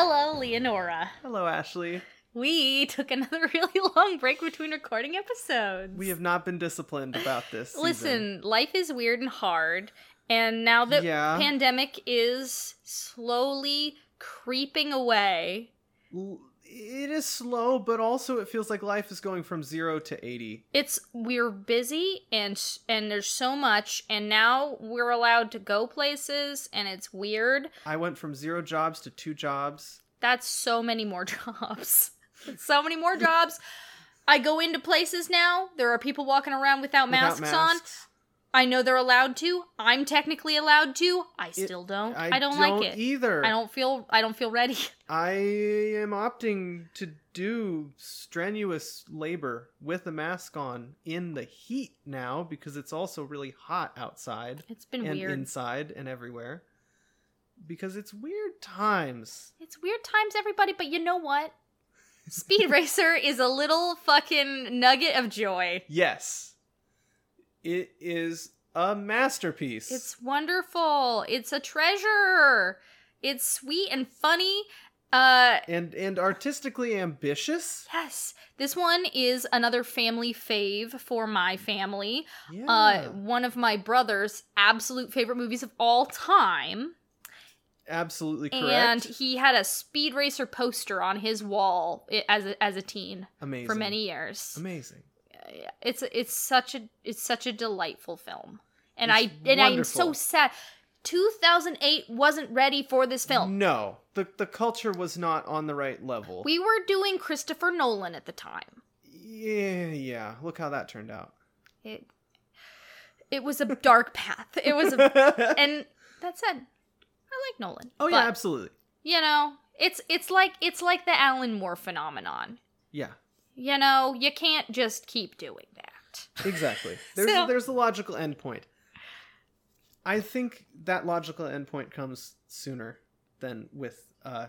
Hello, Leonora. Hello, Ashley. We took another really long break between recording episodes. We have not been disciplined about this. season. Listen, life is weird and hard, and now that Yeah. pandemic is slowly creeping away, L- it is slow, but also it feels like life is going from zero to 80. it's we're busy and and there's so much and now we're allowed to go places and it's weird. I went from zero jobs to two jobs. That's so many more jobs. so many more jobs. I go into places now. There are people walking around without masks, without on. masks. I know they're allowed to. I'm technically allowed to. I still don't. I, don't, like it. either. I don't feel I don't feel ready. I am opting to do strenuous labor with a mask on in the heat now because it's also really hot outside It's been and weird. inside and everywhere. Because it's weird times. It's weird times everybody, but you know what? Speed Racer is a little fucking nugget of joy. Yes. It is a masterpiece. It's wonderful. It's a treasure. It's sweet and funny. Uh and and artistically ambitious. yes, this one is another family fave for my family. Yeah. Uh one of my brother's absolute favorite movies of all time. Absolutely correct. And he had a Speed Racer poster on his wall as a, as a teen Amazing. for many years. Amazing. It's it's such a it's such a delightful film, and It's I and I'm so sad. 2008 wasn't ready for this film. No, the the culture was not on the right level. We were doing Christopher Nolan at the time. yeah, yeah. Look how that turned out. It it was a dark path. It was a and that said, I like Nolan. oh yeah, but, absolutely. You know, it's it's like it's like the Alan Moore phenomenon. Yeah, You know, you can't just keep doing that. exactly. There's So- there's a logical endpoint. I think that logical endpoint comes sooner than with uh,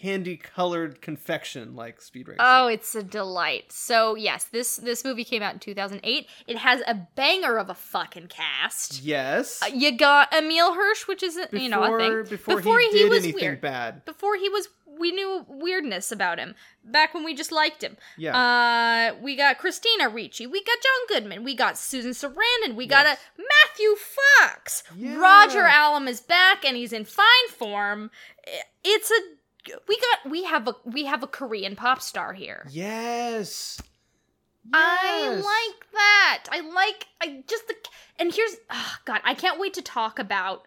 candy colored confection like Speed Racer. Oh, it's a delight. So yes, this this movie came out in 2008. It has a banger of a fucking cast. yes. Uh, you got Emile Hirsch, which is a, you know a thing. Before, he, did was anything weird. bad. Before he was, we knew weirdness about him. Back when we just liked him. Yeah. Uh, we got Christina Ricci. We got John Goodman. We got Susan Sarandon. We got Yes. a Matthew Fox. Yeah. Roger Allam is back and he's in fine form. It's a we got we have a we have a Korean pop star here. yes. I like that. I like I just the and here's oh god, I can't wait to talk about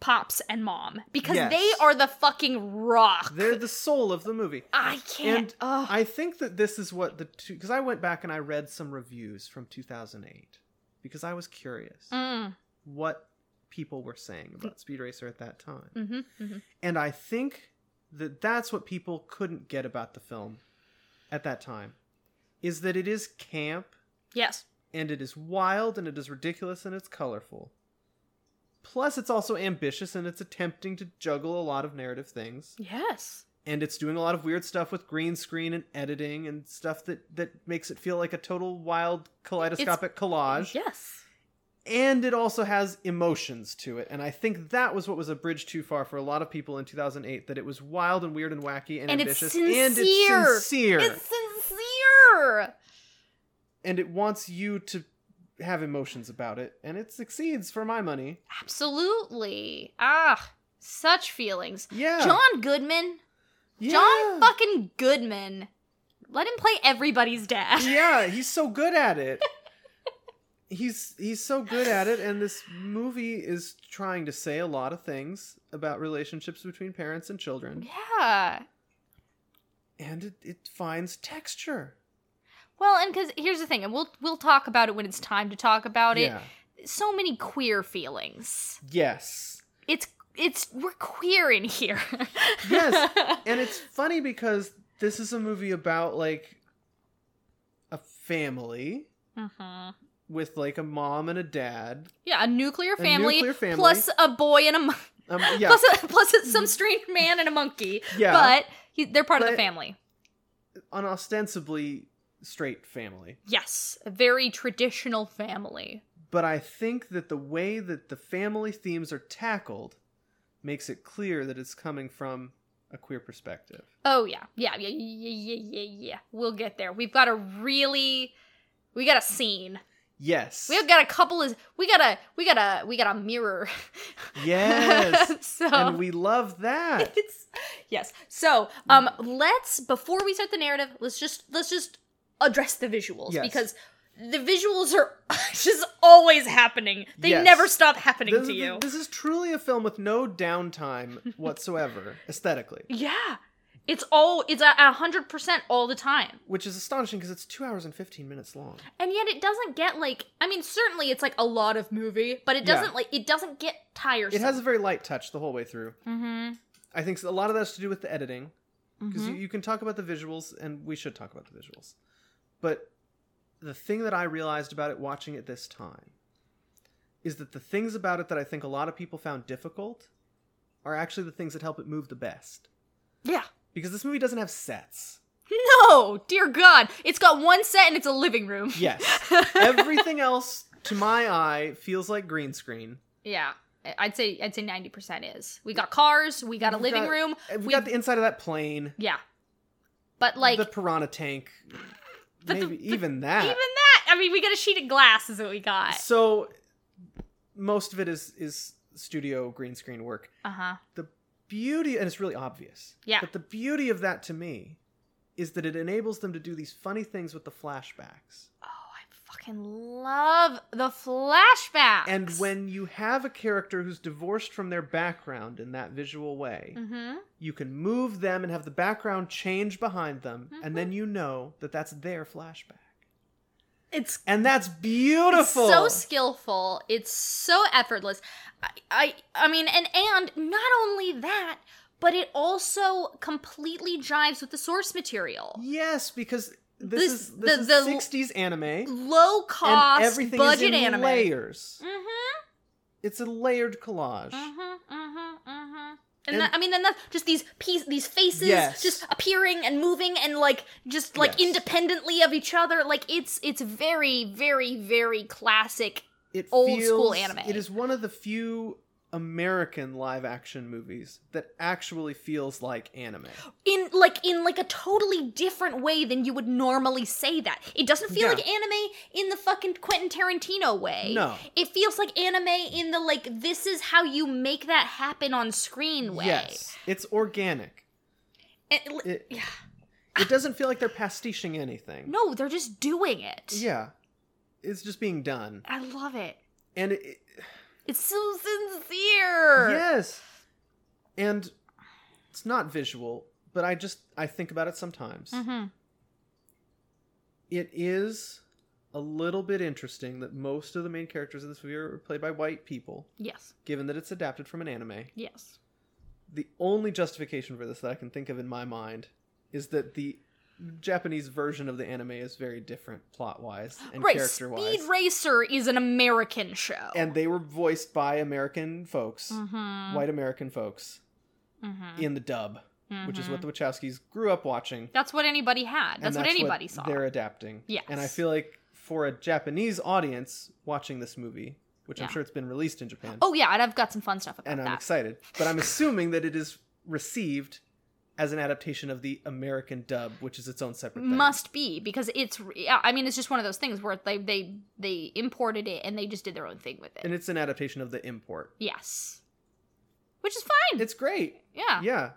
Pops and Mom because Yes. they are the fucking rock. They're the soul of the movie. I can't. And oh. I think that this is what the two because I went back and I read some reviews from 2008 because I was curious Mm, what people were saying about Speed Racer at that time. mhm, mhm. And I think that that's what people couldn't get about the film at that time is that it is camp Yes. and it is wild and it is ridiculous and it's colorful. Plus it's also ambitious and it's attempting to juggle a lot of narrative things. Yes. and it's doing a lot of weird stuff with green screen and editing and stuff that that makes it feel like a total wild kaleidoscopic collage Yes. And it also has emotions to it and i think that was what was a bridge too far for a lot of people in 2008 that it was wild and weird and wacky and, And ambitious sincere. and it's sincere It's sincere. and it wants you to have emotions about it and it succeeds for my money Absolutely. Ah, such feelings. yeah John Goodman. yeah. John fucking Goodman. Let him play everybody's dad. yeah he's so good at it he's he's so good at it and this movie is trying to say a lot of things about relationships between parents and children Yeah. and it, it finds texture Well, and because here's the thing, and we'll we'll talk about it when it's time to talk about it. yeah So many queer feelings. yes It's it's we're queer in here. Yes, and it's funny because this is a movie about like a family Mhm. With like a mom and a dad Yeah, a nuclear family, nuclear family. plus a boy and a mon- um, yeah plus a, plus a, some strange man and a monkey. Yeah. but he, they're part of the family. an ostensibly straight family Yes, a very traditional family. but I think that the way that the family themes are tackled makes it clear that it's coming from a queer perspective. Oh yeah, yeah, yeah, yeah, yeah, yeah, yeah. We'll get there. We've got a really, we got a scene. Yes. We've got a couple of, we got a, we got a, we got a mirror. Yes. so and we love that. it's yes. So um, let's before we start the narrative, let's just let's just address the visuals Yes. because the visuals are just always happening. They Yes. never stop happening This, to you. this is truly a film with no downtime whatsoever, aesthetically, yeah, it's all it's a hundred percent all the time. which is astonishing because it's two hours and 15 minutes long. and yet it doesn't get like i mean certainly it's like a lot of movie but it doesn't like it doesn't get tiresome It has a very light touch the whole way through. mm-hmm I think a lot of that's to do with the editing. because Mhm. you, you can talk about the visuals and we should talk about the visuals but the thing that i realized about it watching it this time is that the things about it that i think a lot of people found difficult are actually the things that help it move the best yeah because this movie doesn't have sets. No dear god. It's got one set and it's a living room. Yes. Everything else to my eye feels like green screen. Yeah. I'd say i'd say 90% is. We got cars we got a We've living got- room we we got the inside of that plane. Yeah. But like the piranha tank. The- maybe but even that. even that. I mean we got a sheet of glass is what we got. So most of it is is studio green screen work. Uh-huh. The beauty and it's really obvious. Yeah. but the beauty of that to me is that it enables them to do these funny things with the flashbacks. Oh i fucking love the flashbacks! And when you have a character who's divorced from their background in that visual way mm-hmm. you can move them and have the background change behind them and Mm-hmm. then you know that that's their flashback it's and that's beautiful It's so skillful. It's so effortless. I, I, I mean, and and not only that, but it also completely jives with the source material. yes because this, This- is this the- is the- 60s anime Low cost, and everything budget is in anime. layers Mm-hmm. it's a layered collage Mm-hmm. Mm-hmm. And, And- that, I mean, then that just these piece, these faces, Yes. just appearing and moving, and like just like Yes. independently of each other. Like it's it's very very very classic. it old feels, school anime. It is one of the few American live action movies that actually feels like anime. in like in like a totally different way than you would normally say that. It doesn't feel Yeah. like anime in the fucking Quentin Tarantino way. No. It feels like anime in the like this is how you make that happen on screen way. Yes, it's organic. And- It, yeah. it doesn't feel like they're pastiching anything. No, they're just doing it. Yeah, it's just being done, I love it. and it, It's so sincere. yes, and it's not visual, but I just I think about it sometimes. Mm-hmm. It is a little bit interesting that most of the main characters in this movie are played by white people, Yes. given that it's adapted from an anime. Yes. the only justification for this that I can think of in my mind is that the Japanese version of the anime is very different plot wise and right. character wise. Speed. Racer is an American show. And they were voiced by American folks, mm-hmm. white American folks, mm-hmm. in the dub, which is what the Wachowskis grew up watching. That's what anybody had. and That's, what anybody saw. They're adapting. Yes. And I feel like for a Japanese audience watching this movie, which I'm sure it's been released in Japan, Oh yeah, and I've got some fun stuff about and I'm that. excited, but I'm assuming that it is received as an adaptation of the American dub, which is its own separate thing. Must be because it's. Yeah, I mean, it's just one of those things where they they they imported it and they just did their own thing with it. and it's an adaptation of the import. yes, which is fine. It's great. yeah. Yeah,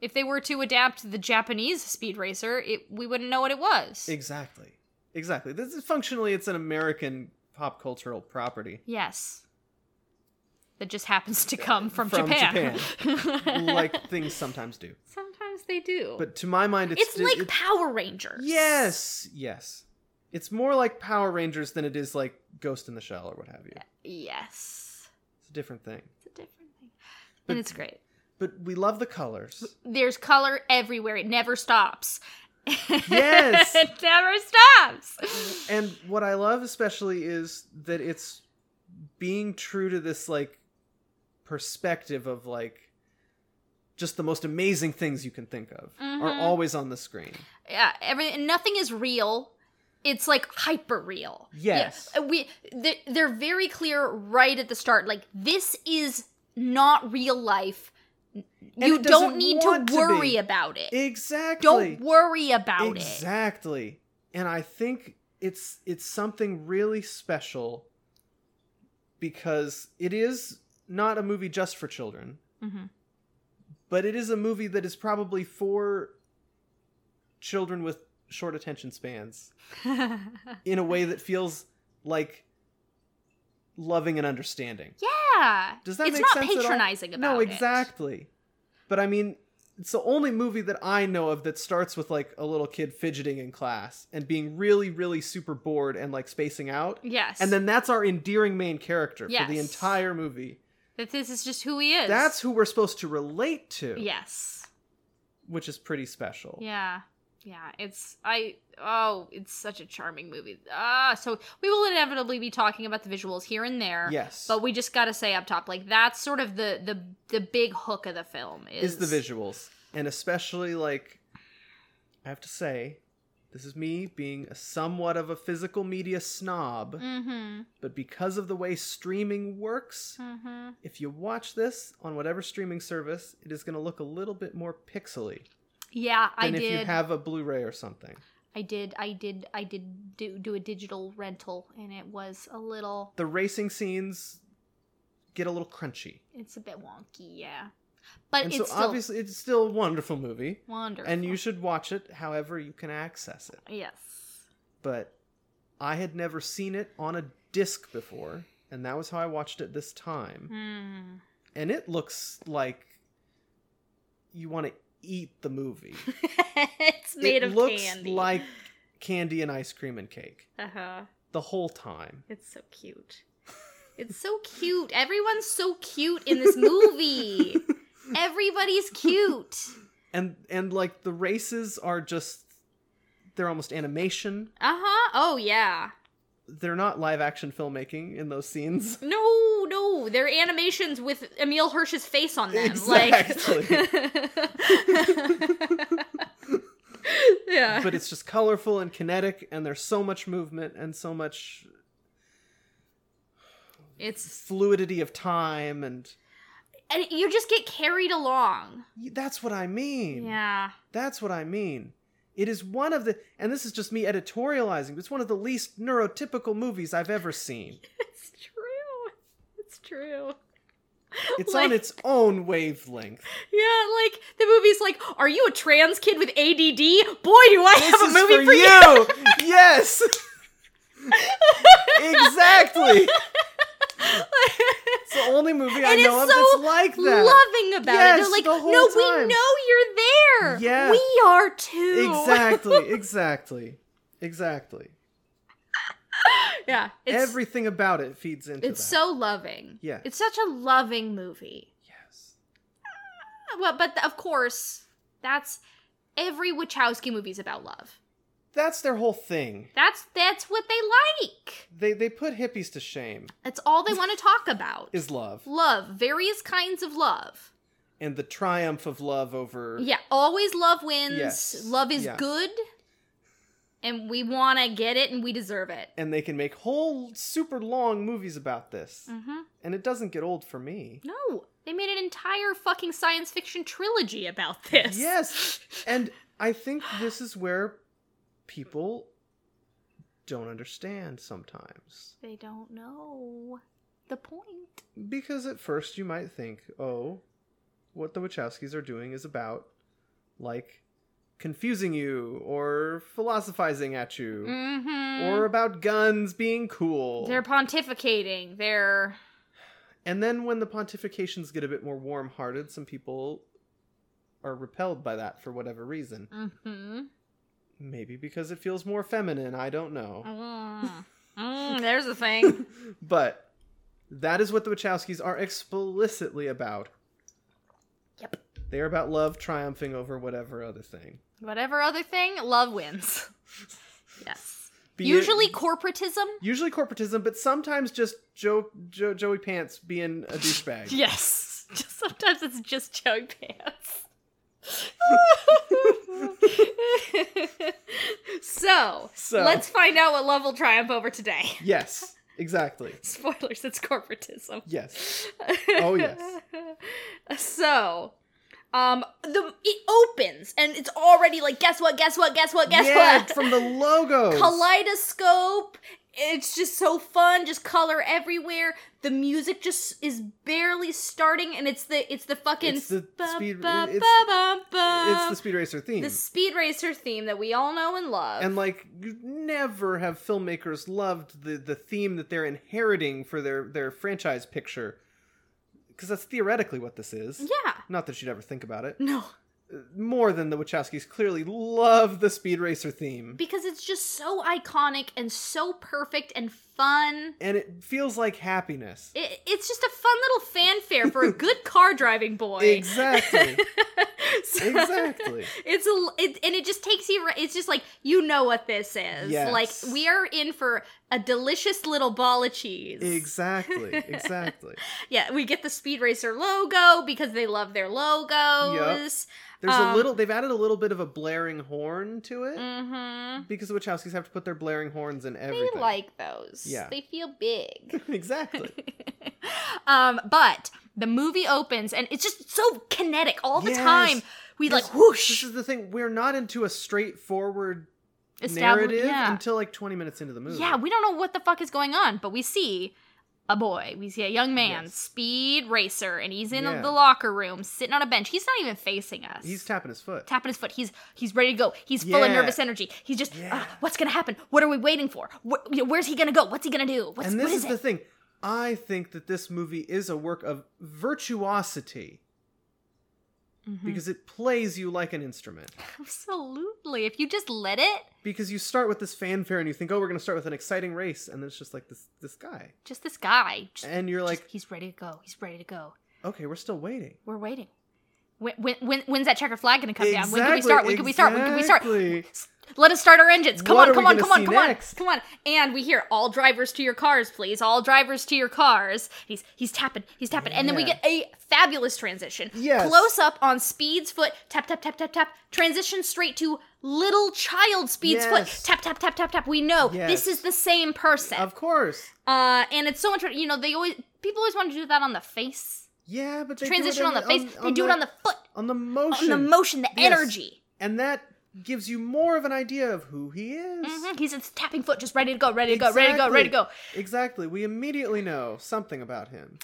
If they were to adapt the Japanese Speed Racer, it we wouldn't know what it was. exactly. Exactly. This is functionally it's an American pop cultural property. yes. That just happens to come from, From Japan. like things sometimes do. Sometimes they do. But to my mind it's it's like it's- Power Rangers. Yes, yes. It's more like Power Rangers than it is like Ghost in the Shell or what have you. Yes. It's a different thing. It's a different thing. But- and it's great. But we love the colors. There's color everywhere. It never stops. Yes. it never stops. and what I love especially is that it's being true to this like perspective of like just the most amazing things you can think of are Mhm. always on the screen. Yeah, every nothing is real. it's like hyper real. Yes. Yeah, we they- they're very clear right at the start. Like this is not real life. You don't need to want to worry about it. Exactly. Don't worry about it. exactly. And I think it's it's something really special because it is not a movie just for children, Mhm. But it is a movie that is probably for children with short attention spans in a way that feels like loving and understanding. yeah. Does that it's make not sense at all? patronizing about it. no, it. exactly. But I mean, it's the only movie that I know of that starts with like a little kid fidgeting in class and being really, really super bored and like spacing out. Yes. And then that's our endearing main character for the entire movie. That this is just who he is. That's who we're supposed to relate to, yes. which is pretty special. Yeah. Yeah, it's I oh, it's such a charming movie. Ah, so we will inevitably be talking about the visuals here and there. Yes. But we just got to say up top like that's sort of the the the big hook of the film is, is the visuals. And especially like I have to say, this is me being somewhat of a physical media snob. Mhm. But because of the way streaming works, Mhm. if you watch this on whatever streaming service, it is going to look a little bit more pixely Yeah, I than if did you have a Blu-ray or something. I did I did I did do do a digital rental and it was a little The racing scenes get a little crunchy, it's a bit wonky, yeah. But and it's so still obviously it's still a wonderful movie, wonderful. and you should watch it however you can access it. Yes. But I had never seen it on a disc before, and that was how I watched it this time. Hmm. And it looks like you want to eat the movie. it's made it of looks candy. like candy and ice cream and cake uh-huh. the whole time. It's so cute. It's so cute. Everyone's so cute in this movie. Everybody's cute. And and like the races are just they're almost animation. Uh huh. Oh yeah. They're not live action filmmaking in those scenes. No, no, they're animations with Emile Hirsch's face on them. Exactly. Like. yeah. But it's just colorful and kinetic and there's so much movement and so much it's fluidity of time and and you just get carried along. that's what I mean. Yeah. That's what I mean. It is one of the, and this is just me editorializing, but it's one of the least neurotypical movies I've ever seen. It's true. It's true. It's Like- on its own wavelength. Yeah, like the movie's like, "Are you a trans kid with ADD? Boy, do I This have a movie for, for, you. yes, exactly. It's the only movie I And know of it's that's so like that. Loving about Yes, it. They're like, the "No, time. we know you're there. Yeah. we are too." Exactly, exactly, exactly. yeah, it's Everything about it feeds into it's that. so loving. Yeah. it's such a loving movie. yes. Well, but of course, that's every Wachowski movie's about love. That's their whole thing. That's that's what they like. They they put hippies to shame. That's all they want to talk about. Is love love, various kinds of love. and the triumph of love over Yeah, always love wins. Yes, Love is yeah. good. And we want to get it and we deserve it. and they can make whole super long movies about this. Mhm. And it doesn't get old for me. No, they made an entire fucking science fiction trilogy about this. Yes. And I think this is where people don't understand sometimes. They don't know the point. Because at first you might think, oh, what the Wachowskis are doing is about, like, confusing you or philosophizing at you Mm-hmm. or about guns being cool. they're pontificating. They're And then when the pontifications get a bit more warm hearted, some people are repelled by that for whatever reason. mm-hmm. Maybe because it feels more feminine, I don't know. Mm. Mm, there's the thing. but that is what the Wachowskis are explicitly about. Yep. They are about love triumphing over whatever other thing. Whatever other thing, love wins. yes. Be it- Usually corporatism. usually corporatism, but sometimes just Joe, Joe Joey Pants being a douchebag. Yes. Just sometimes it's just Joey Pants. So, So- let's find out what love will triumph over today. Yes, exactly. Spoilers, it's corporatism. Yes. Oh, yes. so, um, the it opens and it's already like, guess what? Guess what? Guess what? Guess yeah, what? from the logo, Kaleidoscope. It's just so fun, just color everywhere. The music just is barely starting, and it's the it's the fucking It's the ba- speed- ba- it's- ba- It's the Speed Racer theme. the Speed Racer theme that we all know and love. and like you never have filmmakers loved the the theme that they're inheriting for their their franchise picture because that's theoretically what this is yeah, not that you'd ever think about it no, more than the wachowskis clearly love the speed racer theme. Because it's just so iconic and so perfect and fun. and it feels like happiness It, it's just a fun little fanfare for a good car driving boy. exactly So- exactly It's a it, and it just takes you. It's just like you know what this is. Yes. Like we are in for a delicious little ball of cheese. exactly exactly Yeah, we get the Speed Racer logo because they love their logos. Yep. there's Um, a little they've added a little bit of a blaring horn to it Mm-hmm. because the wachowskis have to put their blaring horns in everything. They everything like those. Yeah. They feel big. exactly um, but the movie opens and it's just so kinetic all the Yes. time. We This- like whoosh This is the thing. We're not into a straightforward establi- narrative Yeah. until like 20 minutes into the movie. Yeah, we don't know what the fuck is going on, but we see a boy. We see a young man, Yes. speed racer, and he's in Yeah. the locker room, sitting on a bench. He's not even facing us. He's tapping his foot. tapping his foot. He's he's ready to go. He's full of nervous energy. He's just, Yeah. "Ah, what's gonna happen? What are we waiting for? Wh- you know, where's he gonna go? What's he gonna do? What's and what this is, is the thing. I think that this movie is a work of virtuosity Mhm. because it plays you like an instrument. Absolutely. If you just let it, Because you start with this fanfare and you think, "Oh, we're going to start with an exciting race," and then it's just like this this guy, just this guy, just, and you're just- like, he's ready to go. He's ready to go. "Okay, we're still waiting." We're waiting. When, when, when when's that checker flag gonna come down? When can we start? When can we start? When can we start? Exactly. Let us start our engines. Come What on, come on, come on, come on, come on. And we hear all drivers to your cars, please. All drivers to your cars. He's he's tapping, he's tapping, and then we get a fabulous transition. Yes. Close up on Speed's foot. Tap tap tap tap tap. Transition straight to little child Speed's foot. Tap tap tap tap tap. We know this is the same person. Of course. uh, and it's so much. You know, they always people always want to do that on the face. Yeah, but they Transition on the face. on, they do it on the foot. on the motion. On the motion, the Yes. energy. and that gives you more of an idea of who he is. Mhm. He's just tapping foot, just ready to go, ready to go, ready to go, ready to go. Exactly. We immediately know something about him.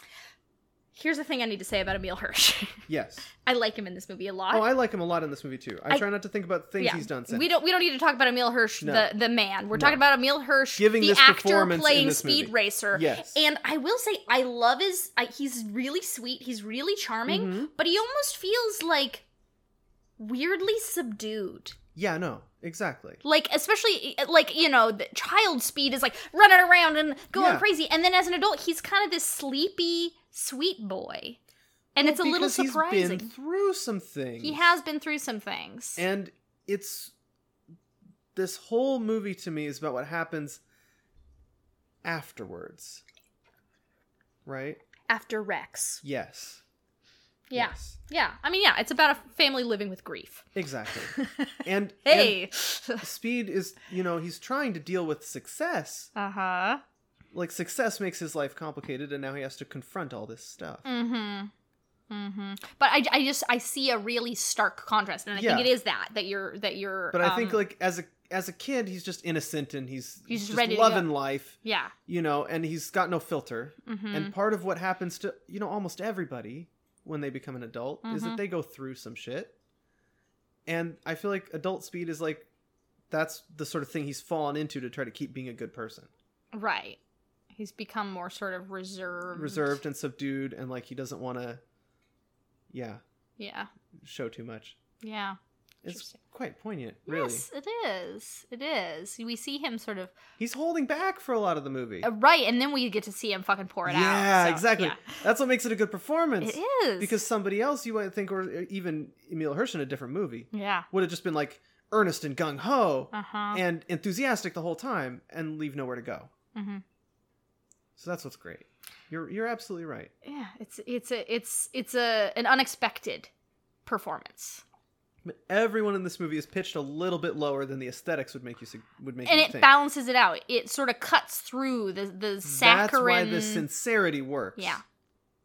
Here's the thing I need to say about Emile Hirsch. Yes. I like him in this movie a lot. Oh, I like him a lot in this movie too. I, I- try not to think about things yeah, he's done since. we don't we don't need to talk about Emile Hirsch, No. the the man. We're No. talking about Emile Hirsch, Giving the this actor performance in playing this Speed movie. Racer. Yes. And I will say, I love his. I, he's really sweet. He's really charming, Mhm. but he almost feels like weirdly subdued. Yeah, no, exactly. Like especially like you know, the child Speed is like running around and going Yeah. crazy, and then as an adult, he's kind of this sleepy, sweet boy, and Well, it's a little surprising. He's been through some things. He has been through some things. And it's this whole movie to me is about what happens afterwards. Right? After Rex. Yes. Yeah. Yes. Yeah. I mean, yeah, it's about a family living with grief. Exactly. And Hey. and Speed is, you know, he's trying to deal with success. uh huh. Like success makes his life complicated and now he has to confront all this stuff. Mm hmm. Mm hmm. But I, I just, I see a really stark contrast. And I Yeah. think it is that, that you're, that you're. But I think um, like as a as a kid he's just innocent and he's He's just loving life, Yeah. you know, and he's got no filter. Mm-hmm. And part of what happens to, you know, almost everybody when they become an adult is Mhm. that they go through some shit. And I feel like adult speed is like that's the sort of thing he's fallen into to try to keep being a good person. right. He's become more sort of reserved. Reserved and subdued and like he doesn't want to yeah, Yeah. show too much. Yeah. It's quite poignant, really. Yes, it is. It is. We see him sort of He's holding back for a lot of the movie. uh, right, and then we get to see him fucking pour it out. yeah, so, exactly. yeah. That's what makes it a good performance. It is Because somebody else you might think, or even Emile Hirsch in a different movie, yeah. would have just been like earnest and gung ho Uh huh. and enthusiastic the whole time and leave nowhere to go. mm-hmm. So that's what's great. You're you're absolutely right. Yeah, it's it's a it's it's a an unexpected performance. Everyone in this movie is pitched a little bit lower than the aesthetics would make you would make and it think. balances it out. It sort of cuts through the the saccharine. That's why the sincerity works. Yeah.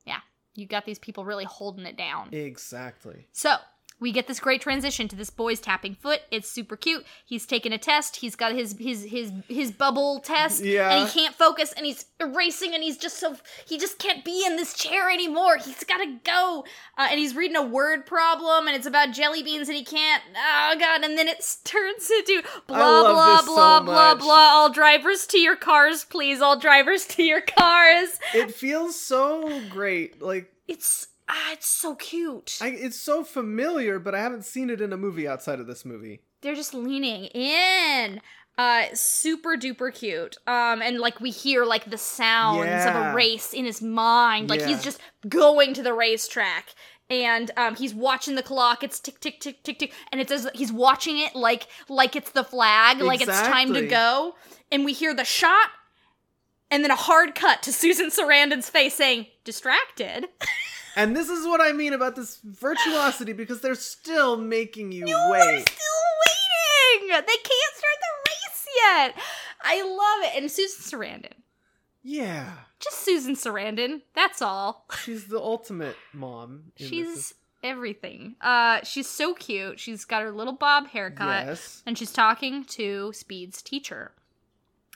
Yeah. You got these people really holding it down. Exactly. So we get this great transition to this boy's tapping foot. It's super cute. He's taking a test. He's got his his his his bubble test, Yeah. and he can't focus, and he's erasing, and he's just so he just can't be in this chair anymore. He's got to go, uh, and he's reading a word problem, and it's about jelly beans, and he can't. Oh god! And then it turns into blah love blah so blah blah much. blah. All drivers to your cars, please. All drivers to your cars. It feels so great. Like It's ah, it's so cute. I, it's so familiar, but I haven't seen it in a movie outside of this movie. they're just leaning in. Uh super duper cute. Um and like we hear like the sounds of a race in his mind. Like Yeah. he's just going to the racetrack. And um he's watching the clock. It's tick tick tick tick tick. And it says he's watching it like like it's the flag like it's time to go. And we hear the shot and then a hard cut to Susan Sarandon's face saying distracted And this is what I mean about this virtuosity because they're still making you No, wait. They're still waiting. They can't start the race yet. I love it. And Susan Sarandon. Yeah. Just Susan Sarandon. That's all. She's the ultimate mom. in this. She's everything. Uh she's so cute. She's got her little bob haircut. Yes. And she's talking to Speed's teacher.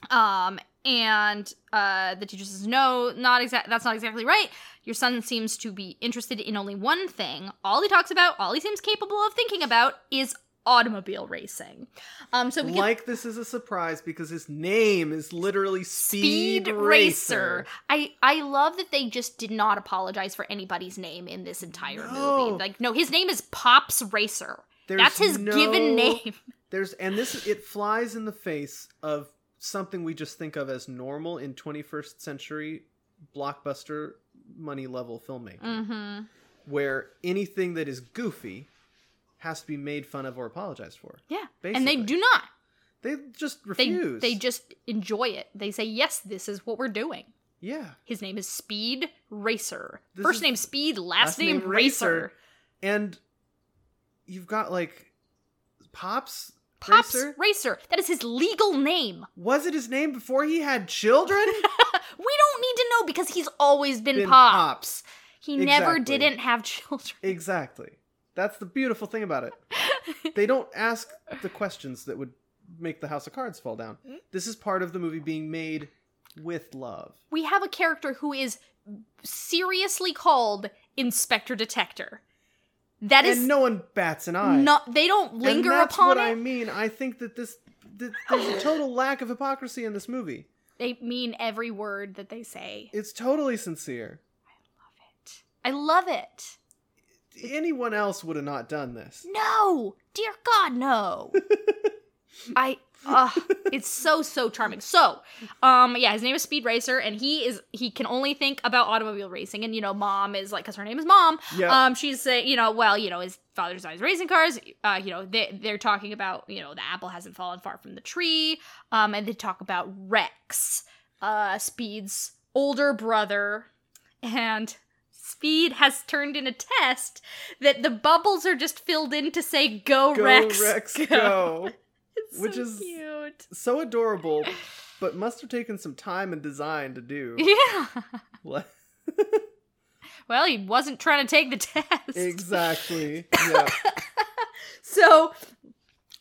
Um and uh the teacher says, No, not exact that's not exactly right. Your son seems to be interested in only one thing. All he talks about, all he seems capable of thinking about is automobile racing. Um so we like this is a surprise because his name is literally Speed, Speed Racer. I I love that they just did not apologize for anybody's name in this entire No. movie. Like no, his name is Pops Racer. There's That's his no- given name. There's and this it flies in the face of something we just think of as normal in 21st century blockbuster money level filmmaking, Mm-hmm. where anything that is goofy has to be made fun of or apologized for. Yeah, and they do not. They just They refuse. they just enjoy it. They say, "Yes, this is what we're doing." yeah. His name is Speed Racer. This First name Speed, last, last name, name Racer. Racer. And you've got like Pops Pops Racer. Racer. That is his legal name. Was it his name before he had children? we don't need to know because he's always been, Been Pops. Pops. He never didn't have children. exactly. That's the beautiful thing about it. They don't ask the questions that would make the house of cards fall down. Mm. This is part of the movie being made with love. we have a character who is seriously called Inspector Detector. That is and no one bats an eye. not. They don't And linger that's upon what it. I mean. I think that this that there's a total lack of hypocrisy in this movie. They mean every word that they say. It's totally sincere. I love it. I love it. Anyone else would have not done this. No, dear God, no. I. Uh, it's so so charming. So, um, yeah, his name is Speed Racer, and he is he can only think about automobile racing. And you know, mom is like, because her name is Mom. Yeah. Um, she's saying, you know, well, you know, his father designs racing cars. Uh, you know, they they're talking about, you know, the apple hasn't fallen far from the tree. Um, and they talk about Rex, uh, Speed's older brother, and Speed has turned in a test that the bubbles are just filled in to say "Go, Go Rex, Rex, go. It's Which so is- cute. so adorable, but must have taken some time and design to do. Yeah. Well, he wasn't trying to take the test. exactly. Yeah. So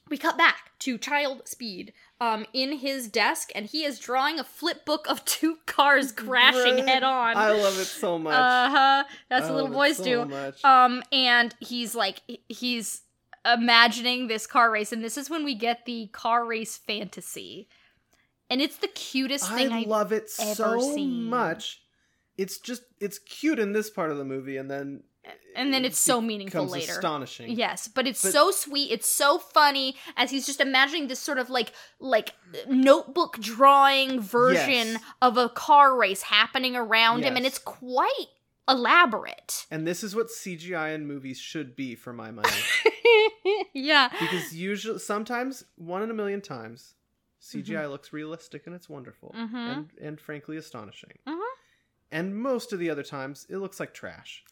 we cut back to Child Speed um, in his desk, and he is drawing a flip book of two cars crashing Right. head on. I love it so much. Uh huh. That's I what little boys so do. much. Um, and he's like, he's imagining this car race, and this is when we get the car race fantasy, and it's the cutest thing I I've love it ever so seen. much. It's just it's cute in this part of the movie, and then and then it it's so meaningful later. astonishing. Yes, but it's But- so sweet. It's so funny as he's just imagining this sort of like like notebook drawing version Yes. of a car race happening around him, and it's quite elaborate. And this is what CGI in movies should be, for my money. yeah. because usually, sometimes, one in a million times, CGI Mm-hmm. looks realistic and it's wonderful, Mhm. and and frankly astonishing. Mhm. And most of the other times, it looks like trash.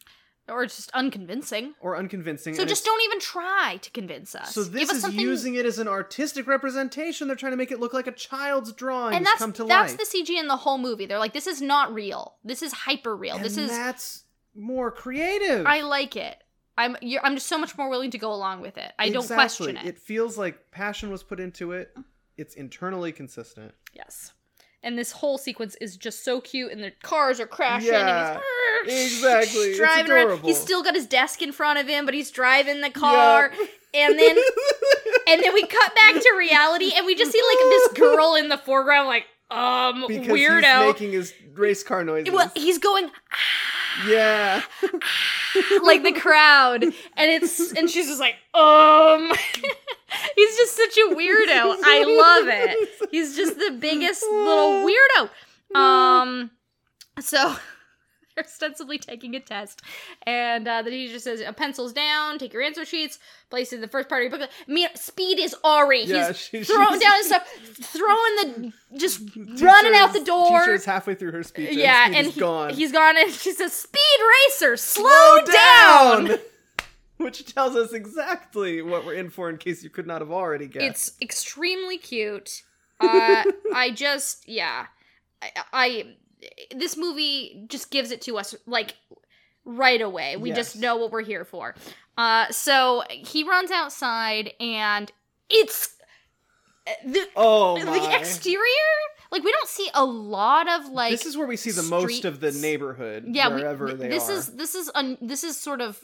or just unconvincing. or unconvincing. So just don't even try to convince us. So Give this us is something using it as an artistic representation. They're trying to make it look like a child's drawing. and that's come to that's life. the CG in the whole movie. They're like, this is not real. This is hyper real. This is that's more creative. I like it. I'm you're, I'm just so much more willing to go along with it. I don't question it. It feels like passion was put into it. It's internally consistent. Yes. And this whole sequence is just so cute, and the cars are crashing. Yeah, and he's, exactly. It's driving around. adorable. He's still got his desk in front of him, but he's driving the car. And then and then we cut back to reality, and we just see like this girl in the foreground, like um because weirdo. he's making his race car noises. well, he's going yeah. like the crowd, and it's and she's just like um. he's just such a weirdo. I love it. He's just the biggest little weirdo. Um, so they're ostensibly taking a test, and uh, the teacher just says, "Pencils down. Take your answer sheets. Place in the first part of your book." Me, Speed is Ari. Yeah, He's she- throwing down his stuff, throwing the just running out the door. Teacher's halfway through her speech. yeah, and, and he's he, gone. he's gone, and she says, "Speed racer, slow, down." Which tells us exactly what we're in for in case you could not have already guessed. It's extremely cute. Uh, I just, yeah, I, I, this movie just gives it to us like right away. We just know what we're here for. Uh, so he runs outside, and it's the oh my. the exterior. Like we don't see a lot of like. this is where we see the most of the neighborhood yeah, we, wherever th- they this are. is this is un, this is sort of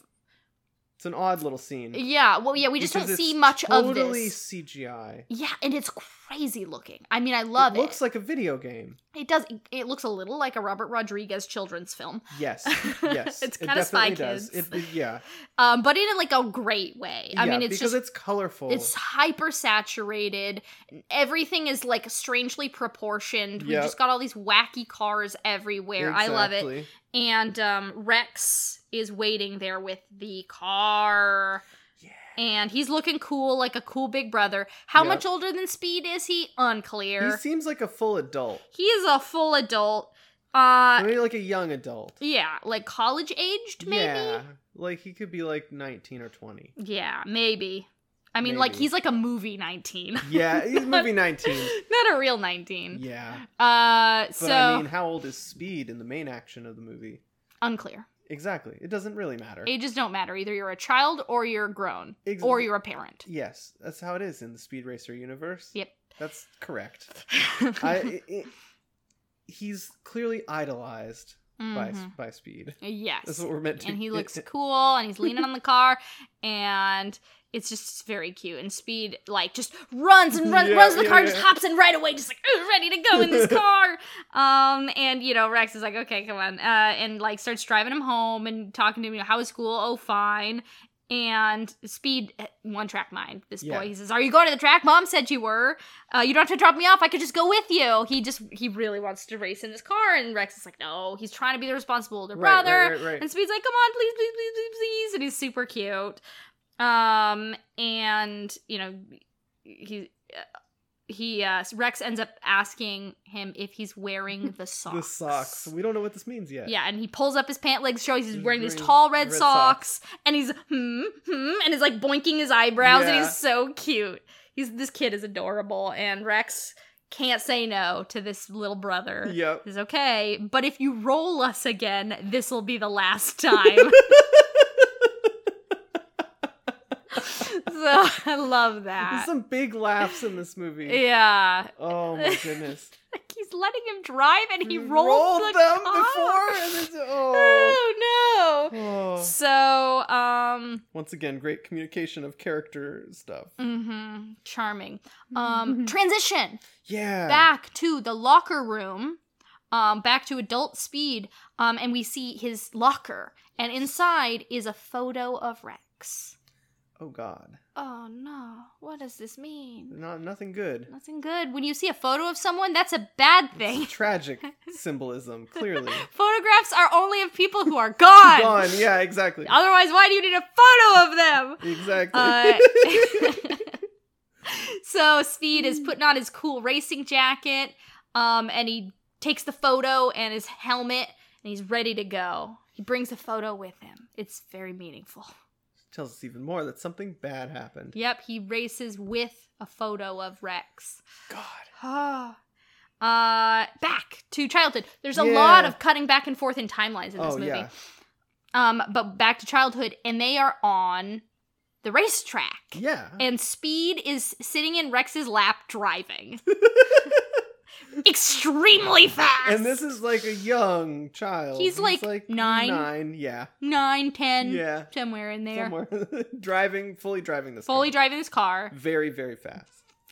It's an odd little scene. yeah. Well, yeah, we just don't see much totally of this. Totally CGI. Yeah, and it's crazy looking. I mean, I love it. it. Looks like a video game. It does. It looks a little like a Robert Rodriguez children's film, Yes, yes. It's it kinda Spy. Kids. It, yeah, um, but in like a great way. I Yeah, mean, it's because just it's colorful. it's hyper saturated. Everything is like strangely proportioned. We just got all these wacky cars everywhere. I love it. And um, Rex is waiting there with the car. Yeah. And he's looking cool, like a cool big brother. How Yep. much older than Speed is he? Unclear. He seems like a full adult. he is a full adult. Uh, Maybe like a young adult. Yeah, like college aged, maybe. Yeah, like he could be like 19 or 20. Yeah, maybe. I mean, like he's like a movie nineteen, Yeah, he's movie 19. not a real nineteen. Yeah. Uh, But so I mean, how old is Speed in the main action of the movie? unclear. Exactly. It doesn't really matter. Ages don't matter. Either you're a child or you're grown, Ex- or you're a parent. Yes, that's how it is in the Speed Racer universe. Yep. That's correct. I, it, it- he's clearly idolized by Mhm. by Speed. Yes. That's what we're meant to. and he looks cool and he's leaning on the car and it's just very cute and speed like just runs and runs Yeah, runs the yeah, car yeah. just hops in right away just like ready to go in this car. Um and you know rex is like okay come on uh and like starts driving him home and talking to him you know how was school? Oh fine. And speed eh, one track mind this boy. He says are you going to the track? Mom said you were. Uh, you don't have to drop me off. I could just go with you. He just he really wants to race in this car and rex is like no he's trying to be the responsible older Right, brother. right, right, right. and Speed's like, "Come on, please, please, please, please, please," and he's super cute. Um, and you know, he he uh, Rex ends up asking him if he's wearing the socks. the socks. We don't know what this means yet. Yeah, and he pulls up his pant legs, shows he's He's wearing these tall red, red socks, and he's hmm hmm, and is like boinking his eyebrows, and he's so cute. He's this kid is adorable, and Rex can't say no to this little brother. Yep. Is okay, but if you roll us again, this will be the last time. so I love that. There's some big laughs in this movie. Yeah, Oh my goodness. like he's letting him drive, and he We rolled, rolled the them car. before, oh. Oh no! oh. So, um, Once again, great communication of character stuff. Mm-hmm. charming. Um, transition Yeah. back to the locker room. Um, back to adult speed. Um, and we see his locker, and inside is a photo of Rex. Oh God. Oh no! What does this mean? Not nothing good. Nothing good. When you see a photo of someone, that's a bad thing. Tragic symbolism, clearly. Photographs are only of people who are gone. Gone. Yeah, exactly. Otherwise, why do you need a photo of them? Exactly. Uh, so Speed is putting on his cool racing jacket, um, and he takes the photo and his helmet, and he's ready to go. He brings a photo with him. It's very meaningful. Tells us even more that something bad happened. Yep, he races with a photo of Rex. God. uh back to childhood. There's a Yeah. lot of cutting back and forth in timelines in this Oh movie. yeah. Um but back to childhood and they are on the racetrack. Yeah. And Speed is sitting in Rex's lap driving. Extremely fast. And this is like a young child. He's like nine. Nine, yeah. nine, ten, Yeah. somewhere in there. Somewhere. driving, fully driving this Fully car. driving this car Very, very fast.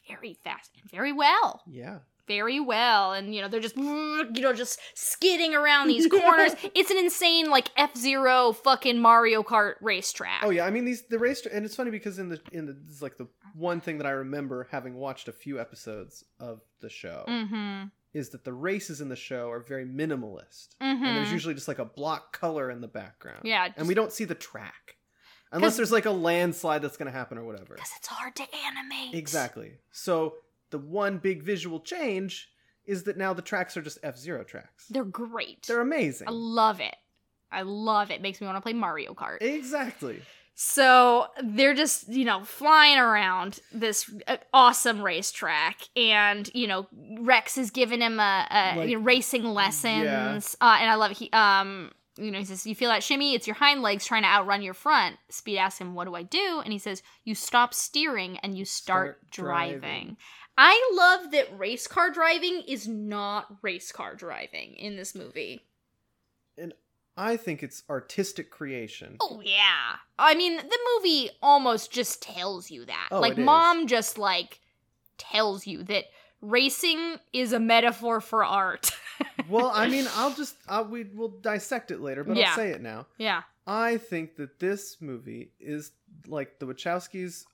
very fast and very well. Yeah. Very well and you know they're just you know just skidding around these corners it's an insane like f-zero fucking mario kart racetrack Oh yeah, I mean these the race and it's funny because in the in the this is like the one thing that I remember having watched a few episodes of the show mm-hmm is that the races in the show are very minimalist. mm-hmm And there's usually just like a block color in the background. Yeah, And we don't see the track. unless there's like a landslide that's going to happen or whatever. because it's hard to animate Exactly. So the one big visual change is that now the tracks are just F-Zero tracks. they're great They're amazing. i love it i love it makes me want to play mario kart Exactly. So they're just, you know, flying around this uh, awesome racetrack, and you know, Rex is giving him a, a Like- you know, racing lessons, uh, and I love it. He, um, you know, he says, "You feel that shimmy? It's your hind legs trying to outrun your front." Speed asks him, "What do I do?" And he says, "You stop steering and you start, Start driving. driving. I love that race car driving is not race car driving in this movie. And I think it's artistic creation. Oh yeah. I mean, the movie almost just tells you that. Oh, like it is. mom just like tells you that racing is a metaphor for art. well, I mean, I'll just I'll, we will dissect it later, but Yeah. I'll say it now. yeah. I think that this movie is like the Wachowskis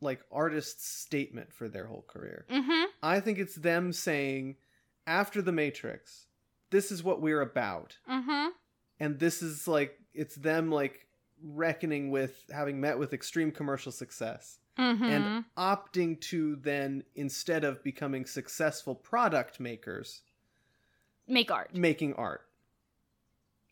like artist's statement for their whole career. Mhm. I think it's them saying after the Matrix, this is what we're about. Mhm. And this is like it's them like reckoning with having met with extreme commercial success Mhm. and opting to then instead of becoming successful product makers, make art. making art.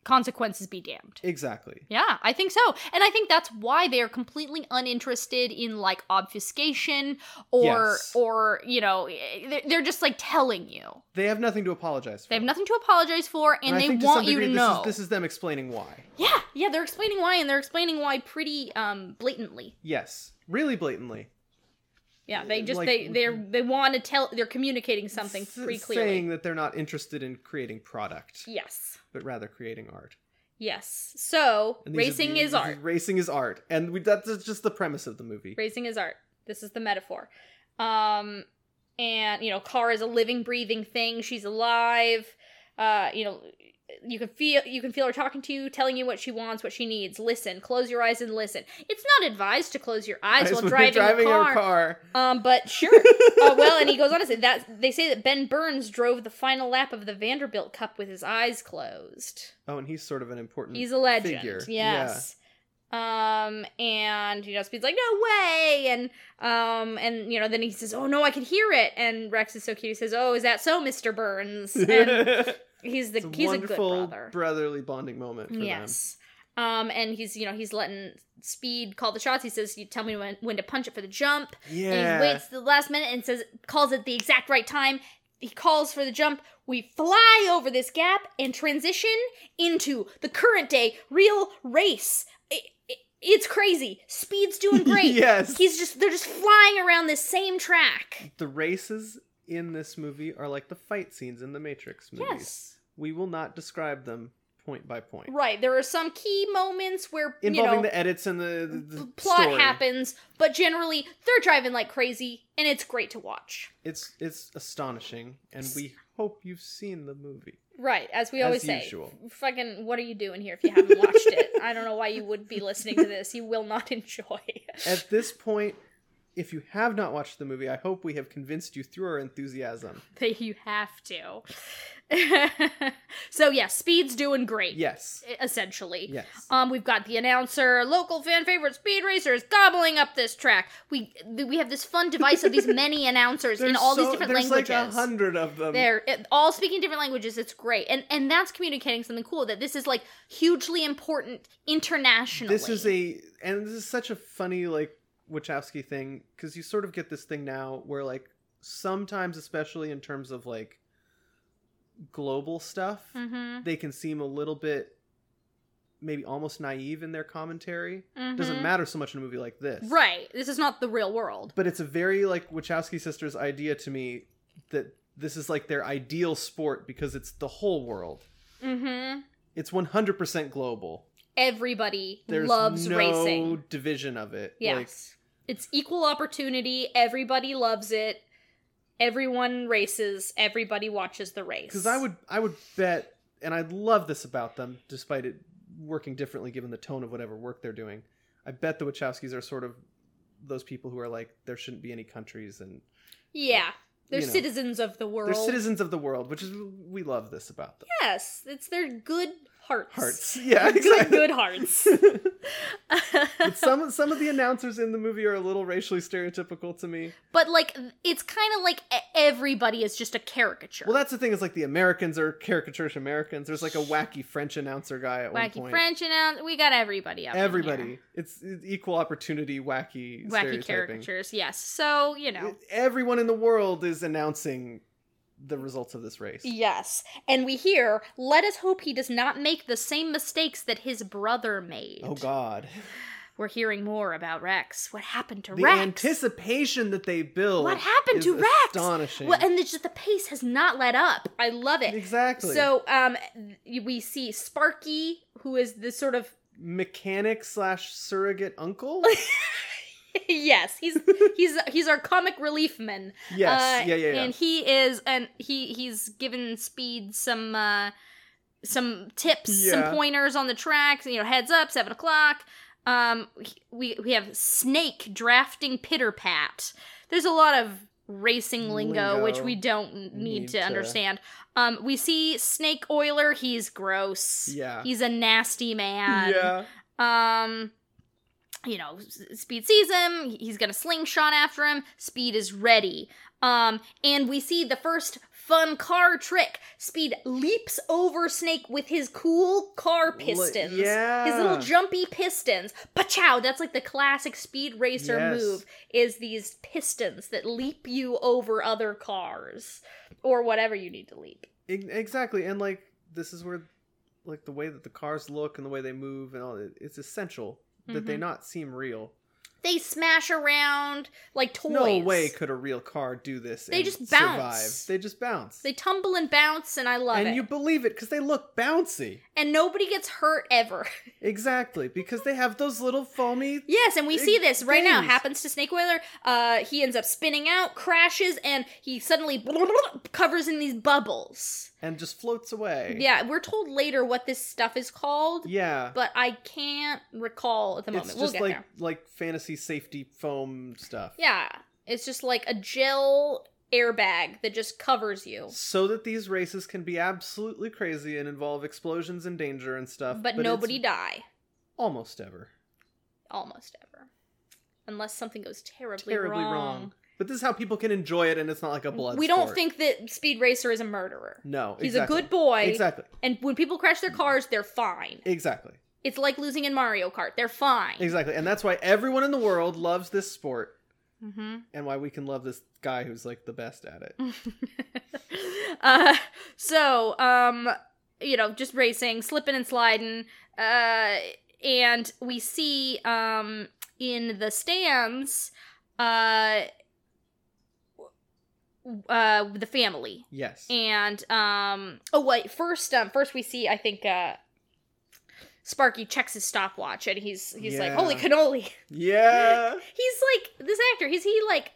Consequences be damned. Exactly. Yeah, I think so. And I think that's why they are completely uninterested in like obfuscation or Yes. or, you know, they're, just like telling you. They have nothing to apologize for. They have nothing to apologize for and, I they think to want you to degree know. This is, this is them explaining why. Yeah, yeah, they're explaining why, and they're explaining why pretty um blatantly. Yes, really blatantly. Yeah, they just Like- they they're they want to tell they're communicating something pretty clearly. Saying that they're not interested in creating product, Yes, but rather creating art. yes. So And these are racing the- is art. Racing is art, and we, that's just the premise of the movie. Racing is art. This is the metaphor. Um, and you know, car is a living, breathing thing. She's alive. Uh, you know, you can feel you can feel her talking to you, telling you what she wants, what she needs. Listen, close your eyes and listen. It's not advised to close your eyes while driving, driving a car. your car. Um, but sure. uh, well, and he goes on to say that they say that Ben Burns drove the final lap of the Vanderbilt Cup with his eyes closed. Oh, and he's sort of an important. He's a legend. figure. Yes. Um, and you know, Speed's like, no way, and um, and you know, then he says, oh no, I can hear it, and Rex is so cute. He says, oh, is that so, Mister Burns? And he's the a he's a good brother. brotherly bonding moment for Yes. Um, and he's you know he's letting Speed call the shots. He says, "You tell me when when to punch it for the jump." them. And Yeah. he waits the last minute and says calls it the exact right time. He calls for the jump. We fly over this gap and transition into the current day real race. It- it- it's crazy. Speed's doing great. yes. He's just they're just flying around this same track. the races in this movie are like the fight scenes in the Matrix movies. Yes. We will not describe them point by point. Right. There are some key moments where Involving you know the edits and the, the, the plot story. happens, but generally they're driving like crazy and it's great to watch. It's it's astonishing, and we hope you've seen the movie. Right, as we As always say. usual. Fucking, what are you doing here if you haven't watched it? I don't know why you would be listening to this. You will not enjoy. At this point, if you have not watched the movie, I hope we have convinced you through our enthusiasm. that you have to. so yeah, Speed's doing great. Yes. Essentially. Yes. Um, we've got the announcer, local fan favorite speed racers, gobbling up this track. We we have this fun device of these many announcers in There's all these so- different there's languages. like a hundred of them. They're it- all speaking different languages. It's great, and and that's communicating something cool. That this is like hugely important internationally. This is a and this is such a funny like Wachowski thing because you sort of get this thing now where like sometimes, especially in terms of like global stuff, Mm-hmm. they can seem a little bit maybe almost naive in their commentary. Mhm. Doesn't matter so much in a movie like this, Right. This is not the real world. But it's a very like Wachowski sisters idea to me that this is like their ideal sport because it's the whole world. Mm-hmm. It's 100% global. Everybody There's loves no racing. division of it. Yes. Like, it's equal opportunity. Everybody loves it. Everyone races. Everybody watches the race. because I would I would bet, and I love this about them, despite it working differently given the tone of whatever work they're doing. I bet the Wachowskis are sort of those people who are like there shouldn't be any countries and Yeah. They're you know. citizens of the world. they're citizens of the world, which is we love this about them. Yes. It's their good hearts. Hearts, yeah, good, exactly. good hearts. some some of the announcers in the movie are a little racially stereotypical to me. but like, it's kind of like everybody is just a caricature. Well, that's the thing is like the Americans are caricaturish Americans. There's like a wacky French announcer guy at one Wacky point. French announcer. we got everybody up. Everybody, it's, it's equal opportunity wacky Wacky caricatures. Yes. So you know. Everyone in the world is announcing the results of this race. Yes. And we hear, let us hope he does not make the same mistakes that his brother made. Oh God! We're hearing more about Rex. What happened to The Rex? anticipation that they build. What happened to Rex? Astonishing. Well, and the, just the pace has not let up. I love it. exactly. So, um, we see Sparky, who is this sort of mechanic slash surrogate uncle. yes, he's he's he's our comic relief man. yes. Uh, yeah. Yeah. Yeah. And he is, and he he's given Speed some uh some tips, Yeah. some pointers on the tracks. You know, heads up, seven o'clock. Um, we we have Snake drafting Pitter Pat. There's a lot of racing lingo, Lingo. which we don't need, Need to, to- understand. Um, we see Snake Oiler. He's gross. Yeah. He's a nasty man. yeah. Um, you know, Speed sees him. He's gonna slingshot after him. Speed is ready. Um, and we see the first fun car trick. Speed leaps over Snake with his cool car pistons. yeah. His little jumpy pistons. Pachow! That's like the classic Speed Racer Yes. move. Is these pistons that leap you over other cars or whatever you need to leap. Exactly, and like this is where, like the way that the cars look and the way they move and all, it's essential that they Mhm. not seem real. They smash around like toys. No way could a real car do this. They just survive. bounce. They just bounce. They tumble and bounce, and I love and it. And you believe it because they look bouncy. and nobody gets hurt ever. Exactly, because they have those little foamy. yes, and we see this right now. Happens to Snake Oiler. Uh, he ends up spinning out, crashes, and he suddenly covers in these bubbles. And just floats away. Yeah, we're told later what this stuff is called, Yeah. but I can't recall at the moment. it's we'll just get like there. like fantasy safety foam stuff. Yeah, it's just like a gel airbag that just covers you. So that these races can be absolutely crazy and involve explosions and danger and stuff. But, it's nobody die. almost ever. Almost ever. Unless something goes terribly, Terribly wrong. But this is how people can enjoy it and it's not like a blood we don't sport. think that Speed Racer is a murderer. No. He's exactly. a good boy. Exactly. And when people crash their cars, they're fine. Exactly. It's like losing in Mario Kart. They're fine. Exactly. And that's why everyone in the world loves this sport hmm and why we can love this guy who's like the best at it. uh, so, um, you know, just racing, slipping and sliding. Uh, and we see, um, in the stands, uh, uh, the family. Yes. And um oh wait, first um first we see I think uh Sparky checks his stopwatch and he's he's like, Holy cannoli. yeah. He's like this actor, he's he like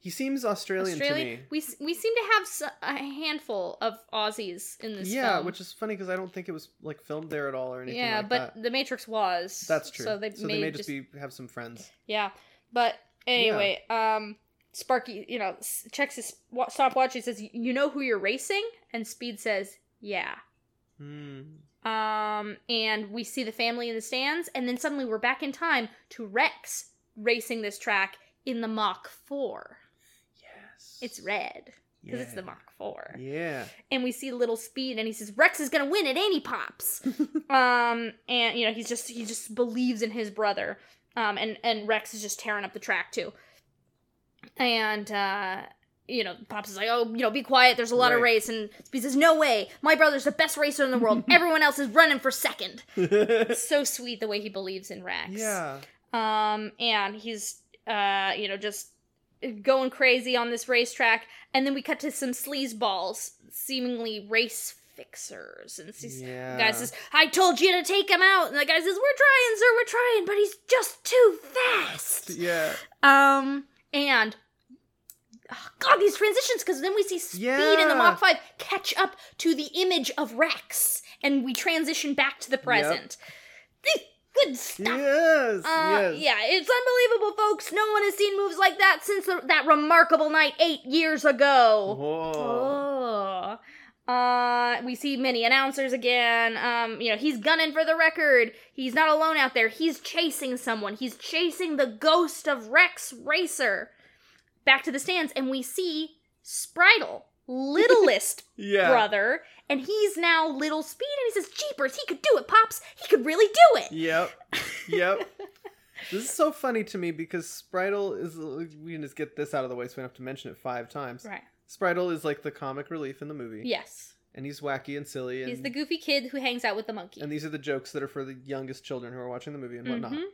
He seems Australian, Australian? to me. We we seem to have a handful of Aussies in this Yeah, film. which is funny because I don't think it was like filmed there at all or anything. yeah, like but that. The Matrix was. that's true. So they, may, may just, just be have some friends. yeah. But Anyway, um, Sparky, you know, checks his stopwatch. He says, "You know who you're racing?" And Speed says, "Yeah." Hmm. Um, and we see the family in the stands, and then suddenly we're back in time to Rex racing this track in the Mach Four. Yes. It's red because it's the Yeah. Mach Four. Yeah. and we see little speed and he says rex is gonna win it and he pops um and you know he's just he just believes in his brother um and and rex is just tearing up the track too and uh you know pops is like oh you know be quiet. There's a lot of Right. race. And speed says no way. My brother's the best racer in the world. Everyone else is running for second. So sweet the way he believes in rex. Yeah. um and he's uh you know just going crazy on this racetrack. And then we cut to some sleaze balls seemingly race fixers. And he's, Yeah. the guy says i told you to take him out. And the guy says we're trying sir. We're trying. But he's just too fast. Yeah. um and oh, god these transitions because then we see speed in the Yeah. mach 5 catch up to the image of rex and we transition back to the present good stuff Yes. uh, yes. Yeah, it's unbelievable, folks. No one has seen moves like that since the, that remarkable night eight years ago. Whoa. Oh. Uh, we see many announcers again. Um, you know, he's gunning for the record. He's not alone out there. He's chasing someone. He's chasing the ghost of Rex Racer. Back to the stands, and we see Spritle, littlest Yeah. brother, and he's now little speed, and he says, Jeepers, he could do it, Pops. He could really do it. Yep. Yep. this is so funny to me because Spritle is. We can just get this out of the way so we don't have to mention it five times. Right. Spritle is like the comic relief in the movie. Yes. And he's wacky and silly. And, He's the goofy kid who hangs out with the monkey. and these are the jokes that are for the youngest children who are watching the movie and whatnot. Mhm.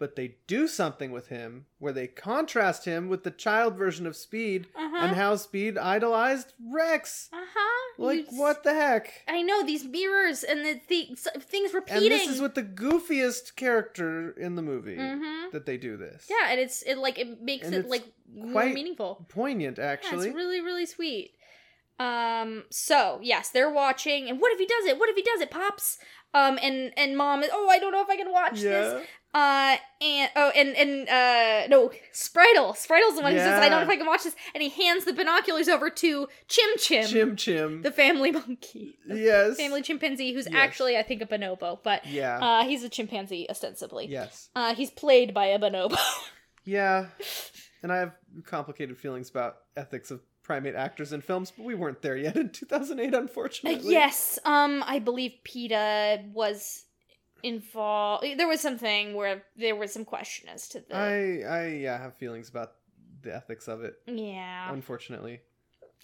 But they do something with him where they contrast him with the child version of Speed Uh-huh. and how Speed idolized Rex. uh-huh. Like, You- what the heck? I know these mirrors and the, things And repeating. this is with the goofiest character in the movie Mhm. that they do this. Yeah, and it's it like it makes And it like more quite meaningful. Poignant, Yeah, actually. it's really really sweet. Um. So yes, they're watching, and what if he does it? What if he does it, pops? Um. And and mom is. Oh, I don't know if I can watch this. Uh. And oh, and and uh. No, Spritle. Sprite's the one who says, "I don't know if I can watch this," and he hands the binoculars over to Chim Chim, Chim Chim. the family monkey, the yes. family chimpanzee, who's Yes. actually I think a bonobo, but Yeah. uh, he's a chimpanzee ostensibly. yes. Uh, he's played by a bonobo. Yeah. And I have complicated feelings about ethics of primate actors in films, but we weren't there yet in 2008, Uh, unfortunately. yes, um, I believe PETA was involved. There was something where there was some question as to the. I I yeah have feelings about the ethics of it, yeah, unfortunately.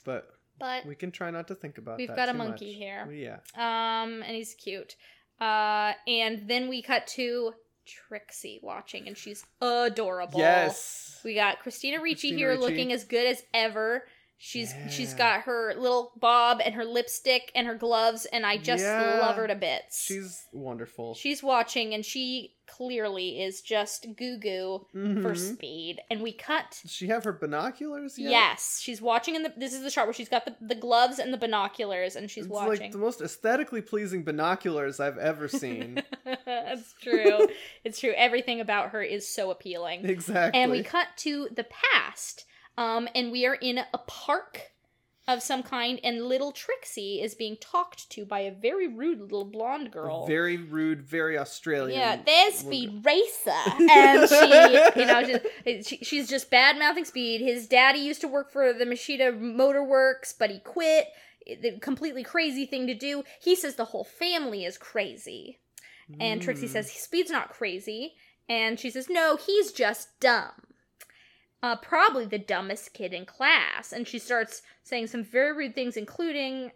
But but we can try not to think about We've got a monkey much. here. Yeah. um, and he's cute. Uh, and then we cut to Trixie watching, and she's adorable. Yes. We got Christina Ricci Christina here Ricci. looking as good as ever. She's she's got her little bob and her lipstick and her gloves, and I just Yeah. love her to bits. She's wonderful. She's watching, and she clearly is just goo goo for Mhm. speed. And we cut. Does she have her binoculars yet? Yes, she's watching. In the this is the shot where she's got the, the gloves and the binoculars, and she's it's watching. like the most aesthetically pleasing binoculars I've ever seen. That's true. it's true. Everything about her is so appealing. exactly. And we cut to the past, um, and we are in a park of some kind, and little Trixie is being talked to by a very rude little blonde girl. Very rude, very Australian. yeah, there's. Speed Racer, and she, you know, she's, she, she's just bad mouthing Speed. His daddy used to work for the Machida Motor Works, but he quit. The completely crazy thing to do. He says the whole family is crazy. And Trixie Mm. says, Speed's not crazy. And she says, No, he's just dumb. Uh, probably the dumbest kid in class. And she starts saying some very rude things, including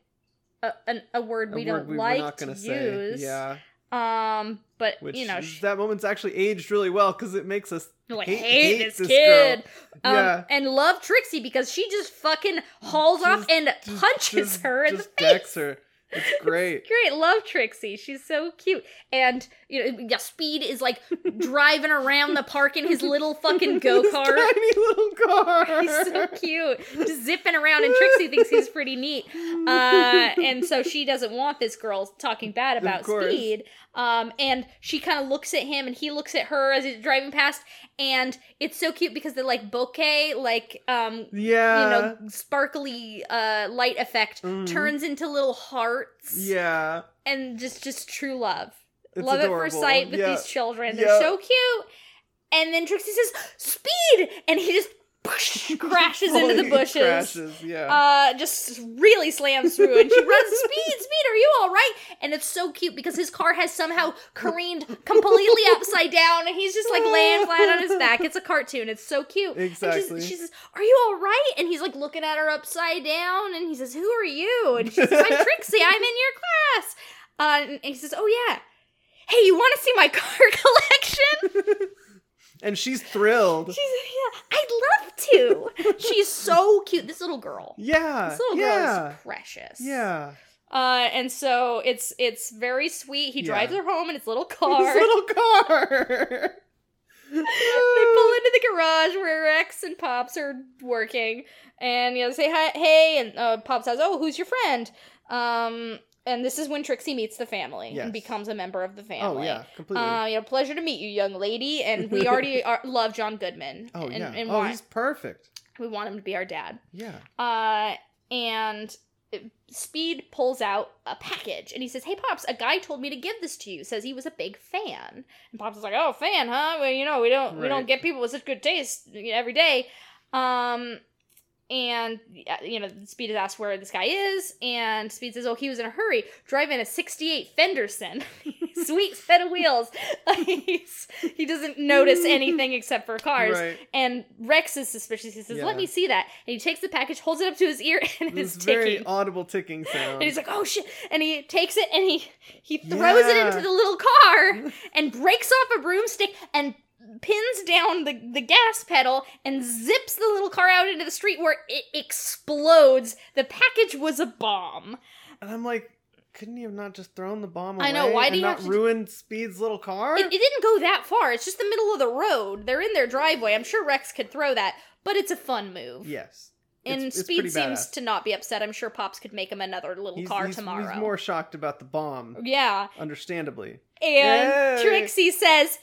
a, an, a word we word don't we like to gonna use. say. Yeah. Um, but Which you know, she, that moment's actually aged really well because it makes us like, hate- hate, hate this, this kid. Um, Yeah. and love Trixie because she just fucking hauls off and just- punches just- her in just the face. decks her. It's great. Great, love Trixie. She's so cute. And you know, yeah, Speed is like driving around the park in his little fucking go kart. Tiny little car. He's so cute, just zipping around, and Trixie thinks he's pretty neat. Uh, and so she doesn't want this girl talking bad about. Speed. Um, and she kind of looks at him, and he looks at her as he's driving past, and it's so cute because they're like bokeh, like um, Yeah. you know, sparkly uh light effect Mhm. turns into little hearts. Yeah. and just just true love. It's love at first sight with Yeah. these children. Yeah. They're so cute. And then Trixie says, "Speed!" and he just crashes into the bushes. Crashes, yeah. Uh, just really slams through, and she runs. Speed, speed, are you all right? And it's so cute because his car has somehow careened completely upside down, and he's just like laying flat on his back. It's a cartoon. It's so cute. And Exactly. she's, she says, "Are you all right?" And he's like looking at her upside down, and he says, "Who are you?" And she says, "I'm Trixie. I'm in your class." Uh, and he says, "Oh yeah." Hey, you want to see my car collection? And she's thrilled. She's yeah, I'd love to. She's so cute. This little girl. yeah. This little girl is precious. Yeah. Uh, and so it's it's very sweet. He Yeah. drives her home in his little car. His little car. they pull into the garage where Rex and Pops are working, and you know, they say hi, hey, and uh, Pop says, "Oh, who's your friend?" Um, and this is when Trixie meets the family Yes. and becomes a member of the family. oh yeah, completely. Uh, you know, pleasure to meet you, young lady. And we already are, love John Goodman. oh and, yeah. and oh, want, he's perfect. we want him to be our dad. Yeah. Uh, and Speed pulls out a package and he says, Hey, Pops, a guy told me to give this to you. Says he was a big fan. And Pops is like, Oh, fan, huh? Well, you know, we don't we don't get people with such good taste every day. Um, and uh, you know, Speed is asked where this guy is, and Speed says, "Oh, he was in a hurry, driving a '68 Fenderson, sweet set of wheels. He doesn't notice anything except for cars." Right. And Rex is suspicious. He says, Yeah. "Let me see that." And he takes the package, holds it up to his ear, and it's very ticking. audible ticking sound. And he's like, "Oh shit!" And he takes it and he he throws it into the little car and breaks off a broomstick and pins down the the gas pedal and zips the little car out into the street where it explodes. The package was a bomb. and I'm like, couldn't you have not just thrown the bomb away I know, why do and you not ruin Speed's little car? It, it didn't go that far. It's just the middle of the road. They're in their driveway. I'm sure Rex could throw that, but it's a fun move. yes. and It's- it's Speed pretty seems badass. to not be upset. I'm sure Pops could make him another little He's, car he's- tomorrow. He's more shocked about the bomb, yeah. understandably. And Yay. Trixie says,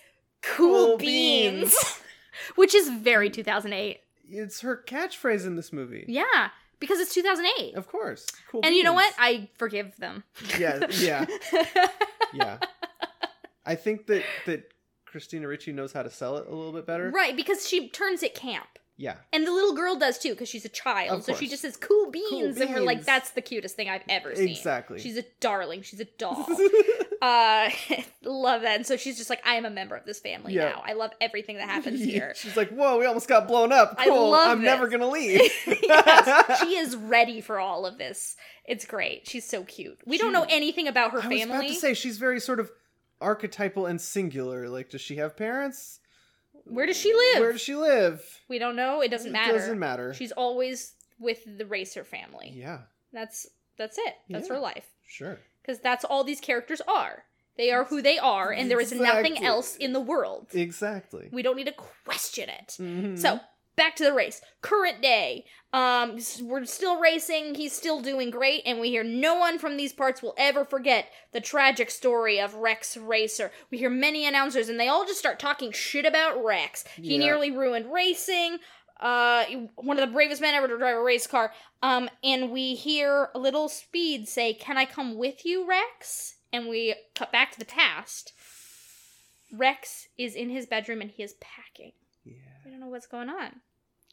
"Cool, Cool beans,", beans. which is very 2008. It's her catchphrase in this movie. Yeah, because it's 2008. Of course. Cool beans. and you know what? I forgive them. Yeah, yeah. Yeah. I think that that Christina Ricci knows how to sell it a little bit better. right, because she turns it camp. Yeah. And the little girl does too, because she's a child. So she just says cool beans, and we're like, that's the cutest thing I've ever seen. Exactly. She's a darling. She's a doll. uh love that. And so she's just like, I am a member of this family Yeah. now. I love everything that happens here. She's like, "Whoa, we almost got blown up. I Cool. love I'm this. never gonna leave." yes, she is ready for all of this. It's great. She's so cute. We don't know anything about her I was about family. to say she's very sort of archetypal and singular. Like, does she have parents? Where does she live? Where does she live? we don't know. It doesn't It matter. Doesn't matter. She's always with the racer family. yeah, That's that's it. That's Yeah. her life. sure. Because that's all these characters are. They are who they are, and there is nothing else in the world. Exactly. We don't need to question it. Mhm. So back to the race. Current day. Um, we're still racing. He's still doing great, and we hear no one from these parts will ever forget the tragic story of Rex Racer. We hear many announcers, and they all just start talking shit about Rex. He Yeah. nearly ruined racing. Uh, one of the bravest men ever to drive a race car. Um, and we hear a little Speed say, "Can I come with you, Rex?" And we cut back to the past. Rex is in his bedroom and he is packing. yeah. I don't know what's going on.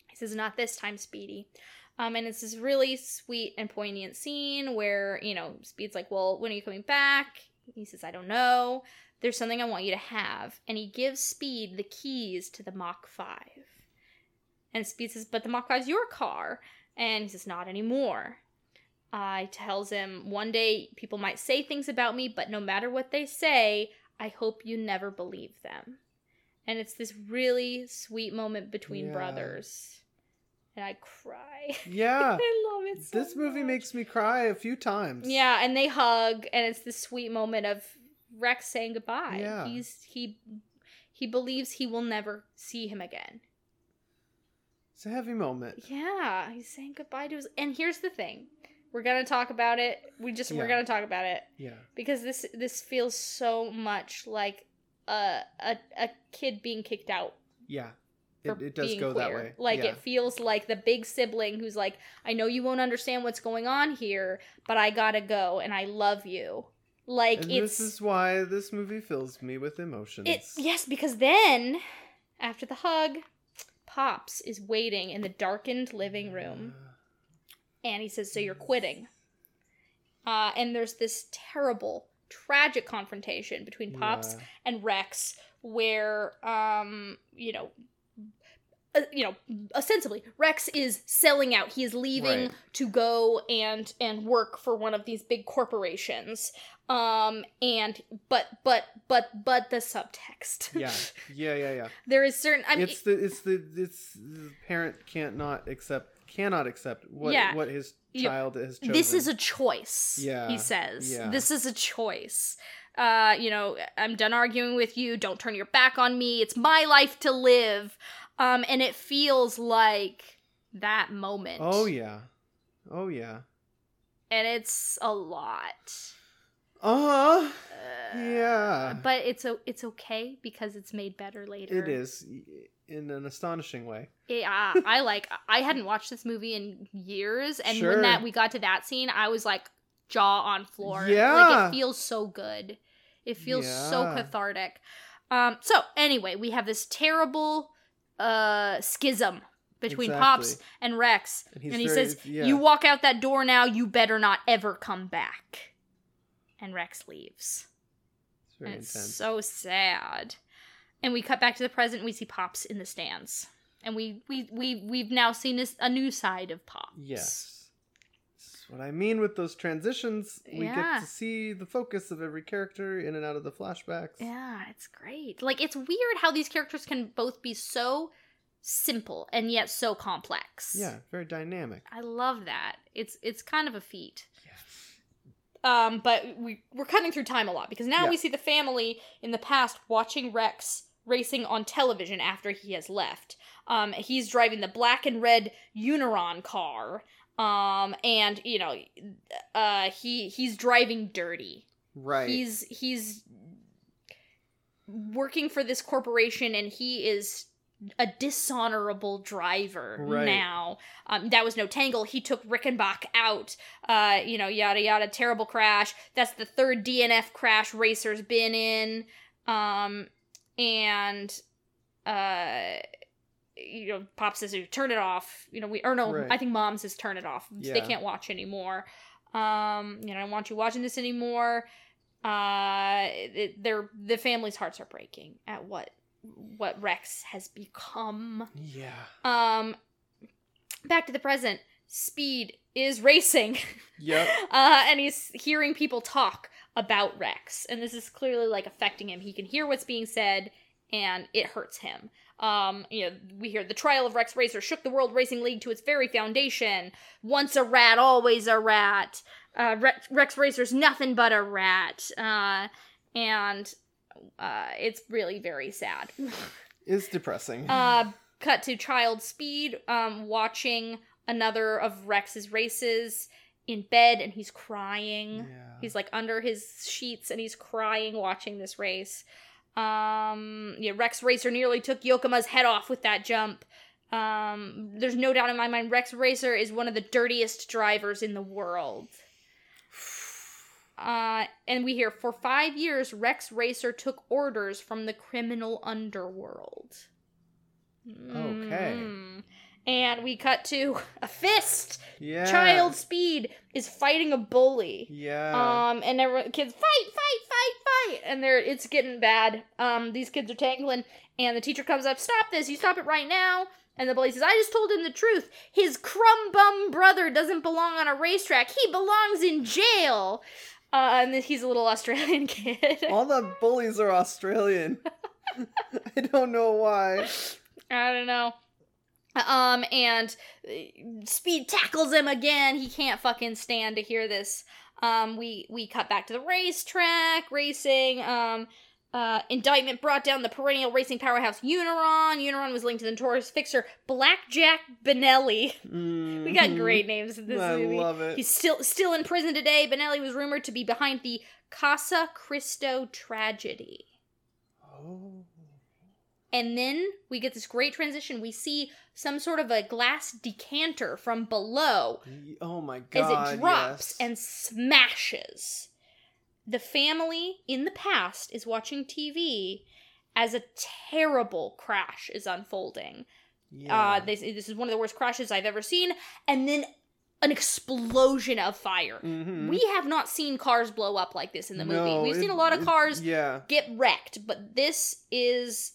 He says, Not this time, Speedy. Um, and it's this really sweet and poignant scene where, you know, Speed's like, Well, when are you coming back? He says, I don't know. There's something I want you to have. And he gives Speed the keys to the Mach 5. And Speed says, But the Mach 5's your car. And he says, Not anymore. Uh, tells him, One day people might say things about me, but no matter what they say, I hope you never believe them and it's this really sweet moment between Yeah. brothers and i cry Yeah. i love it so this movie much. makes me cry a few times. yeah and they hug and it's this sweet moment of rex saying goodbye Yeah. he's he he believes he will never see him again It's a heavy moment. yeah he's saying goodbye to his and here's the thing we're gonna talk about it we just we're gonna talk about it Yeah. because this this feels so much like a, a a kid being kicked out Yeah. It, it does go queer. that way. Like yeah. it feels like the big sibling who's like, I know you won't understand what's going on here, but I gotta go and I love you. Like and it's this is why this movie fills me with emotions. it yes, because then after the hug, Pops is waiting in the darkened living room and he says, So you're quitting. Uh, and there's this terrible, tragic confrontation between Pops Yeah. and Rex, where um, you know, uh, you know, ostensibly Rex is selling out. He is leaving Right. to go and and work for one of these big corporations. Um, and but but but but the subtext. yeah, yeah, yeah, yeah. there is certain. I mean, it's the it's the it's the parent can't not accept cannot accept what Yeah. what his child has chosen. this is a choice Yeah, he says yeah. this is a choice uh you know i'm done arguing with you don't turn your back on me it's my life to live um and it feels like that moment oh yeah, oh yeah. and it's a lot Uh huh. Uh, Yeah. but it's a it's okay because it's made better later It is in an astonishing way. yeah i like i hadn't watched this movie in years and when that we got to that scene i was like jaw on floor Yeah. like Yeah. it feels so good it feels so cathartic um so anyway we have this terrible uh schism between pops and rex And, and he very- says yeah. you walk out that door now you better not ever come back and rex leaves It's very and it's intense. so sad. And we cut back to the present. And we see Pops in the stands, and we we we we've now seen this, a new side of Pops. Yes. What I mean with those transitions. We Yeah. get to see the focus of every character in and out of the flashbacks. Yeah, it's great. Like it's weird how these characters can both be so simple and yet so complex. Yeah, very dynamic. I love that. It's it's kind of a feat. Yes. Um, but we we're cutting through time a lot because now Yeah. we see the family in the past watching Rex racing on television after he has left. Um, he's driving the black and red Uniron car. Um, and you know, uh, he he's driving dirty. Right. He's he's working for this corporation, and he is a dishonorable driver Right. now. Um, that was no tangle. He took Rickenbach out. Uh, you know, yada yada. Terrible crash. That's the third DNF crash Racer's been in. Um, and uh, you know, Pop says, "Turn it off." You know, we or no, Right. I think Mom says, "Turn it off." They can't watch anymore. Um, you know, I don't want you watching this anymore. Uh, it, they're the family's hearts are breaking at what what Rex has become. yeah. Um, back to the present. Speed is racing. Yep. uh, and he's hearing people talk about Rex, and this is clearly like affecting him. He can hear what's being said, and it hurts him. Um, you know, we hear the trial of Rex Racer shook the World Racing League to its very foundation. Once a rat, always a rat. Uh, Rex, Rex Racer's nothing but a rat. Uh, and uh, it's really very sad. It's depressing. Uh, cut to Child Speed, um, watching another of Rex's races in bed, and he's crying. yeah. He's like under his sheets, and he's crying watching this race. Um, yeah, Rex Racer nearly took Yokoma's head off with that jump. Um, there's no doubt in my mind, Rex Racer is one of the dirtiest drivers in the world. Uh, and we hear for five years, Rex Racer took orders from the criminal underworld. Okay. Mm. And we cut to a fist. yeah. Child Speed is fighting a bully. Yeah. Um, and everyone, kids fight, fight, fight, fight, and they're it's getting bad. Um, these kids are tangling, and the teacher comes up, stop this! You stop it right now! And the bully says, I just told him the truth. His crumb bum brother doesn't belong on a racetrack. He belongs in jail. Uh, and he's a little Australian kid. All the bullies are Australian. I don't know why. I don't know. Um, and uh, Speed tackles him again. He can't fucking stand to hear this. Um, we we cut back to the racetrack, racing. Um, uh, indictment brought down the perennial racing powerhouse Uniron. Uniron was linked to the notorious fixer Blackjack Benelli. We got Mhm. great names in this I movie. love it. He's still still in prison today. Benelli was rumored to be behind the Casa Cristo tragedy. Oh. And then we get this great transition. We see some sort of a glass decanter from below Oh my god. as it drops yes. and smashes. The family in the past is watching TV as a terrible crash is unfolding. yeah. Uh, this, this is one of the worst crashes I've ever seen. And then an explosion of fire. Mhm. We have not seen cars blow up like this in the movie. No, We've seen a lot of it- cars Yeah. get wrecked, but this is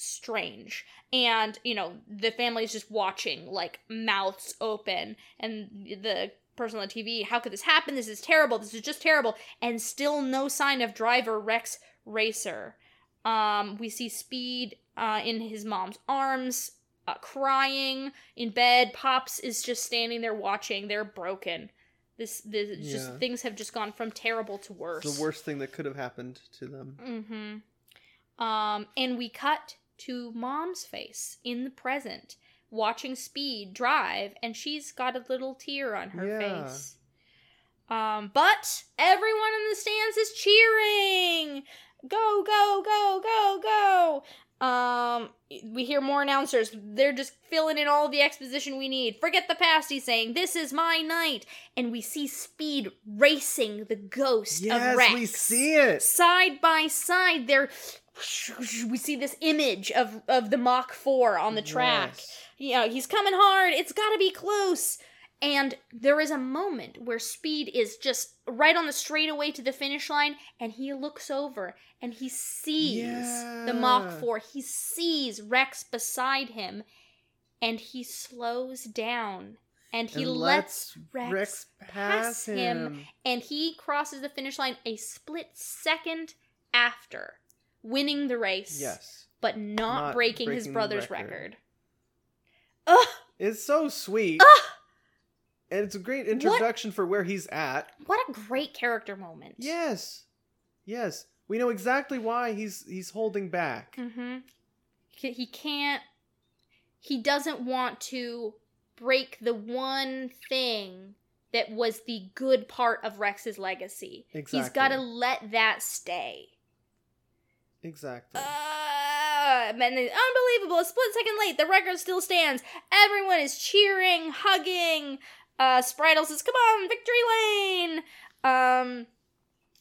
strange. And, you know, the family's just watching, like, mouths open, and the person on the TV, how could this happen? This is terrible. This is just terrible. And still no sign of driver Rex Racer. Um, we see Speed uh, in his mom's arms, uh, crying in bed. Pops is just standing there watching. They're broken. This, this it's just things have just gone from terrible to worse. It's the worst thing that could have happened to them. Mm-hmm. Um, and we cut to mom's face in the present, watching Speed drive, and she's got a little tear on her Yeah. face. Um, but everyone in the stands is cheering. Go, go, go, go, go. Um, we hear more announcers. They're just filling in all the exposition we need. Forget the past, he's saying. This is my night. And we see Speed racing the ghost of Yes, Rex we see it. side by side they're we see this image of of the mach 4 on the track Yes. you know he's coming hard it's got to be close and there is a moment where speed is just right on the straightaway to the finish line and he looks over and he sees the mach 4 he sees rex beside him and he slows down and he And lets lets Rex pass pass him. him. and he crosses the finish line a split second after winning the race, Yes. but not, Not breaking, his breaking the brother's record. record. Ugh, It's so sweet. ugh, And it's a great introduction for where he's at. what a great character moment. Yes. Yes. We know exactly why he's he's holding back. Mm-hmm. He, he can't. He doesn't want to break the one thing that was the good part of Rex's legacy. Exactly. He's got to let that stay. Exactly. Uh, and unbelievable, a split second late, the record still stands. Everyone is cheering, hugging. Uh, Spritle says, "Come on, victory lane!" Um,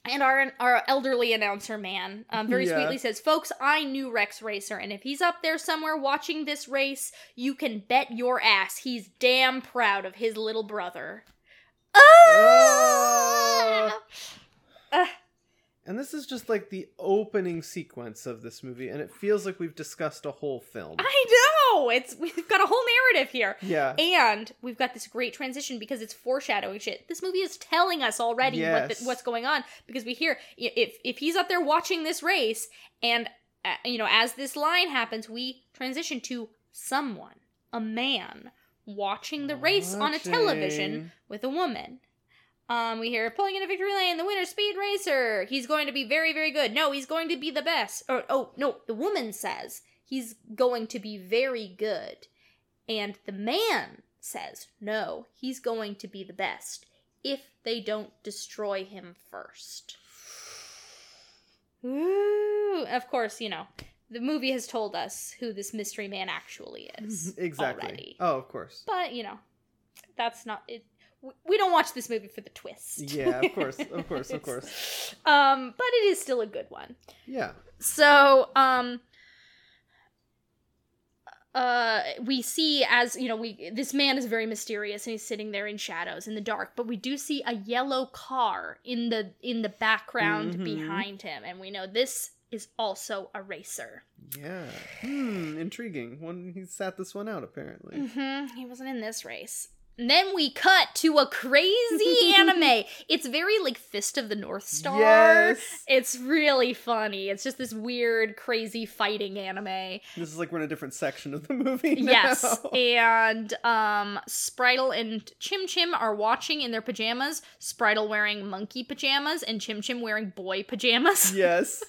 and our our elderly announcer man, um, very Yeah. sweetly says, "Folks, I knew Rex Racer, and if he's up there somewhere watching this race, you can bet your ass he's damn proud of his little brother." Ah! Uh, And this is just like the opening sequence of this movie, and it feels like we've discussed a whole film. I know it's we've got a whole narrative here. Yeah. And we've got this great transition because it's foreshadowing shit. This movie is telling us already what the, what's going on because we hear if if he's up there watching this race and uh, you know as this line happens, we transition to someone, a man watching the race on a television with a woman. Um, we hear pulling into victory lane, the winner, Speed Racer. He's going to be very, very good. No, he's going to be the best. Or oh no, the woman says he's going to be very good, and the man says no, he's going to be the best if they don't destroy him first. Ooh, of course, you know the movie has told us who this mystery man actually is exactly. already. Oh, of course. But you know, that's not it. We don't watch this movie for the twist. Yeah, of course, of course, of course. Um, but it is still a good one. Yeah. So, um, uh, we see as you know, we this man is very mysterious and he's sitting there in shadows in the dark. But we do see a yellow car in the in the background Mhm. behind him, and we know this is also a racer. Yeah. Hmm. Intriguing. One he sat this one out apparently. Mm-hmm. He wasn't in this race. And then we cut to a crazy anime. It's very like Fist of the North Star. Yes. It's really funny. It's just this weird, crazy fighting anime. This is like we're in a different section of the movie. Now. Yes. And um Spritle and Chim Chim are watching in their pajamas. Spritle wearing monkey pajamas and Chim Chim wearing boy pajamas. yes.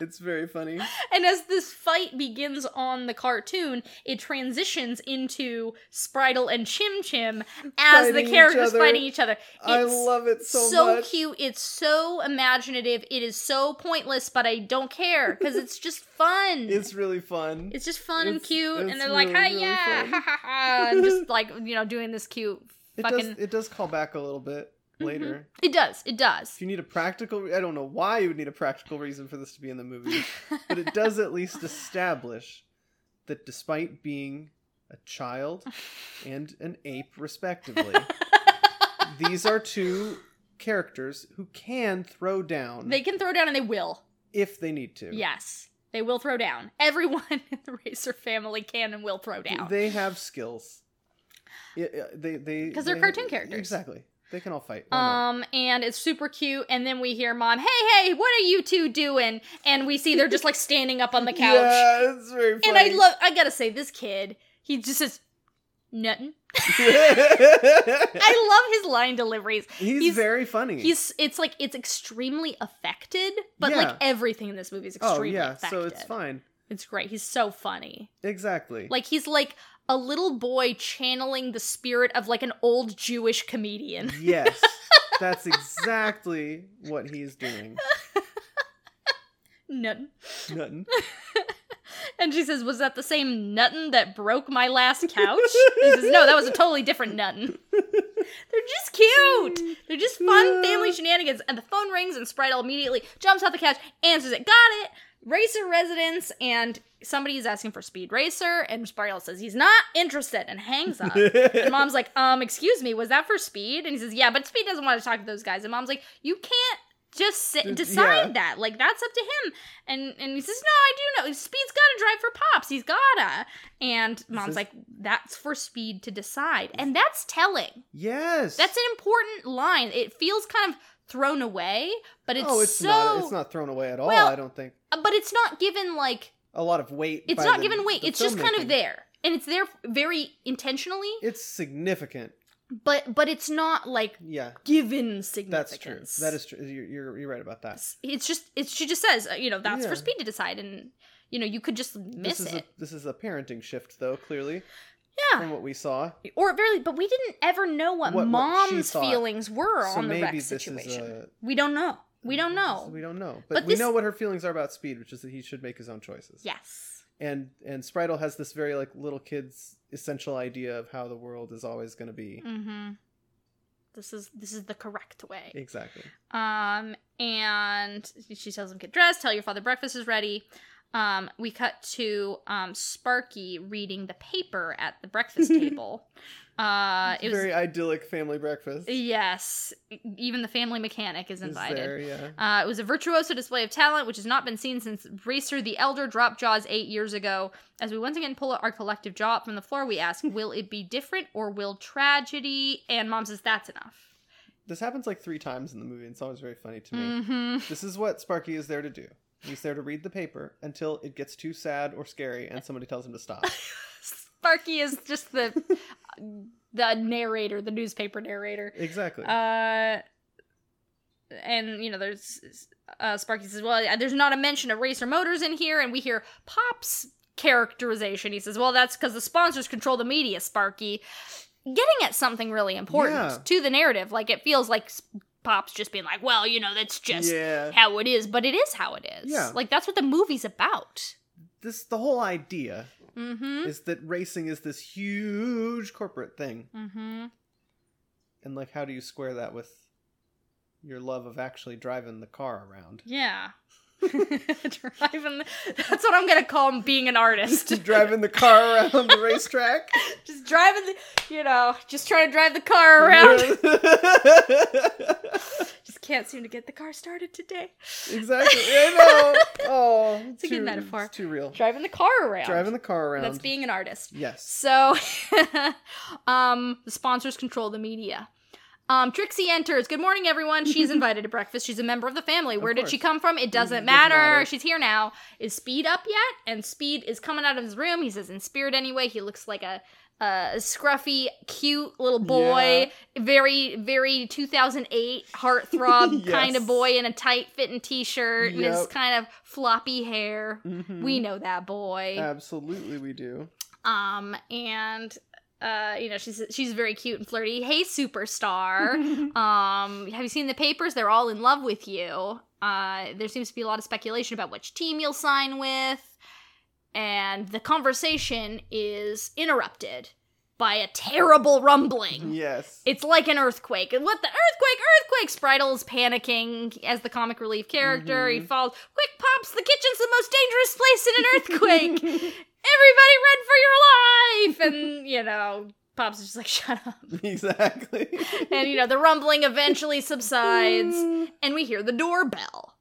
It's very funny. And as this fight begins on the cartoon, it transitions into Spritle and Chim Chim as Fighting the characters other. fighting each other. I It's love it so, much. So cute. It's so imaginative. It is so pointless, but I don't care because it's just fun. It's really fun. It's just fun and cute, and they're like, really, "Hi, really yeah, fun. ha ha ha," and just like you know, doing this cute it fucking. does. It does call back a little bit later. Mm-hmm. It does. It does. If you need a practical, I don't know why you would need a practical reason for this to be in the movie, but it does at least establish that despite being a child and an ape, respectively, these are two characters who can throw down They can throw down, and they will. if they need to. Yes, they will throw down. Everyone in the Racer family can and will throw down. They have skills. Yeah, they they 'Cause they're they- cartoon characters. Exactly. They can all fight. Why not? Um, and it's super cute. And then we hear mom, "Hey, hey, what are you two doing?" And we see they're just like standing up on the couch. Yeah, it's very funny. and I love. I gotta say, this kid, he just says nothing. I love his line deliveries. he's, he's- very funny. He's it's like it's extremely affected, but Yeah. like everything in this movie is oh extremely yeah, affected. so it's fine. It's great. He's so funny. Exactly. Like he's like a little boy channeling the spirit of like an old Jewish comedian. yes, that's exactly what he's doing. Nothing. Nothing. And she says, "Was that the same nuttin that broke my last couch?" he says, "No, that was a totally different nuttin." They're just cute. They're just fun family shenanigans. And the phone rings, and Spritle immediately jumps off the couch, answers it. Got it. Racer residence, and somebody is asking for Speed Racer, and Spritle says he's not interested and hangs up. and mom's like, um, excuse me, was that for Speed? And he says, yeah, but Speed doesn't want to talk to those guys. And mom's like, you can't just sit, Uh, decide yeah. that. Like that's up to him. And and he says, no, I do know. Speed's got to drive for Pops. He's gotta. And mom's like, that's for Speed to decide, and that's telling. yes. That's an important line. It feels kind of thrown away, but it's oh, it's so. not. It's not thrown away at all. Well, I don't think But it's not given like a lot of weight. it's not the- given weight. It's just kind of there, and it's there very intentionally. It's significant. But but it's not like Yeah, given significance. that's true. That is true. You're, you're you're right about that. It's just it's she just says uh, you know that's Yeah. for Speed to decide, and you know you could just miss this is it. a this is a parenting shift, though. Clearly, yeah. from what we saw. Or very, but we didn't ever know what, What- what mom's thought. feelings were So on the maybe Rex this is situation. a- we don't know. We don't know. We don't know, but, But we this- know what her feelings are about Speed, which is that he should make his own choices. Yes. and and Spritle has this very like little kid's essential idea of how the world is always going to be. Mm-hmm. This is this is the correct way. Exactly. Um, and she tells him get dressed. Tell your father breakfast is ready. Um, we cut to um Sparky reading the paper at the breakfast table. Uh, it was very idyllic family breakfast. yes. Even the family mechanic is invited. there, yeah. Uh, it was a virtuoso display of talent, which has not been seen since Racer the Elder dropped Jaws eight years ago. As we once again pull our collective jaw up from the floor, we ask, will it be different or will tragedy? And mom says, that's enough. This happens like three times in the movie. and It's always very funny to me. Mm-hmm. This is what Sparky is there to do. He's there to read the paper until it gets too sad or scary and somebody tells him to stop. Sparky is just the the narrator, the newspaper narrator. exactly. Uh, and you know, there's uh, Sparky says, "Well, there's not a mention of Racer Motors in here," and we hear Pop's characterization. He says, "Well, that's because the sponsors control the media." Sparky, getting at something really important Yeah. to the narrative. Like it feels like Pop's just being like, "Well, you know, that's just yeah. how it is," but it is how it is. Yeah. like that's what the movie's about. This the whole idea Mm-hmm. is that racing is this huge corporate thing. Mm-hmm. And like how do you square that with your love of actually driving the car around? Yeah. Driving. The, that's what I'm gonna call being an artist. driving the car around the racetrack? just driving the, you know, just trying to drive the car around. can't seem to get the car started today. exactly. I know. Oh, It's a good metaphor. It's too real. Driving the car around. Driving the car around. That's being an artist. Yes. So, um, the sponsors control the media. Um, Trixie enters. Good morning, everyone. She's invited to breakfast. She's a member of the family. Where did she come from? It doesn't, doesn't matter. matter. She's here now. Is Speed up yet? And Speed is coming out of his room. He says, in spirit anyway. He looks like a uh, scruffy, cute little boy, very, very 2008 heartthrob kind of boy in a tight fitting t shirt and his kind of floppy hair. Mhm. We know that boy. absolutely we do. Um, and uh, you know, she's she's very cute and flirty. Hey, superstar. um, have you seen the papers? They're all in love with you. Uh, there seems to be a lot of speculation about which team you'll sign with, and the conversation is interrupted by a terrible rumbling. yes. It's like an earthquake. And what the earthquake, earthquake! Spritle is panicking as the comic relief character. He Mhm. falls. Quick, Pops, the kitchen's the most dangerous place in an earthquake! Everybody run for your life! And, you know, Pops is just like, shut up. exactly. And, you know, the rumbling eventually subsides, and we hear the doorbell.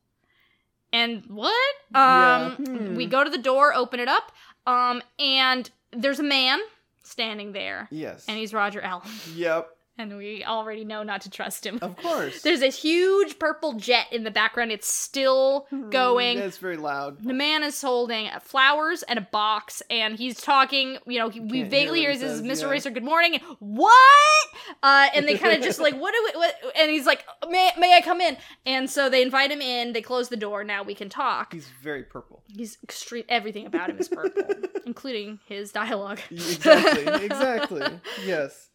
And what? Yeah, Um, hmm. we go to the door, open it up, um, and there's a man standing there, yes. and he's Roger Allam. Yep. And we already know not to trust him. Of course. There's a huge purple jet in the background. It's still going. That's very loud. The man is holding flowers and a box, and he's talking. You know, he, we vaguely hear hear what he this says, Mr. yeah. Racer, good morning. What? Uh, and they kind of just like, what do we? What? And he's like, may may I come in? And so they invite him in. They close the door. Now we can talk. He's very purple. He's extreme. Everything about him is purple, including his dialogue. Exactly. exactly. Yes.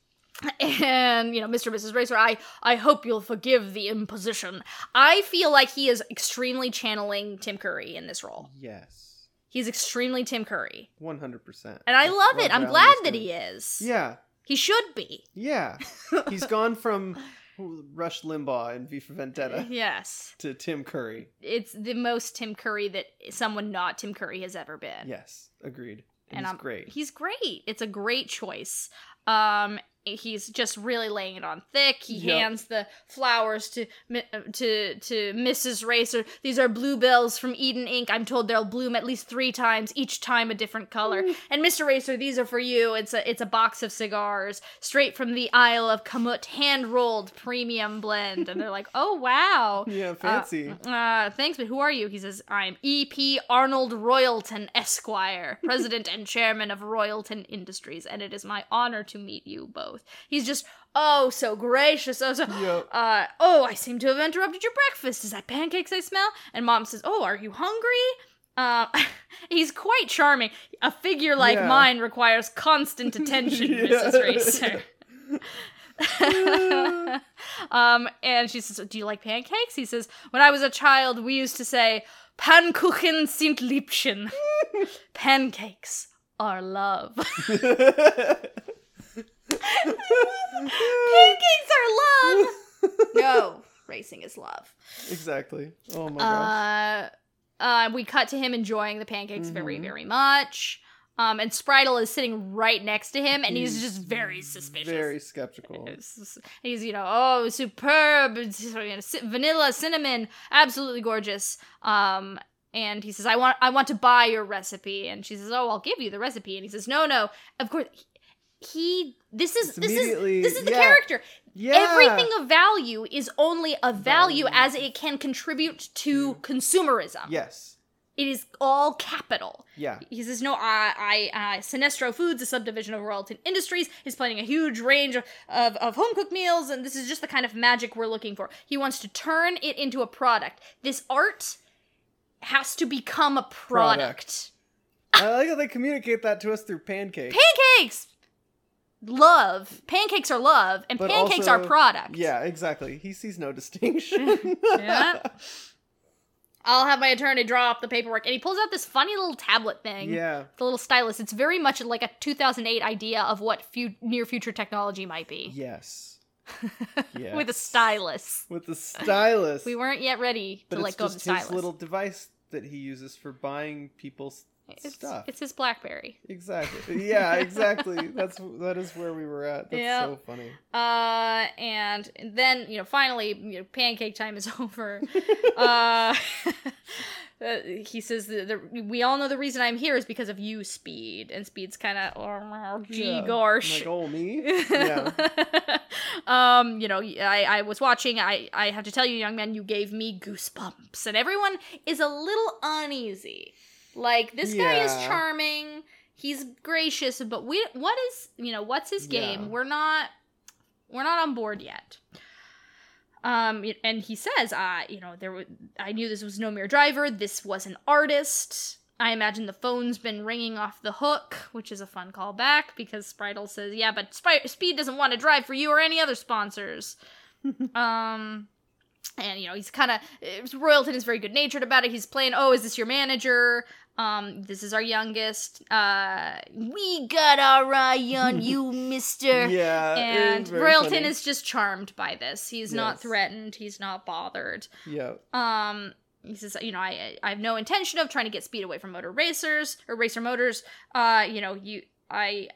And you know mr and mrs racer i i hope you'll forgive the imposition i feel like he is extremely channeling tim curry in this role Yes. he's extremely tim curry One hundred percent. and i love it i'm glad that he is Yeah. he should be Yeah. He's gone from Rush Limbaugh and V for Vendetta yes to Tim Curry. it's the most tim curry that someone not tim curry has ever been Yes. Agreed. And, and he's I'm great. He's great. It's a great choice. Um, he's just really laying it on thick. He Yep. hands the flowers to uh, to to Mrs. Racer. These are bluebells from Eden Ink. I'm told they'll bloom at least three times, each time a different color. And Mr. Racer, these are for you. It's a it's a box of cigars straight from the Isle of Kamut, hand rolled premium blend. And they're like, oh wow. yeah, fancy. Uh, thanks, but who are you? He says, I'm E.P. Arnold Royalton, Esquire, President and Chairman of Royalton Industries, and it is my honor to meet you both. He's just, oh, so gracious. Oh, so, Yep. uh, oh, I seem to have interrupted your breakfast. Is that pancakes I smell? And mom says, oh, are you hungry? Uh, he's quite charming. A figure like Yeah. mine requires constant attention, Mrs. Racer. um, and she says, "Do you like pancakes?" He says, "When I was a child, we used to say, Pannkuchen sind Liebchen. Pancakes are love. Pancakes are love. no, racing is love. exactly. Oh my gosh. Uh, uh, we cut to him enjoying the pancakes very, Mhm. very much. Um, and Spritle is sitting right next to him, and he's, He's just very suspicious. Very skeptical. He's, you know, oh, superb, it's, you know, ci- vanilla, cinnamon, absolutely gorgeous. Um, and he says, I want, I want to buy your recipe. And she says, Oh, I'll give you the recipe. And he says, No, no, of course. He, this is this is this is the yeah. character. Yeah. Everything of value is only of value Value. as it can contribute to consumerism. Yes. It is all capital. Yeah. He says, "No, I, I, uh, Sinestro Foods, a subdivision of Royalton Industries, is planning a huge range of, of, of home cooked meals, and this is just the kind of magic we're looking for. He wants to turn it into a product. This art has to become a product. I like how they communicate that to us through pancakes. Pancakes, love. Pancakes are love, and But pancakes also- are product. yeah, exactly. He sees no distinction. Yeah. I'll have my attorney draw up the paperwork, and he pulls out this funny little tablet thing. yeah. the little stylus. It's very much like a 2008 idea of what fu- near future technology might be. Yes. With a stylus. With the stylus. We weren't yet ready but to let go of the stylus. little device that he uses for buying people's it's, stuff. it's his BlackBerry. Exactly. Yeah, exactly. That's that is where we were at. That's Yeah. so funny. Uh, and then you know, finally, you know, pancake time is over. uh, uh, he says the, the we all know the reason I'm here is because of you, Speed, and Speed's kind of oh, gee Yeah. gosh. Like, oh me? yeah. um, you know, I, I was watching. I, I have to tell you, young man, you gave me goosebumps, and everyone is a little uneasy. Like this guy is charming. he's gracious, but we what is you know what's his game? Yeah. We're not we're not on board yet. Um, and he says, uh, you know, there was I knew this was no mere driver. This was an artist. I imagine the phone's been ringing off the hook, which is a fun callback because Spritle says, "Yeah, but Spri- Speed doesn't want to drive for you or any other sponsors." um, and you know he's kind of Royalton is very good natured about it. He's playing, "Oh, is this your manager?" Um, this is our youngest. Uh, we got our eye on you, Mister. Yeah. and Royalton funny. is just charmed by this. He's not threatened. He's not bothered. Yeah. Um, he says, you know, I I have no intention of trying to get speed away from motor racers or racer motors. Uh, you know, you I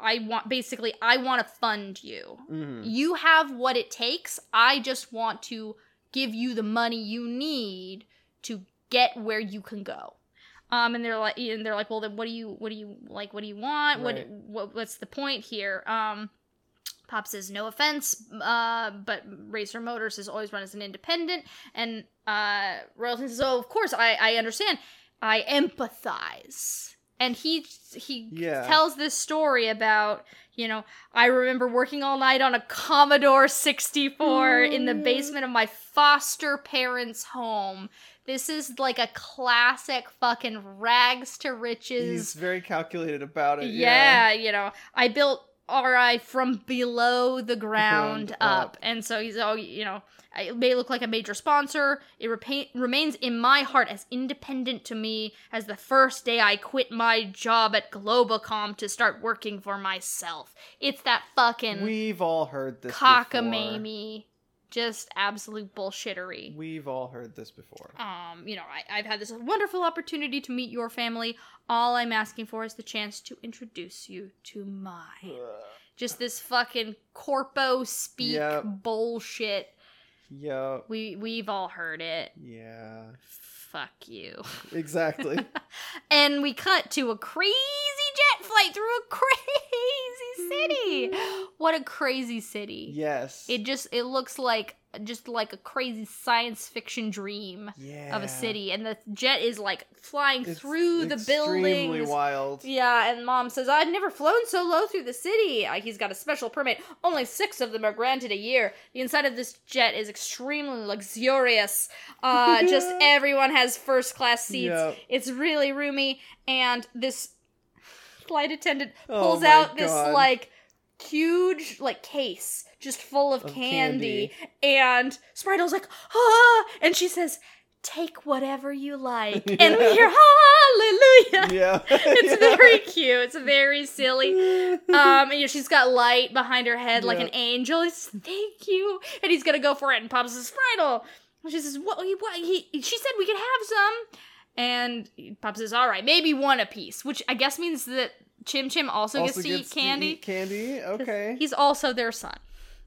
I want basically I want to fund you. hmm You have what it takes. I just want to give you the money you need to get where you can go. Um, and they're like, and they're like, well, then what do you, what do you like? What do you want? Right. What, what, what's the point here? Um, Pop says, no offense, uh, but Racer Motors has always run as an independent. And uh, Royalton says, oh, of course, I, I understand. I empathize. And he he Yeah. tells this story about, you know, I remember working all night on a Commodore 64 in the Mm. basement of my foster parents' home. This is like a classic fucking rags to riches He's very calculated about it. yeah, you know, I built RI from below the ground up. up. And so he's all, you know, it may look like a major sponsor. It repa- remains in my heart as independent to me as the first day I quit my job at Globacom to start working for myself. It's that fucking We've all heard this cockamamie, just absolute bullshittery. We've all heard this before. Um, you know, I, I've had this wonderful opportunity to meet your family. All I'm asking for is the chance to introduce you to mine. Just this fucking corpo speak Yep. bullshit. Yeah. We we've all heard it. Yeah. Fuck you. Exactly. And we cut to a crazy jet flight through a crazy city. What a crazy city. yes. It just it looks like just like a crazy science fiction dream. yeah. of a city, and the jet is like flying It's through the extremely buildings. wild. Yeah, and mom says, I've never flown so low through the city. Uh, he's got a special permit. Only six of them are granted a year. The inside of this jet is extremely luxurious. Uh, just everyone has first class seats. Yep. It's really roomy, and this flight attendant Oh pulls my out this like huge like case just full of, Of candy. and Spritle's like ah and she says take whatever you like. And we hear hallelujah. Yeah. it's Yeah. very cute. It's very silly. Um and you know, she's got light behind her head like Yeah. an angel. He says thank you. And he's gonna go for it. And Pop says Spritle and she says what, what he, she said we could have some and Pop says all right maybe one apiece which I guess means that Chim Chim also, also gets to gets eat candy eat candy. Okay. He's also their son.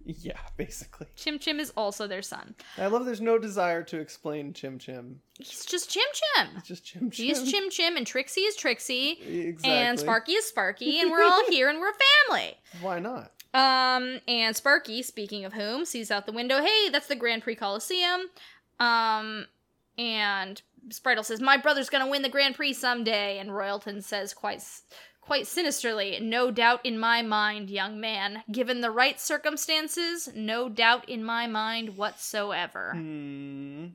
Yeah, basically. Chim Chim is also their son. I love there's no desire to explain Chim Chim. He's just Chim Chim. It's just Chim Chim. He's Chim Chim, and Trixie is Trixie, Exactly. and Sparky is Sparky, and we're all here and we're family. Why not? Um, and Sparky, speaking of whom, sees out the window, hey, that's the Grand Prix Coliseum. Um, and Spritle says, my brother's gonna win the Grand Prix someday. And Royalton says quite, quite sinisterly, no doubt in my mind, young man. Given the right circumstances, no doubt in my mind whatsoever. Hmm.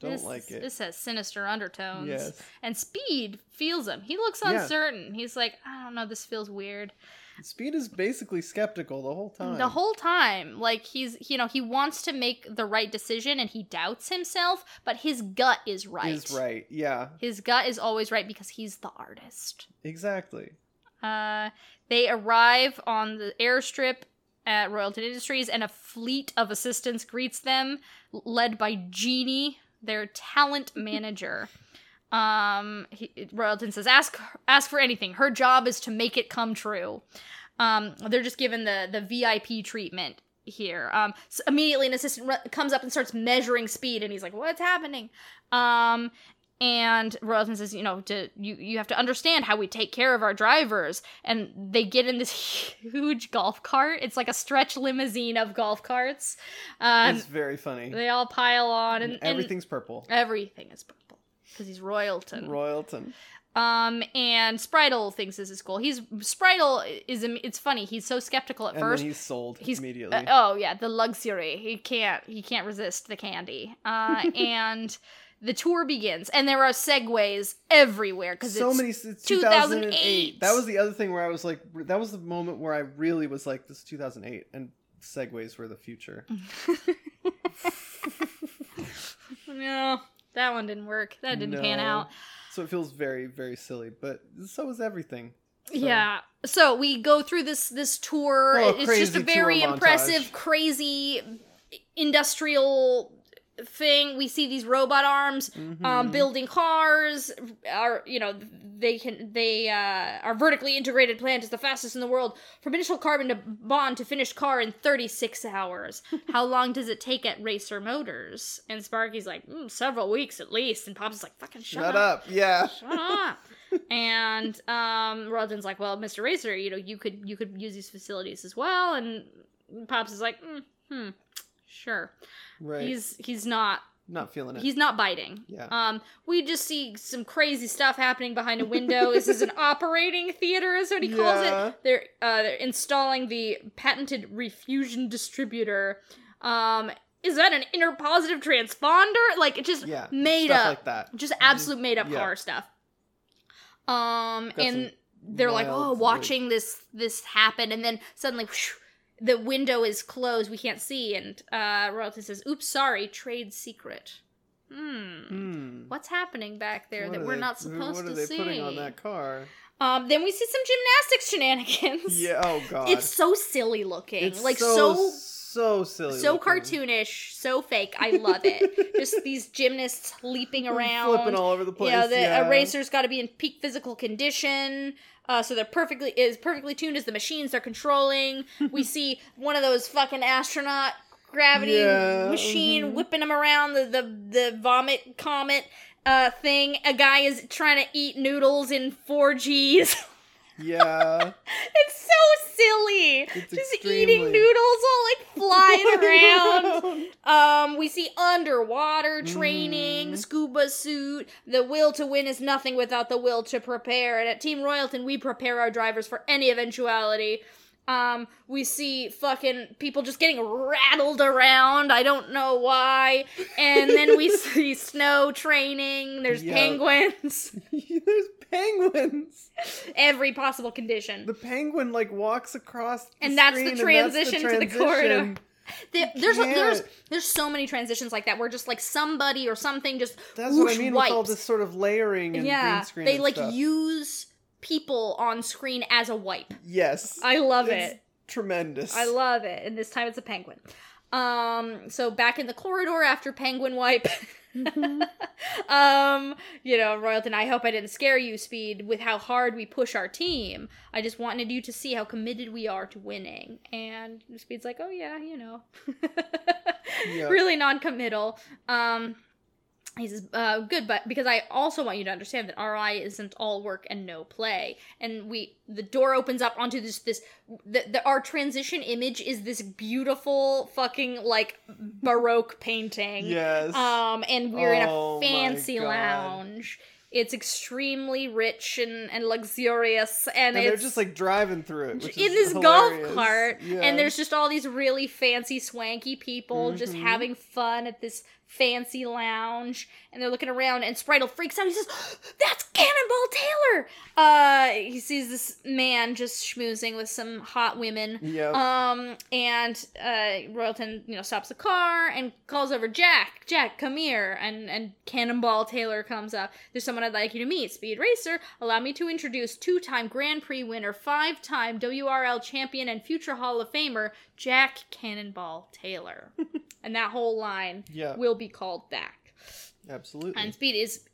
Don't this, like it. This has sinister undertones. Yes. And Speed feels him. He looks Yeah. uncertain. He's like, I don't know, this feels weird. Speed is basically skeptical the whole time. The whole time, like he's, you know, he wants to make the right decision and he doubts himself, but his gut is right. is right. Yeah, His gut is always right because he's the artist. exactly. Uh, they arrive on the airstrip at Royalton Industries, and a fleet of assistants greets them, led by Jeannie, their talent manager. Um, he, Royalton says, "Ask, ask for anything. Her job is to make it come true." Um, they're just given the the VIP treatment here. Um, so immediately an assistant ru- comes up and starts measuring speed, and he's like, "What's happening?" Um, and Royalton says, you know, to you you have to understand how we take care of our drivers. And they get in this huge golf cart. It's like a stretch limousine of golf carts. Um, it's very funny. they all pile on, and, And and everything's purple. everything is purple because he's Royalton. Royalton. Um, and Spritle thinks this is cool. He's Spritle is it's funny. He's so skeptical at and first. then he's sold He's- immediately. Uh, oh yeah, the luxury. He can't he can't resist the candy. Uh, and the tour begins, and there are Segways everywhere because so many it's 2008. 2008 that was the other thing where i was like that was the moment where i really was like this is 2008 and segways were the future no, that one didn't work. That didn't pan out. so it feels very very silly but so is everything So- Yeah. So we go through this this tour. A it's just a very montage. impressive, crazy industrial thing. We see these robot arms um, Mhm. building cars. Are you know they can they uh, are vertically integrated plant is the fastest in the world from initial carbon to bond to finished car in 36 hours. How long does it take at Racer Motors? And Sparky's like mm, several weeks at least. And Pops is like fucking shut, shut up yeah shut up. and um Roland's like, well, Mr. Racer, you know, you could you could use these facilities as well. And Pops is like, mm, hmm, sure. Right He's he's not not feeling it he's not biting. Yeah. Um, we just see some crazy stuff happening behind a window. this is an operating theater, is what he calls Yeah. it. They're uh they're installing the patented refusion distributor. Um, is that an inner positive transponder? Like it just yeah made up like that just absolute made up Yeah. car stuff. Um, Got and they're like, oh, watching this this happen, and then suddenly. whoosh, the window is closed. We can't see, and uh, Royalty says, "Oops, sorry, trade secret." Hmm. Hmm. What's happening back there What that we're they- not supposed to see? what are they see? putting on that car Um, then we see some gymnastics shenanigans. yeah oh god it's so silly looking, It's like so so so silly so looking. cartoonish, so fake. I love it. Just these gymnasts leaping around, flipping all over the place yeah, the yeah. eraser's got to be in peak physical condition. Uh, so they're perfectly is perfectly tuned as the machines they're controlling. we see one of those fucking astronaut gravity Yeah, machine mhm. whipping them around the the the vomit comet uh thing. A guy is trying to eat noodles in four Gs. yeah it's so silly. It's Just extremely- eating noodles all like flying around. Um, we see underwater training, Mhm. scuba suit. The will to win is nothing without the will to prepare. And at Team Royalton, we prepare our drivers for any eventuality. Um, we see fucking people just getting rattled around. I don't know why. And then we see snow training. There's Yeah. penguins. There's penguins. Every possible condition. The penguin like walks across, the And that's the transition to the corridor. There- there's there's there's so many transitions like that where just like somebody or something just That's what I mean wipes. with all this sort of layering and yeah, green screen. they and like stuff. use people on screen as a wipe. Yes, I love It's it. Tremendous. I love it. And this time it's a penguin. Um, so back in the corridor after penguin wipe. um, you know, Royalton, I hope I didn't scare you, Speed, with how hard we push our team. I just wanted you to see how committed we are to winning. And Speed's like, oh yeah, you know. Yep. Really non-committal. Um he says, uh, good, but because I also want you to understand that RI isn't all work and no play. And we, the door opens up onto this, this, the, the our transition image is this beautiful fucking like baroque painting. Yes. Um, and we're in Oh a fancy lounge. It's extremely rich and, and luxurious, and, and they're just like driving through it which in is this golf cart, and there's just all these really fancy, swanky people just Mhm. having fun at this fancy lounge, and they're looking around. And Spritle freaks out. He says, "That's Cannonball Taylor!" Uh, he sees this man just schmoozing with some hot women. Yep. Um, and uh, Royalton, you know, stops the car and calls over Jack. Jack, come here. And and Cannonball Taylor comes up. There's someone I'd like you to meet. Speed Racer. Allow me to introduce two-time Grand Prix winner, five-time WRL champion, and future Hall of Famer Jack Cannonball Taylor. and that whole line yeah. will be called back. Absolutely. And Speed is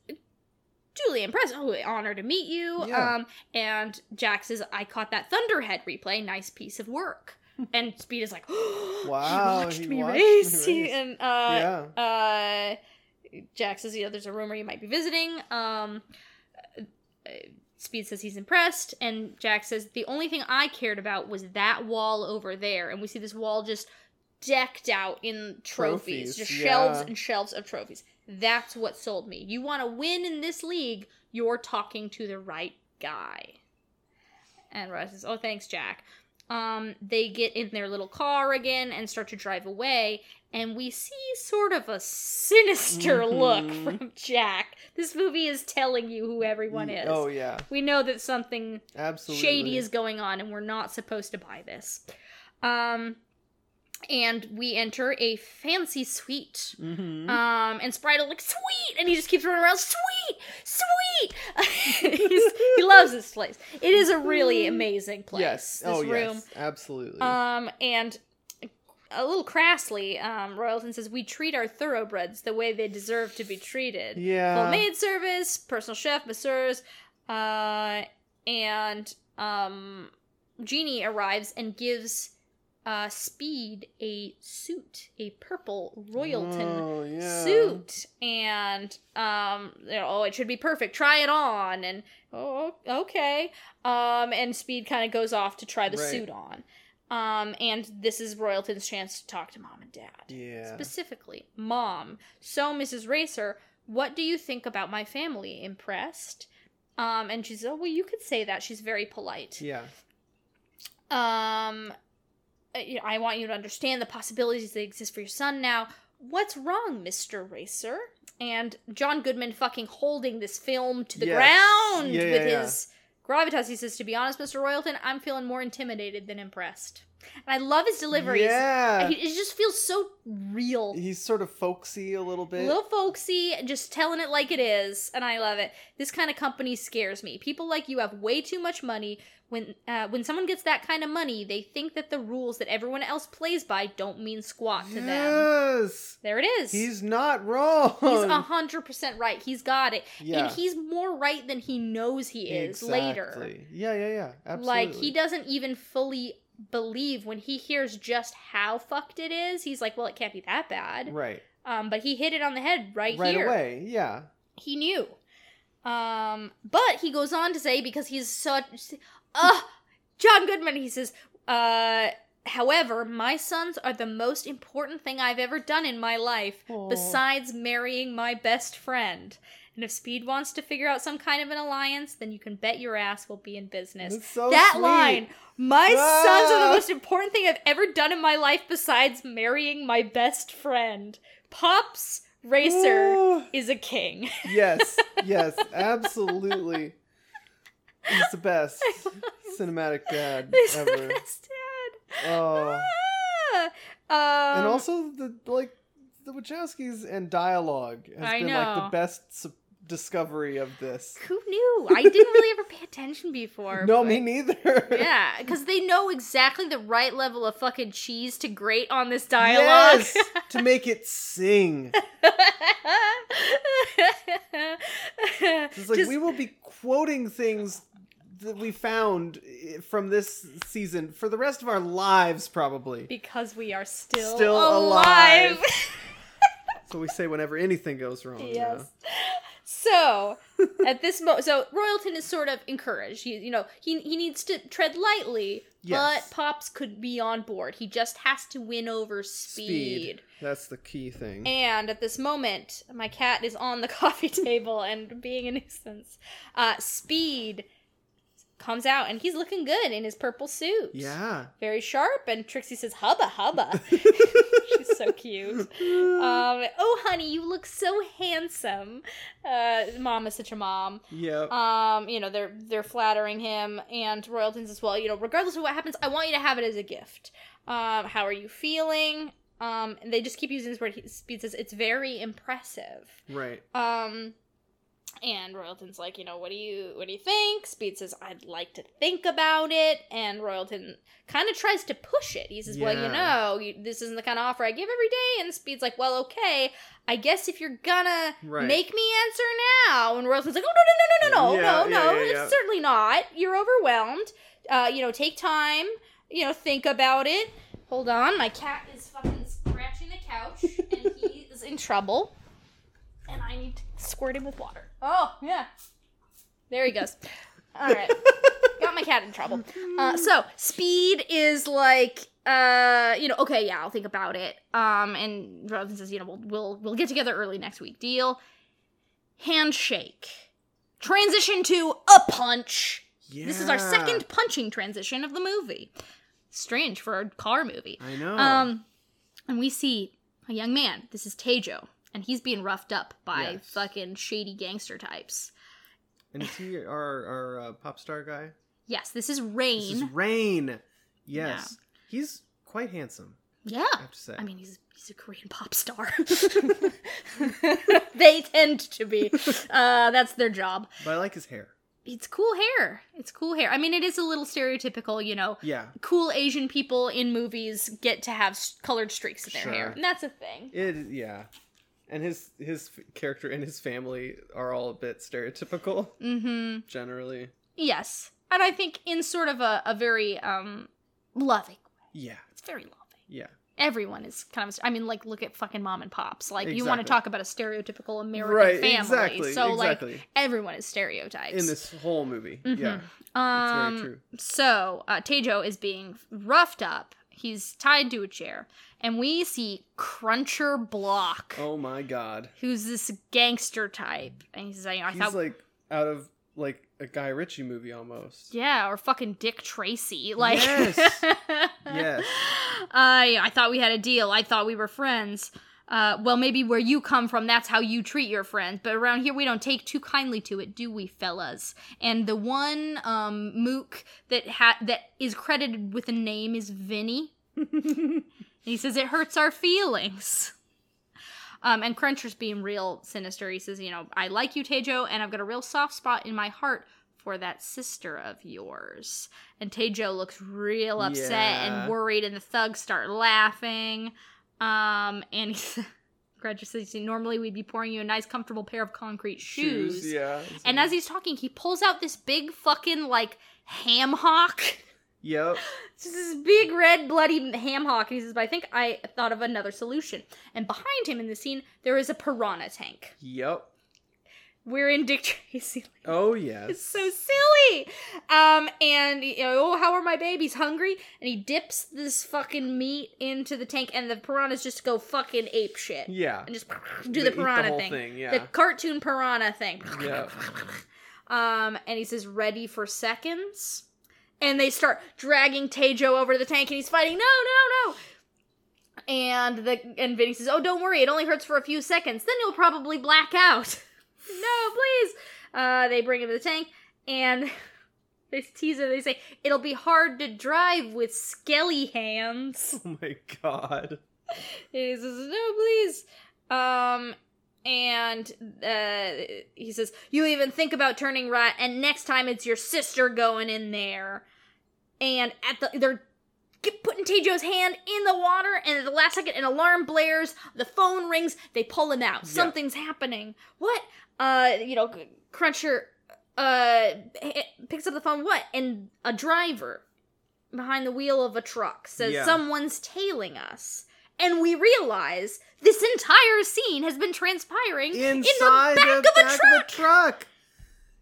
truly impressed. Oh, honor to meet you. Yeah. Um, and Jack says, I caught that Thunderhead replay. Nice piece of work. And Speed is like, Wow, he watched he me watched race. me race. And uh, yeah. uh, Jack says, you know, there's a rumor you might be visiting. Um, uh, Speed says he's impressed, and Jack says the only thing I cared about was that wall over there. And we see this wall just decked out in trophies, Trophies, just shelves and shelves of trophies. That's what sold me. You want to win in this league, you're talking to the right guy. And Russ says, "Oh, thanks, Jack." Um, they get in their little car again and start to drive away, and we see sort of a sinister look Mhm. from Jack. This movie is telling you who everyone is. Oh yeah, We know that something absolutely. shady is going on and we're not supposed to buy this. Um and we enter a fancy suite. hmm Um and Spritle like sweet and he just keeps running around sweet, sweet. He's, he loves this place. It is a really amazing place. yes. This oh room. yes. Absolutely. Um and a little crassly, um, Royalton says we treat our thoroughbreds the way they deserve to be treated yeah. full maid service, personal chef, masseurs, uh, and um, Jeannie arrives and gives uh, Speed a suit, a purple Royalton Oh, yeah. suit, and um, you know, oh, it should be perfect. Try it on, and oh, okay. Um, and Speed kind of goes off to try the Right. suit on. Um, and this is Royalton's chance to talk to mom and dad Yeah. specifically mom so mrs racer what do you think about my family impressed um and she's oh well you could say that she's very polite Yeah. um Uh, i want you to understand the possibilities that exist for your son now what's wrong mr racer and john goodman fucking holding this film to the Yes. ground Yeah, yeah, with yeah. his gravitas he says to be honest mr royalton i'm feeling more intimidated than impressed and i love his deliveries Yeah. he- it just feels so real He's sort of folksy a little bit. A little folksy, just telling it like it is, and I love it. This kind of company scares me. People like you have way too much money. When uh, when someone gets that kind of money, they think that the rules that everyone else plays by don't mean squat to them. yes. There it is. He's not wrong. He's a hundred percent right. He's got it, Yeah. and he's more right than he knows he is later. Yeah, yeah, yeah. Absolutely. Like he doesn't even fully believe when he hears just how fucked it is. He's like, "Well, it can't be that bad." Right. Um, but he hit it on the head right, Right here. away. Yeah. he knew. Um, but he goes on to say because he's such, uh, John Goodman. He says, uh, however, my sons are the most important thing I've ever done in my life, Aw. besides marrying my best friend. And if Speed wants to figure out some kind of an alliance, then you can bet your ass we'll be in business. So that sweet. line, my sons are Ah. the most important thing I've ever done in my life besides marrying my best friend. Pops Racer Ooh. is a king. Yes. Yes. Absolutely. He's the best cinematic dad He's the ever. best dad. Oh. Ah. Um, and also the like the Wachowskis and dialogue has I been like know. the best su- discovery of this. who knew? I didn't really ever pay attention before. No, but- me neither. Yeah, because they know exactly the right level of fucking cheese to grate on this dialogue. Yes, to make it sing. It's like Just- we will be quoting things that we found eh, from this season for the rest of our lives, probably. because we are still, Still alive. alive. So we say whenever anything goes wrong. yes. So at this moment, so Royalton is sort of encouraged. He, you know, he he needs to tread lightly, Yes. but Pops could be on board. He just has to win over Speed. speed. That's the key thing. And at this moment, my cat is on the coffee table and being a nuisance. Uh, Speed comes out and he's looking good in his purple suit. yeah. Very sharp. And Trixie says, Hubba, hubba. She's so cute. Um, oh, honey, you look so handsome. Uh, mom is such a mom. yep. Um, you know, they're they're flattering him, and Royalton says, "Well, you know, regardless of what happens, I want you to have it as a gift. Um, how are you feeling?" Um, and they just keep using this word. He- says it's very impressive. right. Um, and Royalton's like, you know, what do you what do you think? Speed says, I'd like to think about it, and Royalton kind of tries to push it. He says, well, you know, you, this isn't the kind of offer I give every day. And Speed's like, well, okay, I guess if you're gonna Right. make me answer now, and Royalton's like, oh no no no no no Yeah, no yeah, no, yeah, it's yeah. certainly not. You're overwhelmed. Uh, you know, take time. You know, think about it. Hold on, my cat is fucking scratching the couch, and he is in trouble and I need to squirt him with water. Oh, yeah. There he goes. All right. got my cat in trouble. Uh, so Speed is like, uh, you know, okay, yeah, I'll think about it. Um, and Jonathan says, you know, we'll we'll we'll get together early next week. Deal. Handshake. Transition to a punch. Yeah. This is our second punching transition of the movie. Strange for a car movie. I know. Um, and we see a young man. This is Taejo, and he's being roughed up by Yes. fucking shady gangster types. and is he our our uh, pop star guy? Yes, this is Rain. This is Rain. Yes, he's quite handsome. yeah, I have to say. I mean he's he's a Korean pop star. they tend to be. Uh, that's their job. but I like his hair. It's cool hair. It's cool hair. I mean, it is a little stereotypical, you know. Yeah, Cool Asian people in movies get to have colored streaks in their hair, Sure. and that's a thing. it. Yeah, and his his character and his family are all a bit stereotypical Mm-hmm. generally. Yes, and I think in sort of a, a very um loving. Yeah, It's very loving. yeah, Everyone is kind of. I mean, like look at fucking mom and pops. Like you want to talk about a stereotypical American right. family. Exactly. So exactly. like everyone is stereotypes in this whole movie. Mhm. Yeah, Um, it's very true. So uh, Taejo is being roughed up. He's tied to a chair, and we see Cruncher Block, Oh my god, who's this gangster type, and he's like, I he's thought, like out of like a Guy Ritchie movie almost. yeah, or fucking Dick Tracy, like, Yes. Yes. I I thought we had a deal. I thought we were friends. Uh, well, maybe where you come from, that's how you treat your friends. But around here, we don't take too kindly to it, do we, fellas? And the one um, mook that ha- that is credited with a name is Vinny. he says it hurts our feelings. Um, and Cruncher's being real sinister. He says, you know, I like you, Taejo, and I've got a real soft spot in my heart for that sister of yours. And Taejo looks real upset Yeah. and worried, and the thugs start laughing. Um, and he's Cruncher says, normally we'd be pouring you a nice, comfortable pair of concrete shoes. Yeah. And as he's talking, he pulls out this big fucking like ham hock. Yep. It's just this big red bloody ham hock. And he says, but I think I thought of another solution. And behind him in the scene, there is a piranha tank. Yep. We're in Dick Tracy. Oh yes. It's so silly. Um, and you know, oh, how are my babies hungry? And he dips this fucking meat into the tank, and the piranhas just go fucking ape shit. Yeah. And just do They the the piranha whole thing. thing, yeah. The cartoon piranha thing. Yeah. Um, and he says, ready for seconds. And they start dragging Taejo over to the tank, and he's fighting, no, no, no. And the and Vinny says, "Oh, don't worry, it only hurts for a few seconds. Then you'll probably black out." No, please. Uh, they bring him to the tank, and they tease him. They say, "It'll be hard to drive with skelly hands." Oh my god. He says, "No, please." Um, and uh, he says, "You even think about turning right, and next time it's your sister going in there." And at the they're putting Taejo's hand in the water, and at the last second, an alarm blares. The phone rings. They pull him out. Something's happening. What? Uh, you know, Cruncher uh picks up the phone. What? And a driver behind the wheel of a truck says Yeah. someone's tailing us. And we realize this entire scene has been transpiring Inside in the back, of, a truck. truck.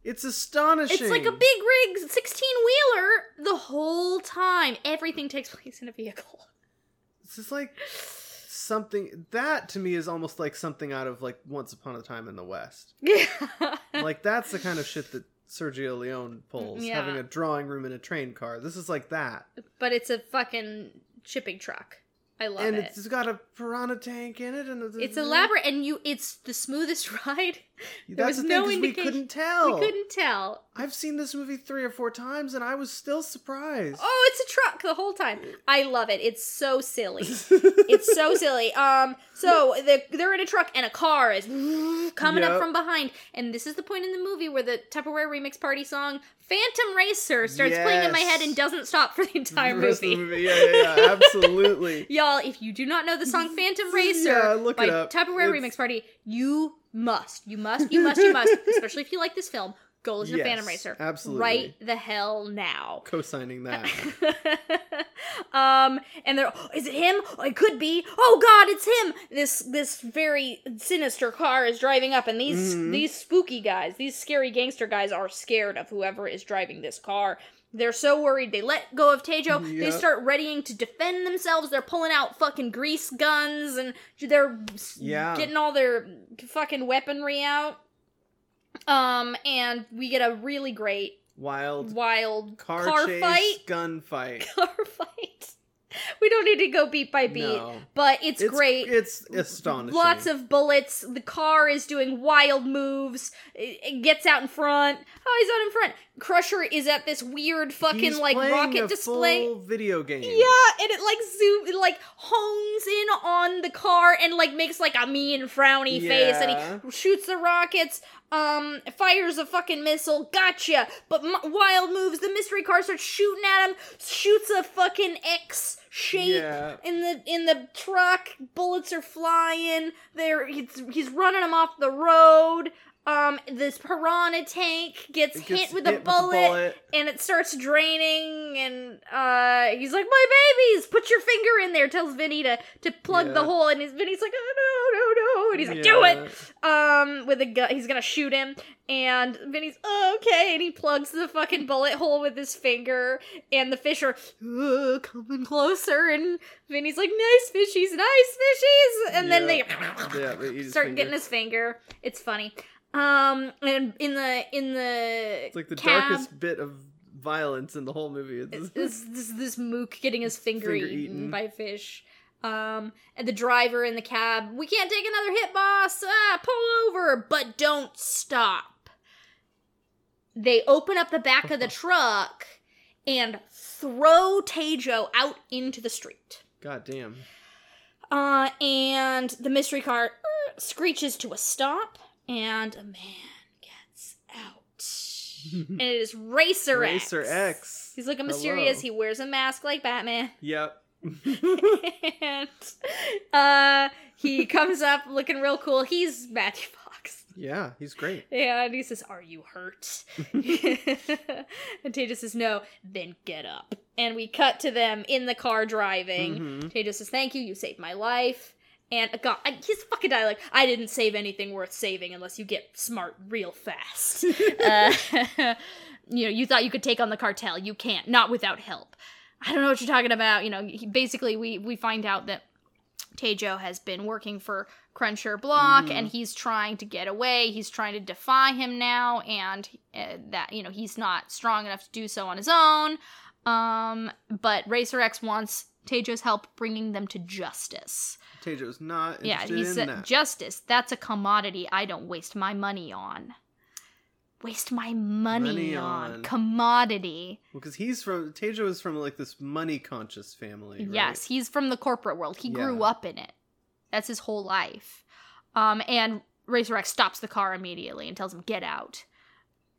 It's astonishing. It's like a big rig 16 wheeler the whole time. Everything takes place in a vehicle. This is like something that to me is almost like something out of like Once Upon a Time in the West. Yeah. Like that's the kind of shit that Sergio Leone pulls, Yeah. having a drawing room in a train car. This is like that. but it's a fucking shipping truck. I love and it. And it's got a piranha tank in it and It's elaborate and you it's the smoothest ride. There That's was the no thing 'cause we couldn't tell. We couldn't tell. I've seen this movie three or four times and I was still surprised. Oh, it's a truck the whole time. I love it. It's so silly. it's so silly. Um, so the, they're in a truck and a car is coming up from behind, and this is the point in the movie where the Tupperware remix party song "Phantom Racer" starts playing in my head and doesn't stop for the entire The movie. the movie. Yeah, yeah, yeah, absolutely. Y'all, if you do not know the song "Phantom Racer" Yeah, by. Tupperware It's- Remix Party, you must, you must, you must, you must, especially if you like this film, go listen to Phantom Racer absolutely. right the hell now. Co-signing that. um, and they're, oh, is it him? Oh, it could be. Oh God, it's him. This this very sinister car is driving up, and these Mhm. these spooky guys, these scary gangster guys, are scared of whoever is driving this car. They're so worried. They let go of Taejo. They start readying to defend themselves. They're pulling out fucking grease guns and they're Yeah. getting all their fucking weaponry out. Um, and we get a really great Wild wild car, car chase, fight. gunfight. Car fight. We don't need to go beat by beat, No. but it's, great. It's astonishing. Lots of bullets. The car is doing wild moves. It, gets out in front. Oh, he's out in front. Crusher is at this weird fucking He's like rocket a display. full video game. Yeah, and it like zoom, it like hones in on the car and like makes like a mean frowny face, and he shoots the rockets. Um, fires a fucking missile. Gotcha. But m- wild moves. The mystery car starts shooting at him. Shoots a fucking X shape Yeah. in the in the truck. Bullets are flying. There, he's he's running him off the road. Um, this piranha tank gets, gets hit with a bullet and it starts draining and uh he's like my babies put your finger in there tells vinny to to plug the hole and his vinny's like oh no no no and he's like do it! Um with a gun he's gonna shoot him and vinny's oh, okay and he plugs the fucking bullet hole with his finger and the fish are coming closer and vinny's like nice fishies nice fishies! And then they Yeah, they start getting his finger. It's funny. Um and in the in the It's like the cab, darkest bit of violence in the whole movie. It's, is, is this this mook getting his finger, Finger eaten, eaten. by fish. Um, and the driver in the cab, we can't take another hit, boss. Ah, pull over, but don't stop. They open up the back of the truck and throw Taejo out into the street. God damn. Uh, and the mystery car uh, screeches to a stop, and a man gets out. and it is Racer X. Racer X. He's looking mysterious. Hello. He wears a mask like Batman. Yep. and uh, he comes up looking real cool. He's Matthew Fox. Yeah, he's great. And he says, Are you hurt? and Taejo says, No, then get up. And we cut to them in the car driving. Taejo says, Thank you, you saved my life. And uh, God, I- his fucking dialogue, I didn't save anything worth saving unless you get smart real fast. uh, you know, you thought you could take on the cartel. You can't, not without help. I don't know what you're talking about. You know, he, basically, we we find out that Taejo has been working for Cruncher Block, Mhm. and he's trying to get away. He's trying to defy him now, and uh, that you know he's not strong enough to do so on his own. Um, but Racer X wants Taejo's help bringing them to justice. Taejo's not Yeah, he in said, that. "Justice. That's a commodity I don't waste my money on. Waste my money, Money on. on. commodity." because he's from Taejo is from like this money conscious family. Right? Yes, he's from the corporate world. He grew up in it. That's his whole life. Um, and Racer X stops the car immediately and tells him, get out.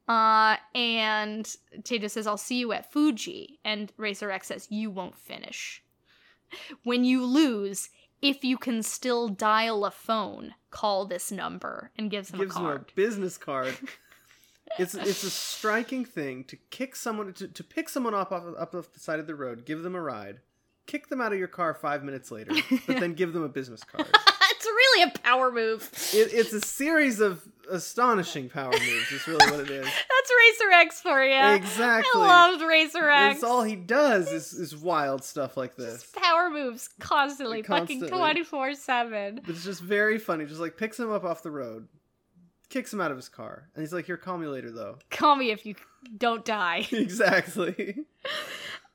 Uh, and Taejo says, I'll see you at Fuji. And Racer X says, You won't finish. When you lose, if you can still dial a phone, call this number and gives him gives a him a business card. it's it's a striking thing to kick someone to, to pick someone up off up off the side of the road, give them a ride, kick them out of your car five minutes later, but then give them a business card. it's really a power move. It, it's a series of astonishing power moves. Is really what it is. That's Racer X for you. Exactly. I loved Racer X. That's all he does is, is wild stuff like this. Just power moves constantly, fucking 24 7. It's just very funny. Just like picks him up off the road, kicks him out of his car, and he's like, "Here, call me later, though." Call me if you don't die. exactly.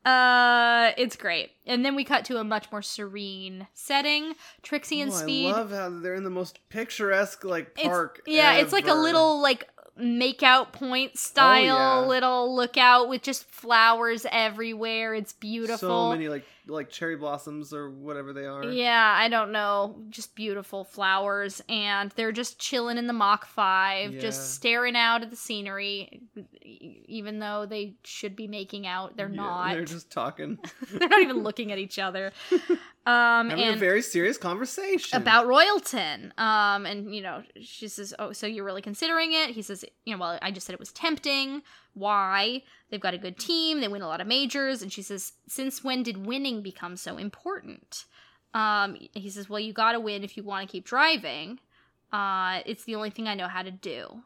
Uh, it's great. And then we cut to a much more serene setting. Trixie and Oh, Speed. I love how they're in the most picturesque like It's- park. yeah, it's like a little like make out point style Oh, yeah. little lookout with just flowers everywhere. It's beautiful. So many like like cherry blossoms or whatever they are. Yeah, I don't know. Just beautiful flowers. And they're just chilling in the Mach 5, Yeah. just staring out at the scenery, even though they should be making out. They're Yeah, not. They're just talking, they're not even looking at each other. Um, having a very serious conversation about Royalton. Um, and, you know, she says, Oh, so you're really considering it? He says, You know, well, I just said it was tempting. Why? They've got a good team. They win a lot of majors. And she says, Since when did winning become so important? Um, he says, Well, you gotta win if you want to keep driving. Uh, it's the only thing I know how to do.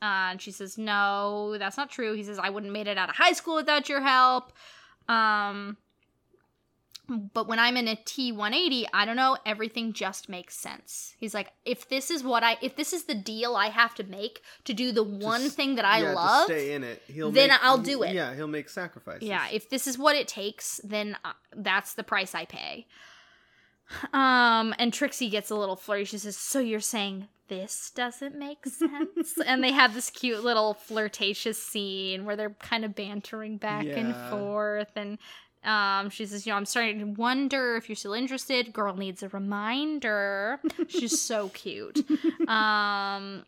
Uh, and she says, "No, that's not true." He says, "I wouldn't made it out of high school without your help." Um, but when I'm in a T180, I don't know, everything just makes sense. He's like, if this is what I, if this is the deal I have to make to do the one Just- thing that I yeah, love, stay in it. He'll then make- I'll do it. Yeah, he'll make sacrifices. yeah, if this is what it takes, then uh, that's the price I pay. Um, and Trixie gets a little flirty. She says, "So you're saying this doesn't make sense?" and they have this cute little flirtatious scene where they're kind of bantering back and forth. And um, she says, "You know, I'm starting to wonder if you're still interested. Girl needs a reminder." She's so cute. Um.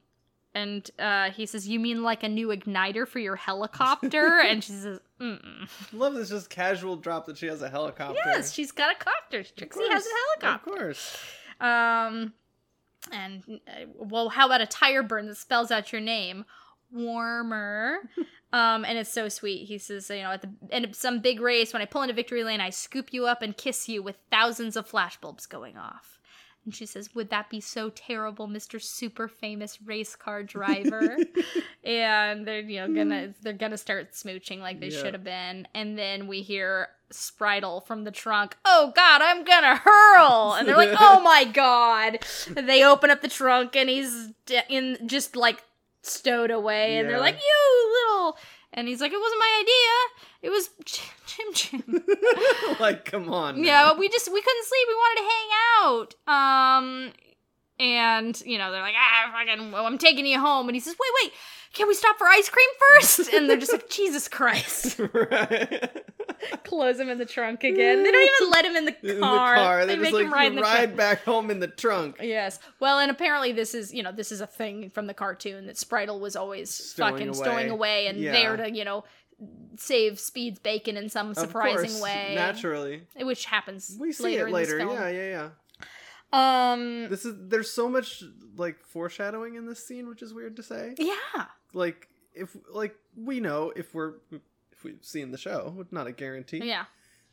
And uh, he says, "You mean like a new igniter for your helicopter?" and she says, Mm-mm. Love this just casual drop that she has a helicopter. Yes, she's got a copter. Trixie has a helicopter. Of course. Um, and uh, well, how about a tire burn that spells out your name? Warmer. um, and it's so sweet. He says, you know, at the end of some big race, when I pull into victory lane, I scoop you up and kiss you with thousands of flashbulbs going off. And she says, "Would that be so terrible, Mister Super Famous Race Car Driver?" and they're you know gonna they're gonna start smooching like they Yeah. should have been. And then we hear Spritle from the trunk, "Oh God, I'm gonna hurl!" And they're like, "Oh my God!" And they open up the trunk and he's in just like stowed away, and they're like, "You little." And he's like, "It wasn't my idea. It was Chim Chim." like, come on. Yeah, man. we just we couldn't sleep. We wanted to hang out. Um, and you know they're like, ah, fucking, well, I'm taking you home. And he says, wait, wait, can we stop for ice cream first? And they're just like, Jesus Christ, right. close him in the trunk again. They don't even let him in the car. in the car. They They're make like, him ride the ride back home in the trunk. Yes. Well, and apparently this is, you know, this is a thing from the cartoon that Spritle was always Stowing fucking away. stowing away and Yeah. there to, you know, save Speed's bacon in some Of surprising course, way. Naturally. Which happens We see later it later. Yeah, yeah, yeah. Um This is there's so much like foreshadowing in this scene, which is weird to say. Yeah. Like if like we know if we're if we've seen the show, not a guarantee Yeah.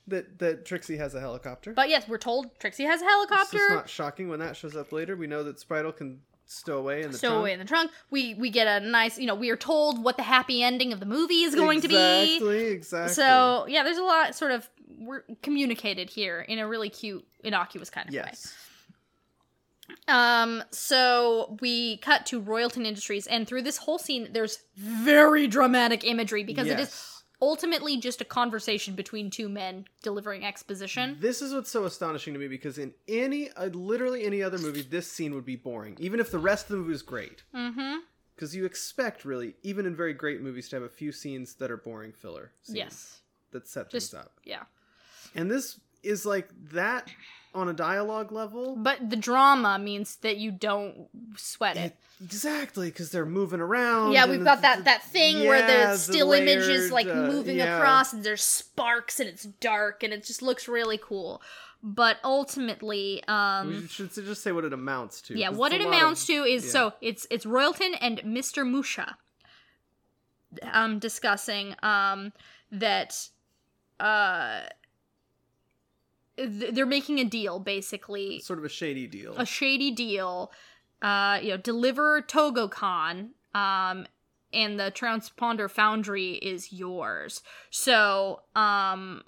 that that Trixie has a helicopter. But yes, we're told Trixie has a helicopter. just not shocking when that shows up later. We know that Spritle can stow away in the Stow trunk. away in the trunk. We we get a nice, you know, we are told what the happy ending of the movie is going to be. Exactly, exactly. So yeah, there's a lot sort of we're communicated here in a really cute, innocuous kind of way. yes. Um, so we cut to Royalton Industries, and through this whole scene, there's very dramatic imagery because it is Yes. Ultimately just a conversation between two men delivering exposition. This is what's so astonishing to me because in any, uh, literally any other movie, this scene would be boring, even if the rest of the movie is great. Mm-hmm. Because you expect, really, even in very great movies, to have a few scenes that are boring filler. Scenes Yes. That set Just- things up. Yeah. And this is like that on a dialogue level. But the drama means that you don't sweat it. Exactly, because they're moving around. Yeah, we've got that that thing where yeah, the still image is layered, like uh, moving yeah. across and there's sparks and it's dark and it just looks really cool. But ultimately, um We should just say what it amounts to. Yeah, what it amounts of- to is yeah. so it's it's Royalton and Mr. Musha um discussing um that uh they're making a deal basically sort of a shady deal. a shady deal. Uh, you know, deliver Togokahn, um, and the transponder foundry is yours. So, um,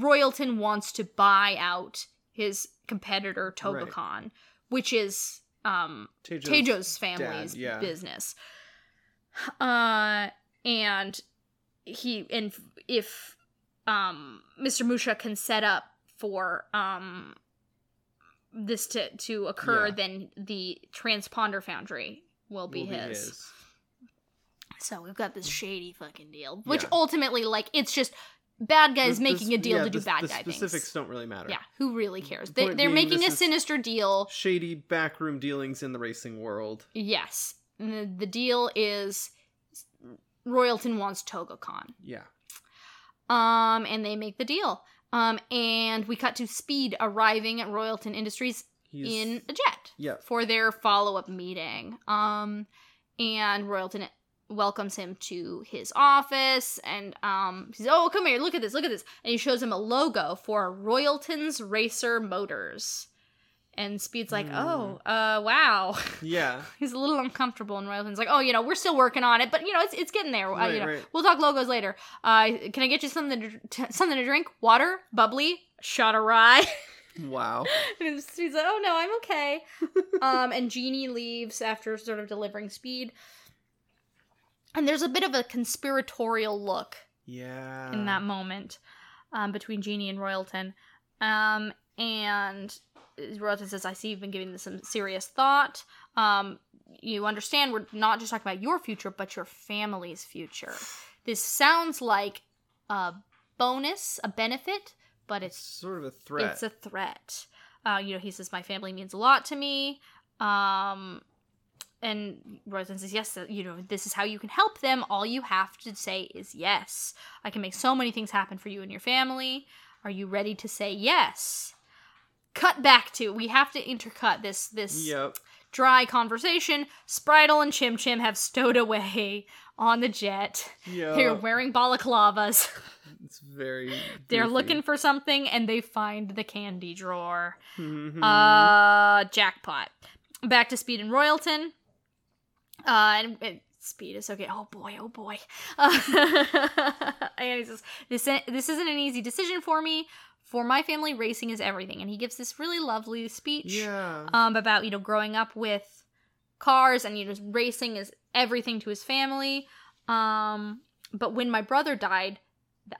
Royalton wants to buy out his competitor Togokahn, which is um Taejo's Taejo's family's dad, yeah. business. Uh, and he and if um Mr. Musha can set up for um this to to occur, Yeah. then the transponder foundry will be, will be his. his. So we've got this shady fucking deal, which Yeah. ultimately, like, it's just bad guys The- the- making a deal yeah, to do the- bad the guy specifics things. don't really matter. Yeah, who really cares? The they, they're being making a sinister deal. Shady backroom dealings in the racing world. Yes, the, the deal is Royalton wants Togokahn. Yeah. Um, and they make the deal. Um, and we cut to Speed arriving at Royalton Industries He's in a jet Yeah. for their follow up meeting. Um, and Royalton welcomes him to his office and um he says, Oh, come here, look at this, look at this. And he shows him a logo for Royalton's Racer Motors. And Speed's like, Hmm. "Oh, uh, wow." Yeah. He's a little uncomfortable, and Royalton's like, "Oh, you know, we're still working on it, but you know, it's it's getting there. uh, Right, you know, right. we'll talk logos later. Uh, can I get you something to, t- something to drink? Water, bubbly, shot of rye." Wow. and Speed's like, "Oh no, I'm okay." um, and Jeannie leaves after sort of delivering Speed, and there's a bit of a conspiratorial look Yeah. in that moment um, between Jeannie and Royalton. Um, and Royalton says, I see you've been giving this some serious thought. Um, you understand we're not just talking about your future, but your family's future. This sounds like a bonus, a benefit, but It's it's sort of a threat. it's a threat. Uh, you know, he says, My family means a lot to me. Um, and Rosen says, Yes, uh, you know, this is how you can help them. All you have to say is yes. I can make so many things happen for you and your family. Are you ready to say yes? Cut back to we have to intercut this this Yep. dry conversation. Spritle and Chim Chim have stowed away on the jet. Yep. They're wearing balaclavas. It's very. They're looking for something and they find the candy drawer. Mhm. Uh, jackpot. Back to Speed and Royalton. Uh, and, and Speed is okay. Oh boy, oh boy. Uh, and he says, "This this isn't an easy decision for me. For my family, racing is everything." And he gives this really lovely speech yeah. um, about you know growing up with cars and you know racing is everything to his family. Um, but when my brother died,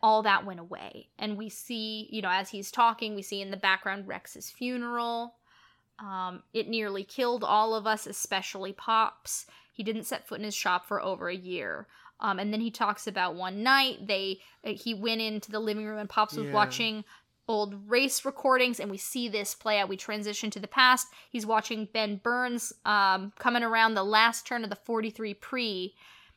all that went away, and we see you know as he's talking, we see in the background Rex's funeral. Um, it nearly killed all of us, especially Pops. He didn't set foot in his shop for over a year. Um, and then he talks about one night they uh, he went into the living room and Pops was Yeah. watching old race recordings and we see this play out. We transition to the past. He's watching ben burns um, coming around the last turn of the 43 pre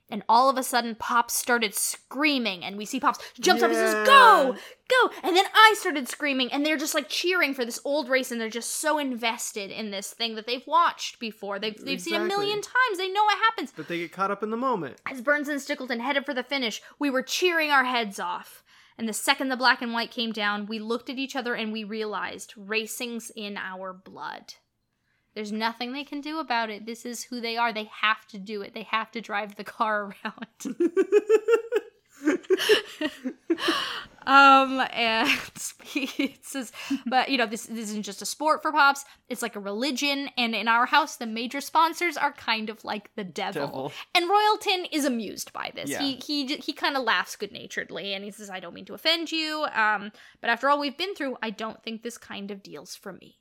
and all of a sudden pops started screaming and we see pops jumps up and says go! Go! And then i started screaming and they're just like cheering for this old race and they're just so invested in this thing that they've watched before. They've, they've seen a million times. They know what happens. But they get caught up in the moment. as Burns and Stickleton headed for the finish, we were cheering our heads off. And the second the black and white came down, we looked at each other and we realized racing's in our blood. There's nothing they can do about it. This is who they are. They have to do it. They have to drive the car around. um and Speed says but you know this, this isn't just a sport for pops it's like a religion and in our house the major sponsors are kind of like the devil, Devil. and royalton is amused by this Yeah. he he he kind of laughs good naturedly and he says i don't mean to offend you um but after all we've been through i don't think this kind of deal's for me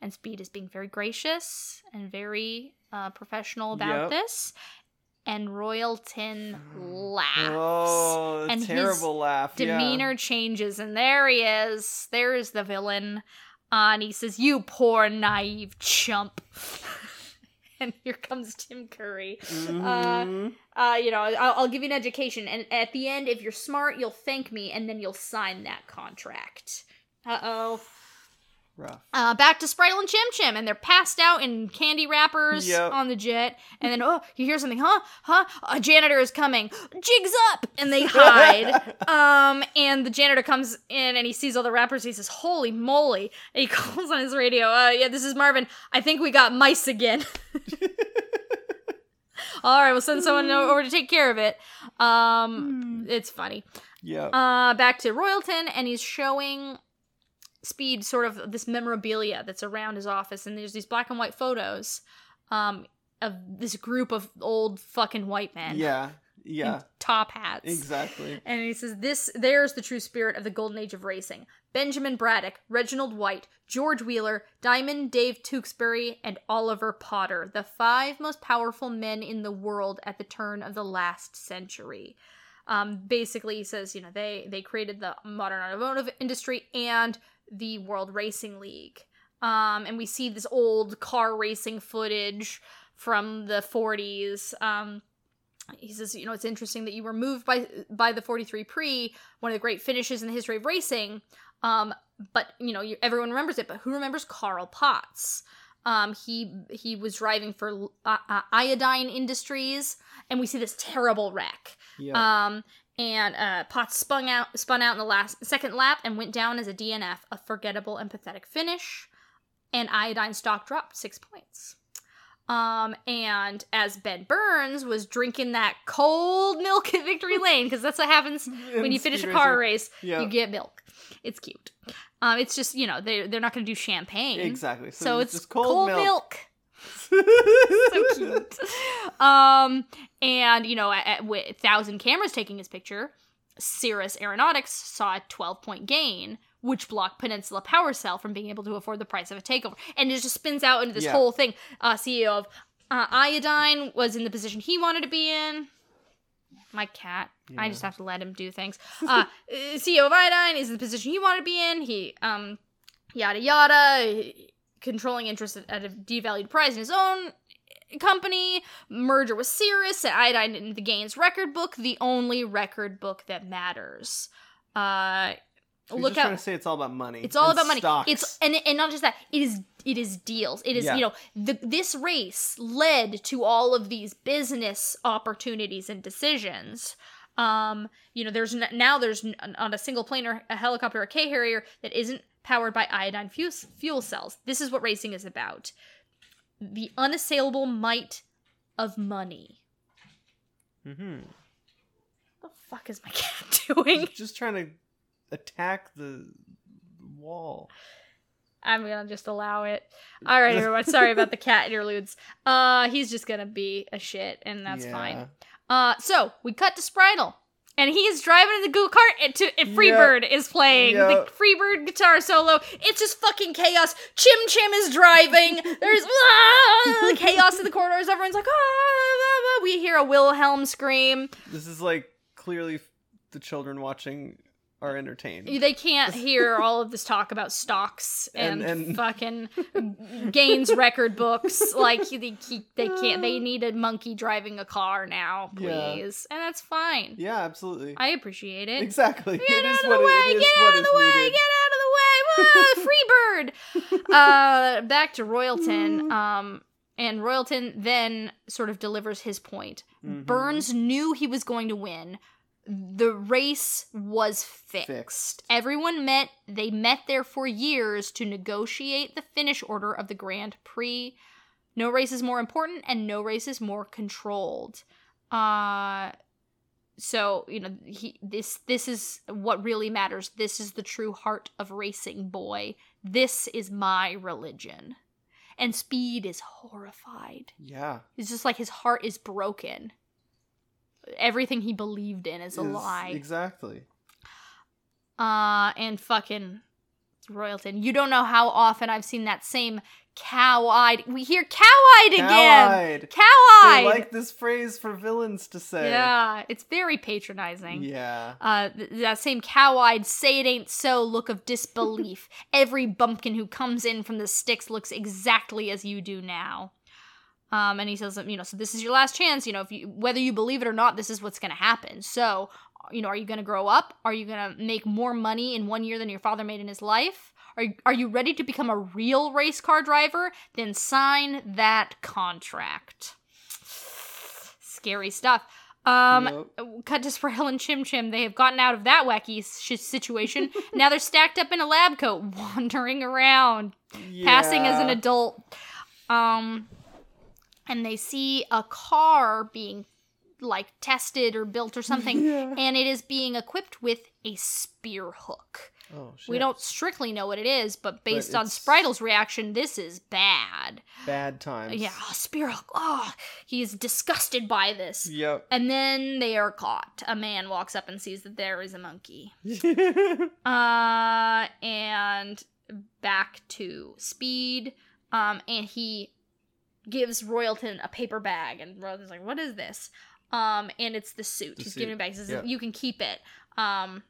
and speed is being very gracious and very uh, professional about Yep. this and royalton laughs. Oh, And his terrible laugh. yeah. demeanor changes and there he is. There is the villain. Uh, and he says you poor naive chump. And here comes tim curry. Mhm. uh, you know I'll, I'll give you an education. And at the end if you're smart you'll thank me and then you'll sign that contract. Uh-oh Rough. uh, back to Spritle and Chim Chim, and they're passed out in candy wrappers Yep. on the jet. And then, oh, you hear something, huh? Huh? A janitor is coming. Jigs up! And they hide. um, and the janitor comes in and he sees all the wrappers. He says, "Holy moly!" And he calls on his radio. Uh, yeah, this is Marvin. I think we got mice again. all right, we'll send someone over to take care of it. Um, it's funny. yeah. Uh, back to Royalton, and he's showing Speed sort of this memorabilia that's around his office, and there's these black and white photos um, of this group of old fucking white men yeah. Yeah. top hats. Exactly. And he says, This there's the true spirit of the golden age of racing. Benjamin Braddock, Reginald White, George Wheeler, Diamond Dave Tewksbury, and Oliver Potter, the five most powerful men in the world at the turn of the last century. Um, basically, he says, you know, they they created the modern automotive industry and the World Racing League. Um, and we see this old car racing footage from the 40s. Um, he says, you know, it's interesting that you were moved by by the 43 pre, one of the great finishes in the history of racing. Um, but you know, you, everyone remembers it. But who remembers Carl Potts? Um, he he was driving for uh, uh, Iodine Industries, and we see this terrible wreck. Yeah. Um, and uh, Potts spun out spun out in the last second lap and went down as a DNF, a forgettable and pathetic finish. and iodine stock dropped six points. Um, and as Ben Burns was drinking that cold milk at Victory Lane, because that's what happens when you finish a car racing. race, Yeah. you get milk. It's cute. Um, it's just you know they they're not going to do champagne, Exactly. So, it's, just cold, cold, milk. so cute. Um, and you know, at, at, with thousand cameras taking his picture, Cirrus Aeronautics saw a 12 point gain, which blocked Peninsula Power Cell from being able to afford the price of a takeover. And it just spins out into this Yeah. whole thing. Uh, CEO of uh, Iodine was in the position he wanted to be in. My cat. I just have to let him do things. Uh, uh, CEO of Iodine is in the position he wanted to be in. He, um, yada yada, controlling interest at, a devalued price in his own company, merger with Cirrus, and Iodine in the Gaines record book, the only record book that matters. Uh, So look just out. trying to say it's all about money. It's all about money. stocks. It's and and not just that. It is it is deals. It is Yeah. you know the this race led to all of these business opportunities and decisions. Um, you know, there's n- now there's n- on a single plane or a helicopter or a K Harrier that isn't powered by iodine fuel cells. This is what racing is about. The unassailable might of money. Mm-hmm. What the fuck is my cat doing? just trying to attack the wall. I'm gonna just allow it. All right, everyone. Sorry about the cat interludes. Uh, he's just gonna be a shit, and that's Yeah. fine. Uh, so we cut to Spritle, and he is driving in the go kart, and, to, and Freebird is playing Yep. the Freebird guitar solo. It's just fucking chaos. Chim Chim is driving. There's ah, chaos in the corridors. Everyone's like, ah. we hear a Wilhelm scream. This is like clearly the children watching are entertained. They can't hear all of this talk about stocks and, And- and- fucking Gaines record books. Like they they can't. They need a monkey driving a car now, Yeah. please, and that's fine. Yeah, absolutely. I appreciate it. exactly. Get it out of what the way! Get out of the way! needed. Get out of the way! Whoa, Freebird. uh, back to Royalton. Um, and Royalton then sort of delivers his point. Mhm. Burns knew he was going to win. The race was fixed. Fixed. Everyone met, they met there for years to negotiate the finish order of the Grand Prix. No race is more important and no race is more controlled. Uh so, you know, he this this is what really matters. This is the true heart of racing, boy. This is my religion. And Speed is horrified. Yeah. It's just like his heart is broken. Everything he believed in is a Is- lie. Exactly. Uh, and fucking Royalton. You don't know how often I've seen that same cow-eyed. We hear cow-eyed again. Cow-eyed. Cow-eyed. They like this phrase for villains to say. yeah, it's very patronizing. Yeah. Uh, th- that same cow-eyed, say it ain't so look of disbelief. Every bumpkin who comes in from the sticks looks exactly as you do now. Um, and he says, you know, so this is your last chance. You know, if you whether you believe it or not, this is what's going to happen. So, you know, are you going to grow up? Are you going to make more money in one year than your father made in his life? Are you, are you ready to become a real race car driver? Then sign that contract. Scary stuff. Um, Yep. cut to Spritle and Chim Chim. They have gotten out of that wacky sh- situation. now they're stacked up in a lab coat, wandering around, passing as an adult. Um, and they see a car being like tested or built or something, Yeah. and it is being equipped with a spear hook. Oh, shit. We don't strictly know what it is, but based on it's- Spritle's reaction, this is bad. Bad times. Yeah, oh, spear hook. Oh, he is disgusted by this. Yep. And then they are caught. A man walks up and sees that there is a monkey. Uh, and back to Speed. Um, and he gives Royalton a paper bag, and Royalton's like, "What is this?" Um, and it's the suit. The he's suit, giving it back. He says, yeah. "You can keep it." Um,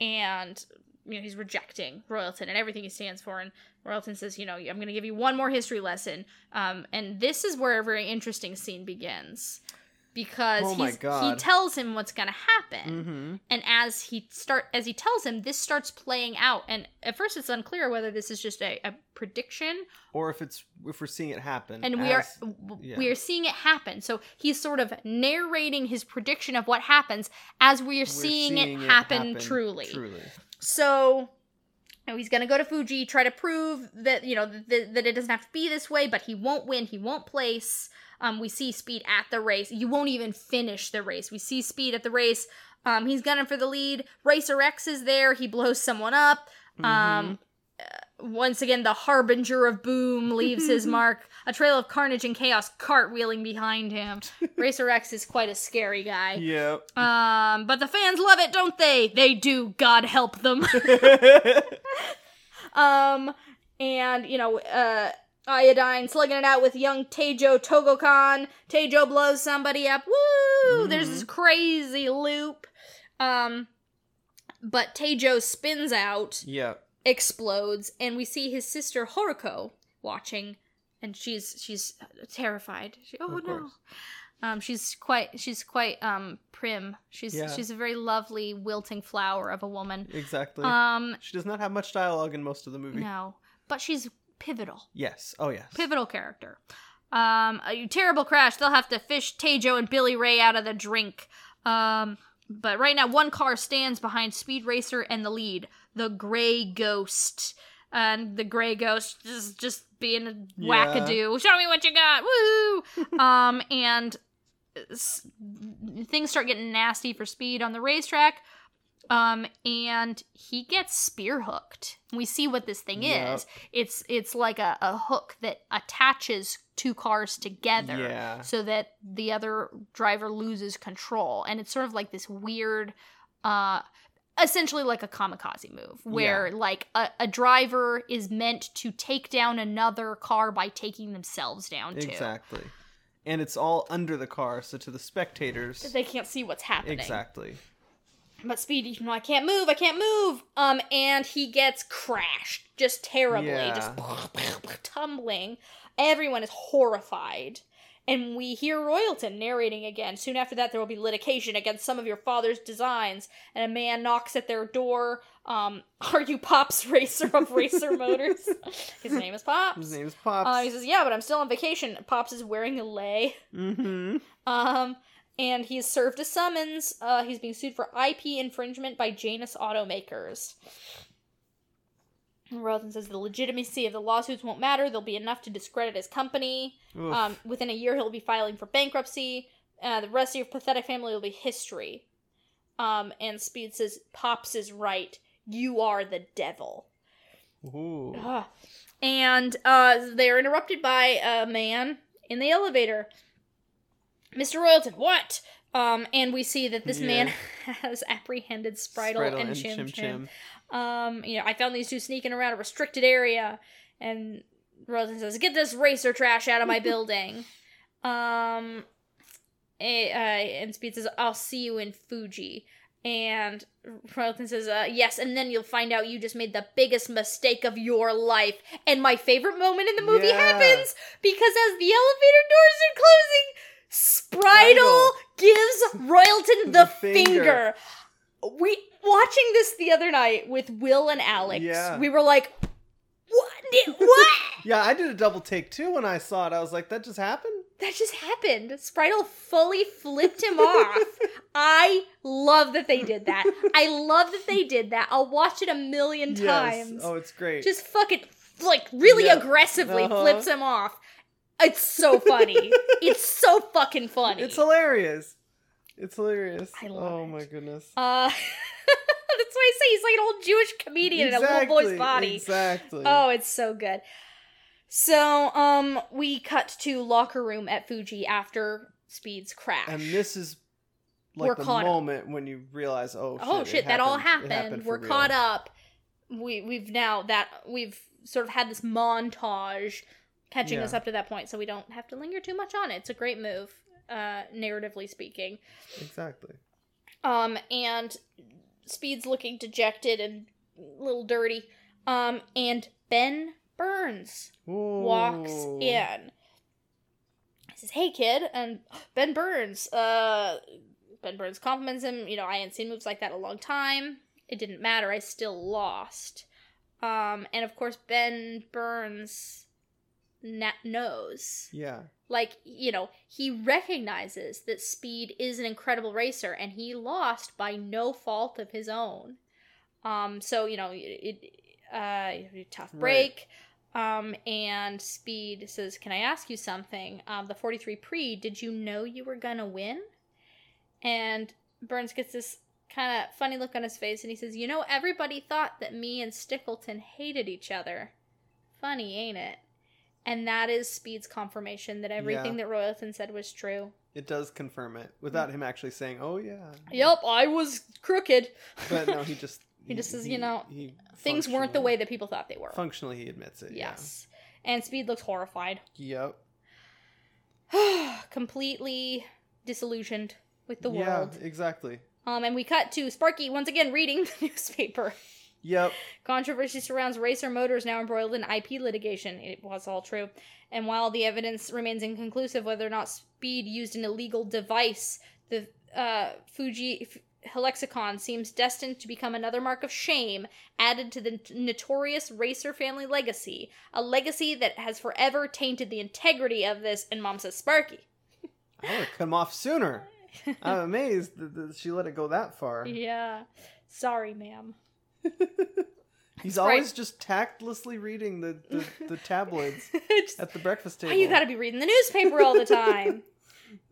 and you know he's rejecting Royalton and everything he stands for. And Royalton says, "You know, I'm going to give you one more history lesson." Um, and this is where a very interesting scene begins. Because Oh he tells him what's going to happen mm-hmm. and as he start as he tells him this starts playing out and at first it's unclear whether this is just a, a prediction Or if it's if we're seeing it happen. and we are as- yeah. we are seeing it happen so he's sort of narrating his prediction of what happens as we are we're seeing, it, happen, truly Truly. so And he's gonna go to Fuji, try to prove that you know th- that it doesn't have to be this way, but he won't win. He won't place. Um, we see Speed at the race. You won't even finish the race. We see Speed at the race. Um, he's gunning for the lead. Racer X is there. He blows someone up. Um, uh, once again, the harbinger of boom leaves his mark. A trail of carnage and chaos cartwheeling behind him. Racer X is quite a scary guy. Yeah. Um, but the fans love it, don't they? They do. God help them. um, and you know, uh, Iodine slugging it out with young Taejo Togokahn. Taejo blows somebody up. Woo! There's this crazy loop. Um, but Taejo spins out yeah. Explodes and we see his sister Horuko watching and she's she's terrified. She, oh no. Um she's quite she's quite um prim. She's Yeah. she's a very lovely wilting flower of a woman. Exactly. Um she does not have much dialogue in most of the movie. no, but she's pivotal. Yes. Oh yes. Pivotal character. Um a terrible crash. They'll have to fish Taejo and Billy Ray out of the drink. Um but right now one car stands behind Speed Racer and the lead, the Gray Ghost. And the Gray Ghost is just being a Yeah. wackadoo. Show me what you got. Woo! um and s- things start getting nasty for Speed on the racetrack. Um, and he gets spear hooked. We see what this thing Yep. is. It's it's like a, a hook that attaches two cars together Yeah. so that the other driver loses control. And it's sort of like this weird uh essentially like a kamikaze move where like a, a driver is meant to take down another car by taking themselves down too. Exactly. And it's all under the car, so to the spectators. They can't see what's happening. Exactly. But Speedy, you know, I can't move, I can't move. Um, and he gets crashed just terribly, Yeah. just tumbling. Everyone is horrified. And we hear Royalton narrating again. Soon after that, there will be litigation against some of your father's designs. And a man knocks at their door. Um, are you Pops Racer of Racer Motors? His name is Pops. His name is Pops. Uh, he says, "Yeah, but I'm still on vacation." Pops is wearing a lei. mm-hmm. Um, and he's served a summons. Uh, he's being sued for IP infringement by Janus Automakers. And Rosen says the legitimacy of the lawsuits won't matter. They'll be enough to discredit his company. Um, within a year, he'll be filing for bankruptcy. Uh, the rest of your pathetic family will be history. Um, and Speed says, Pops is right. You are the devil. Ooh. And uh, they're interrupted by a man in the elevator. Mr. Royalton, what? Um, and we see that this man has apprehended Spritle, Spritle and, Chim Chim. Um, you know, I found these two sneaking around a restricted area, and Royalton says, "Get this racer trash out of my building." Um, eh, uh, and Speed says, "I'll see you in Fuji." And Royalton says, uh, yes, and then you'll find out you just made the biggest mistake of your life. And my favorite moment in the movie Yeah. happens because as the elevator doors are closing, Spritle gives Royalton the, The finger. finger. We watching this the other night with Will and Alex. Yeah. We were like, "What? What? Yeah, I did a double take too when I saw it. I was like, that just happened? that just happened." Spritle fully flipped him off. I love that they did that. I love that they did that. I'll watch it a million times. Yes. Oh, it's great. Just fucking like really Yeah. aggressively Uh-huh. flips him off. It's so funny. it's so fucking funny. It's hilarious. It's hilarious. I love oh it. my goodness. Uh, that's why I say he's like an old Jewish comedian in a little boy's body. Exactly. Oh, it's so good. So, um, we cut to locker room at Fuji after Speed's crash. And this is like We're the caught up. moment when you realize, oh shit, oh it shit, that all happened. happened. We're real. caught up. We we've now that we've sort of had this montage catching Yeah. us up to that point, so we don't have to linger too much on it. It's a great move, uh, narratively speaking. Exactly. Um, and Speed's looking dejected and a little dirty. Um, and Ben Burns walks in. He says, "Hey, kid," and Ben Burns. Uh, Ben Burns compliments him. You know, I hadn't seen moves like that in a long time. It didn't matter. I still lost. Um, and of course, Ben Burns na- knows. Yeah. Like, you know, he recognizes that Speed is an incredible racer and he lost by no fault of his own. Um, so, you know, it, uh, tough Right. break. Um, and Speed says, "Can I ask you something? Um, the 43 pre, did you know you were gonna win?" And Burns gets this kind of funny look on his face, and he says, "You know, everybody thought that me and Stickleton hated each other. Funny, ain't it?" And that is Speed's confirmation that everything that Royalton said was true. It does confirm it without him actually saying, "Oh yeah." Yep, I was crooked. But no, he just He just says, you know, he Things weren't the way that people thought they were. Functionally, he admits it. Yes. And Speed looks horrified. Yep. completely disillusioned with the yeah, world. exactly. Um, and we cut to Sparky once again reading the newspaper. Yep. Controversy surrounds Racer Motors now embroiled in IP litigation. It was all true. And while the evidence remains inconclusive whether or not Speed used an illegal device, the uh, Fuji Helixicon seems destined to become another mark of shame added to the notorious Racer family legacy, a legacy that has forever tainted the integrity of this. And Mom says, Sparky. I would have come off sooner. I'm amazed that she let it go that far. Yeah. Sorry, ma'am. He's right. always just tactlessly reading the, the, the tabloids Just- at the breakfast Why table. you gotta be reading the newspaper all the time?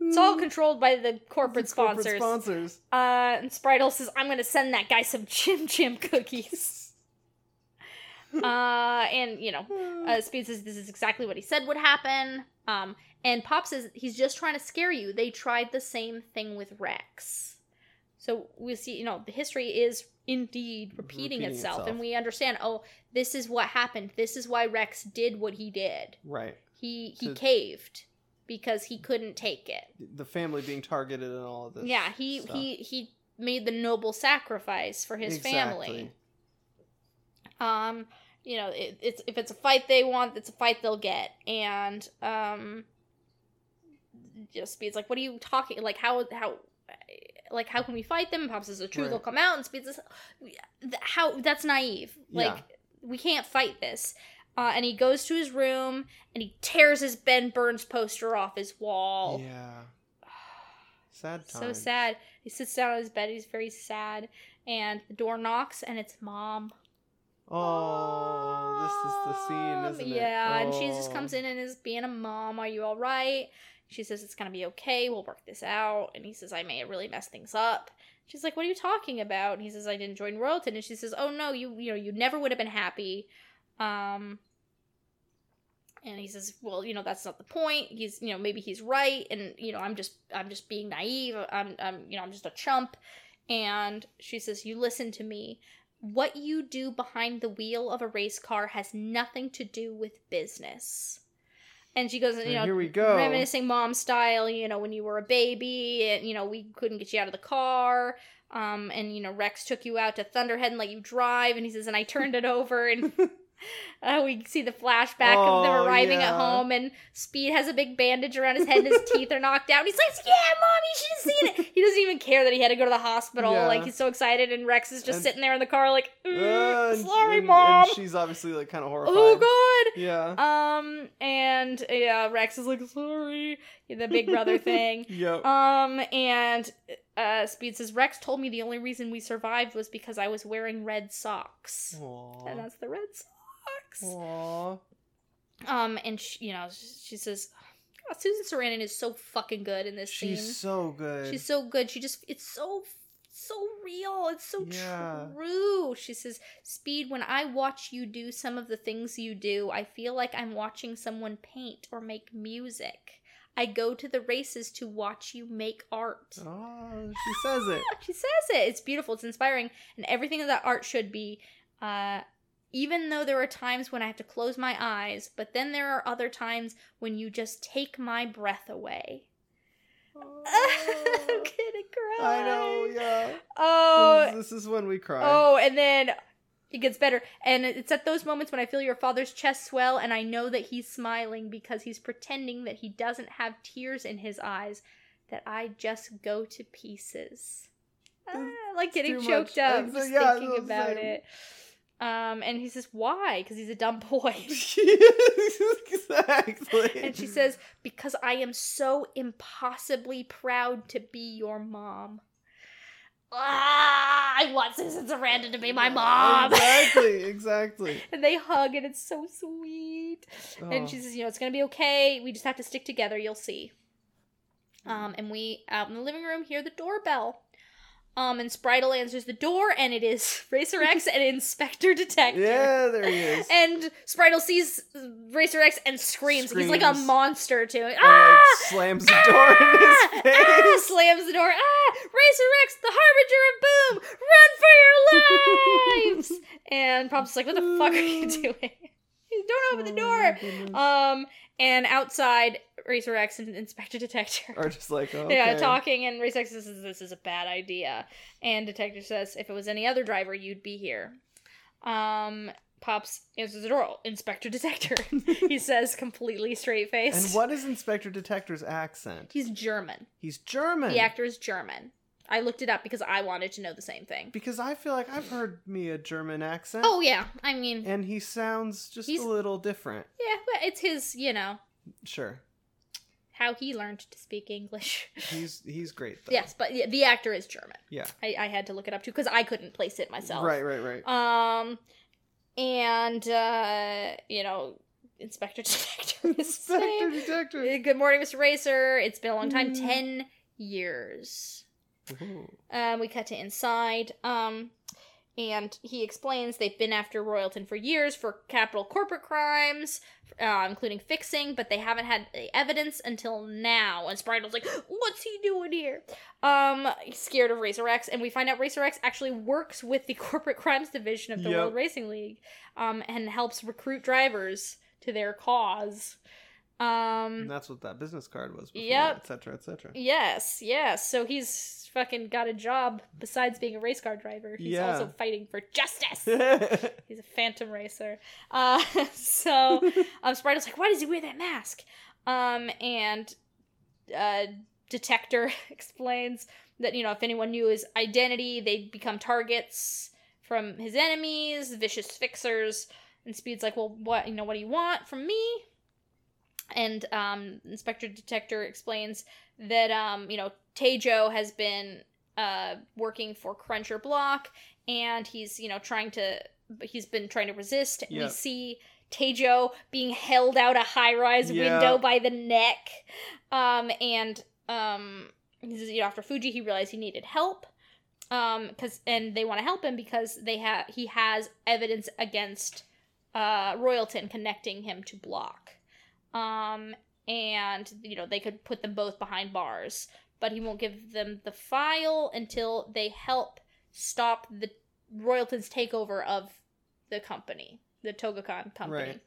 it's all controlled by the corporate It's corporate sponsors. sponsors. Uh, and Spritle says, I'm gonna send that guy some Chim Chim cookies. uh, and, you know, uh, Speed says this is exactly what he said would happen. Um, and Pop says he's just trying to scare you. They tried the same thing with Rex. So we see, you know, the history is indeed repeating, Repeating itself, itself. and we understand. Oh, this is what happened. This is why Rex did what he did. right. He he caved because he couldn't take it. The family being targeted and all of this. Yeah, he stuff. he he made the noble sacrifice for his family. Um, you know, it, it's if it's a fight they want, it's a fight they'll get. And um, just Speed's like, "What are you talking? Like how how." Like how can we fight them? And Pop says the truth will come out, and Speed says, "How? That's naive. Like Yeah. we can't fight this." Uh, and he goes to his room and he tears his Ben Burns poster off his wall. Yeah. Sad time. So sad. He sits down on his bed. He's very sad. And the door knocks, and it's mom. Oh, this is the scene, isn't it? Yeah, and she just Oh. comes in and is being a mom. Are you all right? She says it's gonna be okay. We'll work this out. And he says I may have really messed things up. She's like, "What are you talking about?" And he says, "I didn't join Royalton." And she says, "Oh no, you you know you never would have been happy." Um. And he says, "Well, you know that's not the point. He's, you know, maybe he's right, and you know, I'm just, I'm just being naive. I'm, I'm, you know, I'm just a chump." And she says, "You listen to me. What you do behind the wheel of a race car has nothing to do with business." And she goes, And you know, here we go. reminiscing mom style, you know, when you were a baby and, you know, we couldn't get you out of the car. Um, and, you know, Rex took you out to Thunderhead and let you drive. And he says, and I turned it over and uh, we see the flashback of them Oh, arriving at home and Speed has a big bandage around his head and his teeth are knocked out. And he's like, yeah, mom, you should have seen it. He doesn't even care that he had to go to the hospital. Yeah. Like, he's so excited. And Rex is just And- sitting there in the car like, "Mm, Uh, sorry, and- mom. And she's obviously like kind of horrified. oh, God. Yeah. Um, and yeah, Rex is like, sorry, the big brother thing. Yep. Um, and uh, Speed says, Rex told me the only reason we survived was because I was wearing red socks. And that's the red socks. Aww. Um, and she, you know, she says, God, Susan Sarandon is so fucking good in this She's scene. so good. She's so good. She just, it's so, so real. It's so Yeah. true. She says, Speed, when I watch you do some of the things you do, I feel like I'm watching someone paint or make music. I go to the races to watch you make art. Oh, she says it. She says it. It's beautiful. It's inspiring. And everything that art should be. Uh, even though there are times when I have to close my eyes, but then there are other times when you just take my breath away. I'm gonna cry. I know, yeah. Oh, This, this is when we cry. oh, and then it gets better. And it's at those moments when I feel your father's chest swell, and I know that he's smiling because he's pretending that he doesn't have tears in his eyes, that I just go to pieces. Ah, like getting choked much. up just yeah, thinking about same. it. Um, and he says, "Why?" Because he's a dumb boy. exactly. and she says, "Because I am so impossibly proud to be your mom." ah, I want Susan Sarandon to be my mom. Exactly, exactly. and they hug, and it's so sweet. Oh. And she says, you know, it's gonna be okay. We just have to stick together. You'll see. Um, and we out in the living room hear the doorbell. Um, and Spritle answers the door, and it is Racer X and Inspector Detector. Yeah, there he is. And Spritle sees Racer X and screams. He's like a monster too. And, Ah! like, slams the door in Ah! his Ah! Slams the door. Ah! Racer X, the harbinger of boom! Run for your lives! and Pop's like, "What the fuck are you doing? Don't open the Oh door!" goodness. Um, and outside, Racer X and Inspector Detector. Are just like, oh, Yeah, talking, and Racer X says this is a bad idea, and Detective says if it was any other driver, you'd be here. Um, Pops answers the door. Inspector Detector. he says completely straight face. And what is Inspector Detector's accent? He's German. He's German. The actor is German. I looked it up because I wanted to know the same thing. Because I feel like I've heard me a German accent. Oh yeah, I mean, And he sounds just a little different. yeah, but it's his, you know, Sure. How he learned to speak English. He's he's great though. yes, but yeah, the actor is German. Yeah. I, I had to look it up too because I couldn't place it myself. Right, right, right. Um, and uh, you know, Inspector Detector Inspector Detector. "Good morning, Mr. Racer. It's been a long time, Mm. ten years." Ooh. Um, we cut to inside. Um, and he explains they've been after Royalton for years for capital corporate crimes, uh, including fixing, but they haven't had the evidence until now. And Spritle's like, "What's he doing here?" Um, he's scared of Racer X, and we find out Racer X actually works with the corporate crimes division of the Yep. World Racing League, um, and helps recruit drivers to their cause. Um, And that's what that business card was. Before, Yep. Et cetera, et cetera. Yes, yes. So he's fucking got a job besides being a race car driver. He's Yeah. also fighting for justice. he's a phantom racer. Uh, so um, Spritle's like, why does he wear that mask? Um, and uh, Detector explains that you know if anyone knew his identity, they'd become targets from his enemies, vicious fixers. And Speed's like, well, what you know, what do you want from me? And um, Inspector Detector explains that um, you know Taejo has been uh, working for Cruncher Block, and he's you know trying to he's been trying to resist. We see Taejo being held out a high rise Yeah. window by the neck, um, and um, you know after Fuji he realized he needed help. Um, cause and they want to help him because they have he has evidence against uh Royalton connecting him to Block um and you know they could put them both behind bars but he won't give them the file until they help stop the royalton's takeover of the company the togokahn company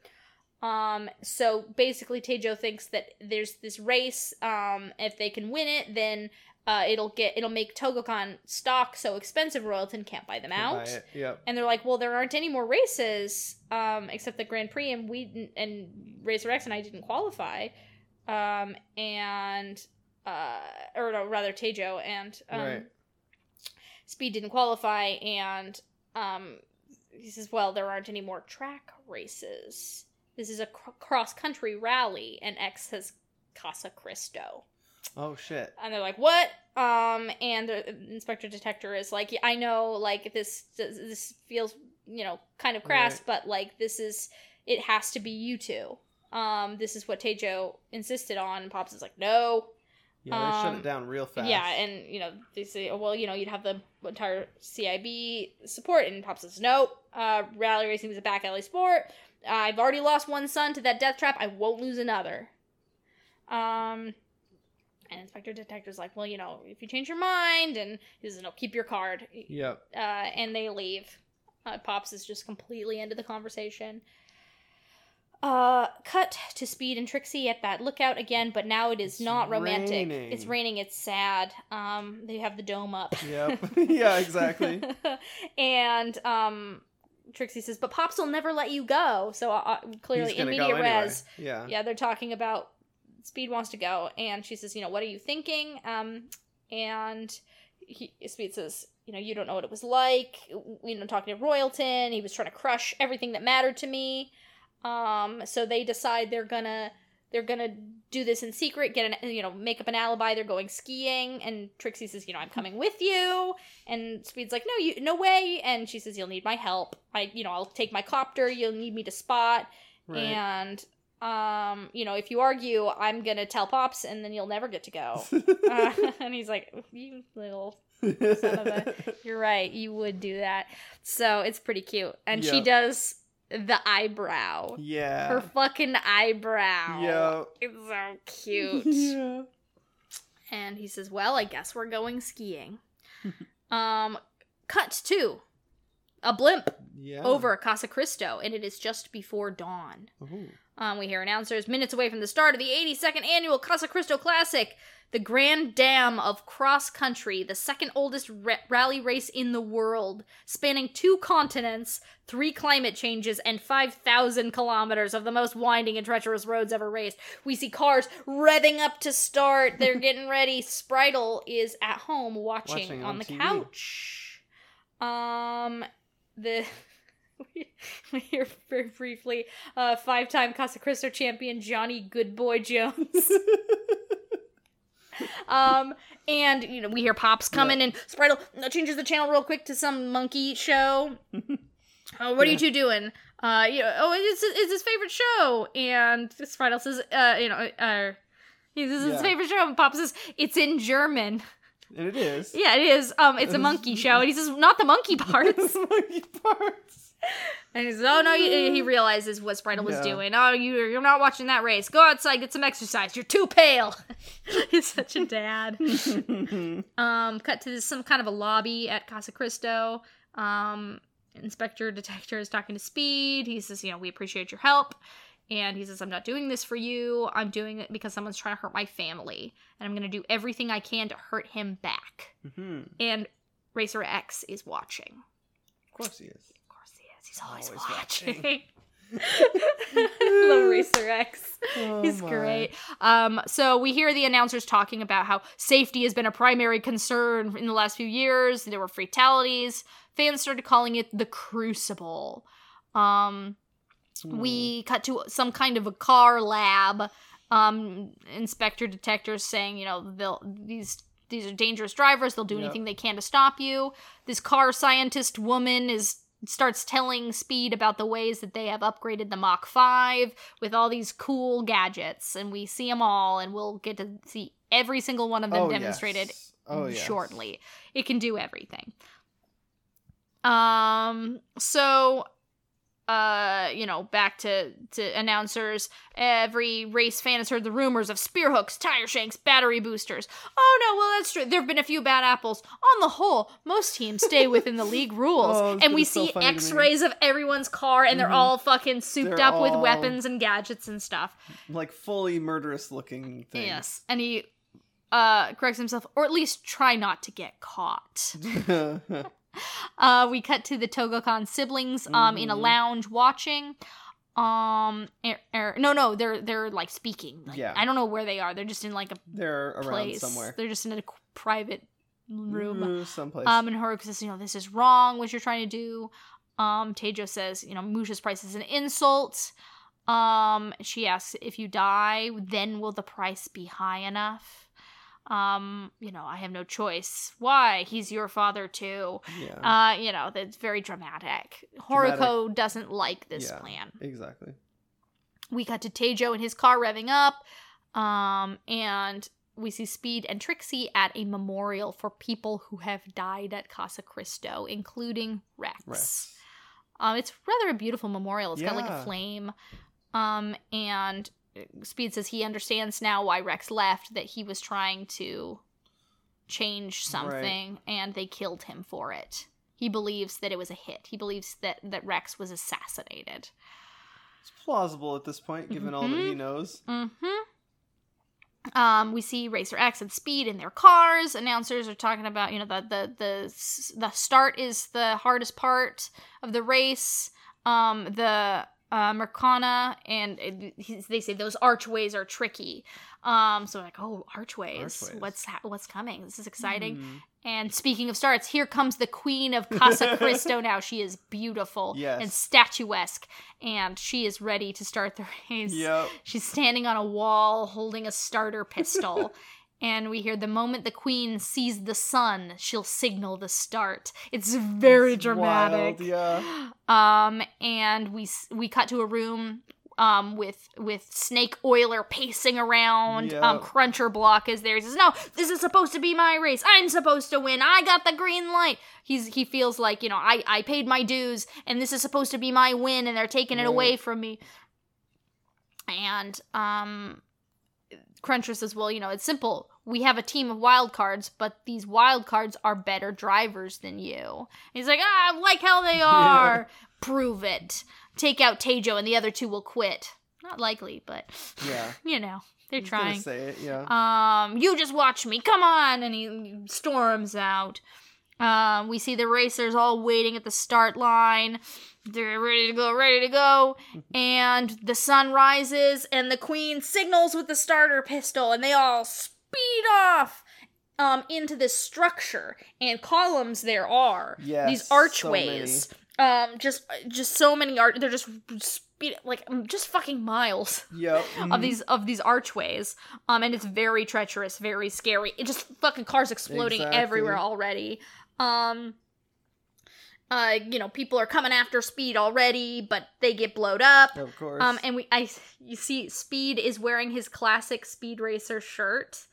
Right. um so basically taejo thinks that there's this race um if they can win it then uh, it'll get it'll make Togokahn stock so expensive Royalton can't buy them out. Buy. Yep. And they're like, well, there aren't any more races um, except the Grand Prix, and we didn't- and Racer X and I didn't qualify, um, and uh, or no, rather Taejo and um, Right. Speed didn't qualify, and um, he says, well, there aren't any more track races. This is a cr- cross country rally, and X says Casa Cristo. Oh shit. And they're like, "What?" Um, and the Inspector Detector is like, "I know, like this, this feels, you know, kind of crass, Right. but like this is, it has to be you two. Um, this is what Taejo insisted on." And Pops is like, "No, Yeah, they shut Um, it down real fast. yeah." And you know, they say, oh, "Well, you know, you'd have the entire CIB support," and Pops says, "Nope. uh, rally racing is a back alley sport. I've already lost one son to that death trap. I won't lose another." Um, and Inspector Detective's like, well, you know, if you change your mind, and he says, no, keep your card. Yep. Uh, and they leave. Uh, Pops is just completely into the conversation. Uh, cut to Speed and Trixie at that lookout again, but now it is It's not romantic. raining. It's raining. It's sad. Um, they have the dome up. Yep. yeah, exactly. and um, Trixie says, "But Pops will never let you go." So uh, clearly, He's in media anyway. res, Yeah. yeah, they're talking about Speed wants to go, and she says, you know, what are you thinking? Um, and he, Speed says, you know, you don't know what it was like. You know, talking to Royalton, he was trying to crush everything that mattered to me. Um, so they decide they're gonna they're gonna do this in secret, get an you know, make up an alibi. They're going skiing, and Trixie says, you know, I'm coming with you. And Speed's like, no, you, no way. And she says, you'll need my help. I, you know, I'll take my copter. You'll need me to spot. Right. And um, you know, if you argue, I'm gonna tell Pops, and then you'll never get to go. uh, and he's like, you little son of a you're right you would do that so it's pretty cute and she does the eyebrow yeah. her fucking eyebrow Yeah. it's so cute yeah. and he says well i guess we're going skiing um cut to a blimp Yeah. over casa cristo and it is just before dawn Ooh. Um, we hear announcers minutes away from the start of the 82nd annual Casa Cristo Classic, the Grand Dam of Cross Country, the second oldest ra- rally race in the world, spanning two continents, three climate changes, and 5,000 kilometers of the most winding and treacherous roads ever raced. We see cars revving up to start. They're getting ready. Spritle is at home watching, Watching on, on the TV. couch. Um, the. We, we hear very briefly uh, five-time Casa Cristo champion Johnny Goodboy Jones. um, and you know we hear Pops coming, and Spritle uh, changes the channel real quick to some monkey show. uh, what are you two doing? Uh, you know, oh, it's it's his favorite show, and Spritle says, uh, you know, uh, this is his favorite show, and Pop says it's in German. And it is. Yeah, it is. Um, it's a monkey show, and he says not the monkey parts. Monkey parts. And he says, "Oh no!" He realizes what Spritle was Yeah. doing. Oh, you you're not watching that race. Go outside, get some exercise. You're too pale. He's such a dad. um, cut to this, some kind of a lobby at Casa Cristo. Um, Inspector Detector is talking to Speed. He says, "You know, we appreciate your help." And he says, I'm not doing this for you. I'm doing it because someone's trying to hurt my family. And I'm going to do everything I can to hurt him back. hmm And Racer X is watching. Of course he is. Of course he is. He's always, Always watching. watching. I love Racer X. Oh He's my. great. Um, so we hear the announcers talking about how safety has been a primary concern in the last few years. There were fatalities. Fans started calling it the Crucible. Um, Hmm. we cut to some kind of a car lab. Um, inspector detectors saying, you know, they'll these these are dangerous drivers. They'll do Yep. anything they can to stop you. This car scientist woman is starts telling Speed about the ways that they have upgraded the Mach 5 with all these cool gadgets and we see them all and we'll get to see every single one of them Oh, demonstrated yes. Oh, yes. shortly. It can do everything. Um so uh you know back to to announcers every race fan has heard the rumors of spear hooks tire shanks battery boosters oh no well that's true there have been a few bad apples on the whole most teams stay within the league rules Oh, and we so see me. x-rays of everyone's car and they're Mhm. all fucking souped They're up with weapons and gadgets and stuff Like fully murderous looking things. yes and he uh corrects himself or at least try not to get caught Uh, we cut to the Togokahn siblings um in a Mhm. lounge watching. Um, er, er- no, no, they're they're like speaking. Like, Yeah. I don't know where they are. They're just in like a They're around place somewhere. They're just in a private room. Ooh, someplace. Um, and Horuko says, you know, this is wrong. What you're trying to do. Um, Taejo says, you know, Musha's price is an insult. Um, she asks if you die, then will the price be high enough? Um, you know, I have no choice. Why? He's your father too. yeah. Uh, you know, that's very dramatic. Dramatic. Doesn't like this Yeah. plan. exactly. We cut to Taejo in his car revving up. Um, and we see Speed and Trixie at a memorial for people who have died at Casa Cristo, including Rex. Rex. Um, it's rather a beautiful memorial. It's got like a flame. Um, and Speed says he understands now why Rex left, that he was trying to change something and they killed him for it. He believes that it was a hit. He believes that, that Rex was assassinated. It's plausible at this point, given all that he knows. Mm-hmm. Um, we see Racer X and Speed in their cars. Announcers are talking about, you know, the the the the start is the hardest part of the race. Um, the uh, Mercana, and he's- they say those archways are tricky. Um, so like, oh, archways, Archways. what's ha- what's coming? This is exciting. Hmm. And speaking of starts, here comes the queen of Casa Cristo. now she is beautiful Yes. and statuesque, and she is ready to start the race. Yep. She's standing on a wall holding a starter pistol. And we hear the moment the queen sees the sun, she'll signal the start. It's very It's dramatic. wild, yeah. Um, and we we cut to a room um with with Snake Oiler pacing around. Um, Cruncher Block is there. He says, "No, this is supposed to be my race. I'm supposed to win. I got the green light." He's he feels like you know I I paid my dues, and this is supposed to be my win, and they're taking it away from me. And um, Cruncher says, "Well, you know, it's simple. We have a team of wild cards, but these wild cards are better drivers than you." He's like, "Ah, like hell they are. Prove it. Take out Taejo, and the other two will quit. Not likely, but Yeah. you know, they're I gonna trying. say it, yeah. Um, you just watch me. Come on!" And he storms out. Um, we see the racers all waiting at the start line. They're ready to go, ready to go. And the sun rises, and the queen signals with the starter pistol, and they all speed off um, into this structure. And columns there are. Yes, These so archways. um, just, just so many art. They're just speed, like just fucking miles Yep. of mhm. these of these archways um and it's very treacherous very scary it just fucking cars exploding Exactly. everywhere already um uh you know people are coming after speed already but they get blowed up Of course. um and we i you see speed is wearing his classic speed racer shirt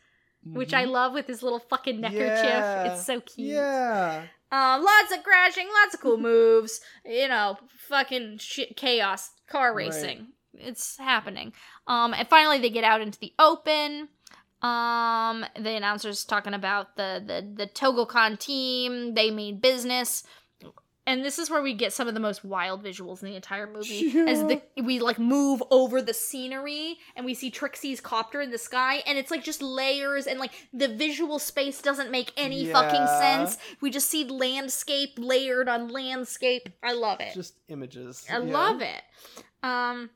which i Mhm. love with his little fucking neckerchief Yeah. it's so cute Yeah. um, lots of crashing, lots of cool moves. You know, fucking shit, chaos, car Right. racing. It's happening. Um, and finally they get out into the open. Um, the announcer's talking about the the the Togokahn team. They mean business. And this is where we get some of the most wild visuals in the entire movie. As the we like move over the scenery and we see Trixie's copter in the sky, and it's like just layers and like the visual space doesn't make any fucking sense. We just see landscape layered on landscape. I love it. Just images. I love it. Um,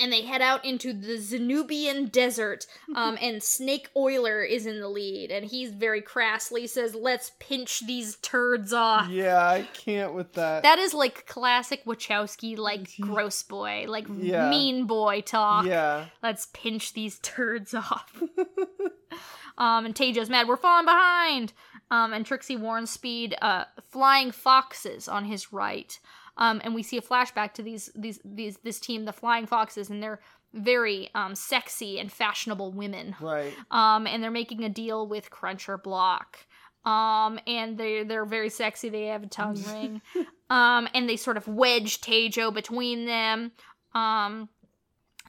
and they head out into the Zenubian desert. Um, and Snake Oiler is in the lead, and he's very crassly says, "Let's pinch these turds off." Yeah, I can't with that. That is like classic Wachowski, like gross boy, like Yeah. mean boy talk. yeah. Let's pinch these turds off. um, and Taejo's mad. We're falling behind. Um, and Trixie warns Speed, uh, flying foxes on his right. Um, and we see a flashback to these these these this team, the Flying Foxes, and they're very um sexy and fashionable women. Right. Um, and they're making a deal with Cruncher Block. Um, and they they're very sexy. They have a tongue ring. Um, and they sort of wedge Taejo between them. Um,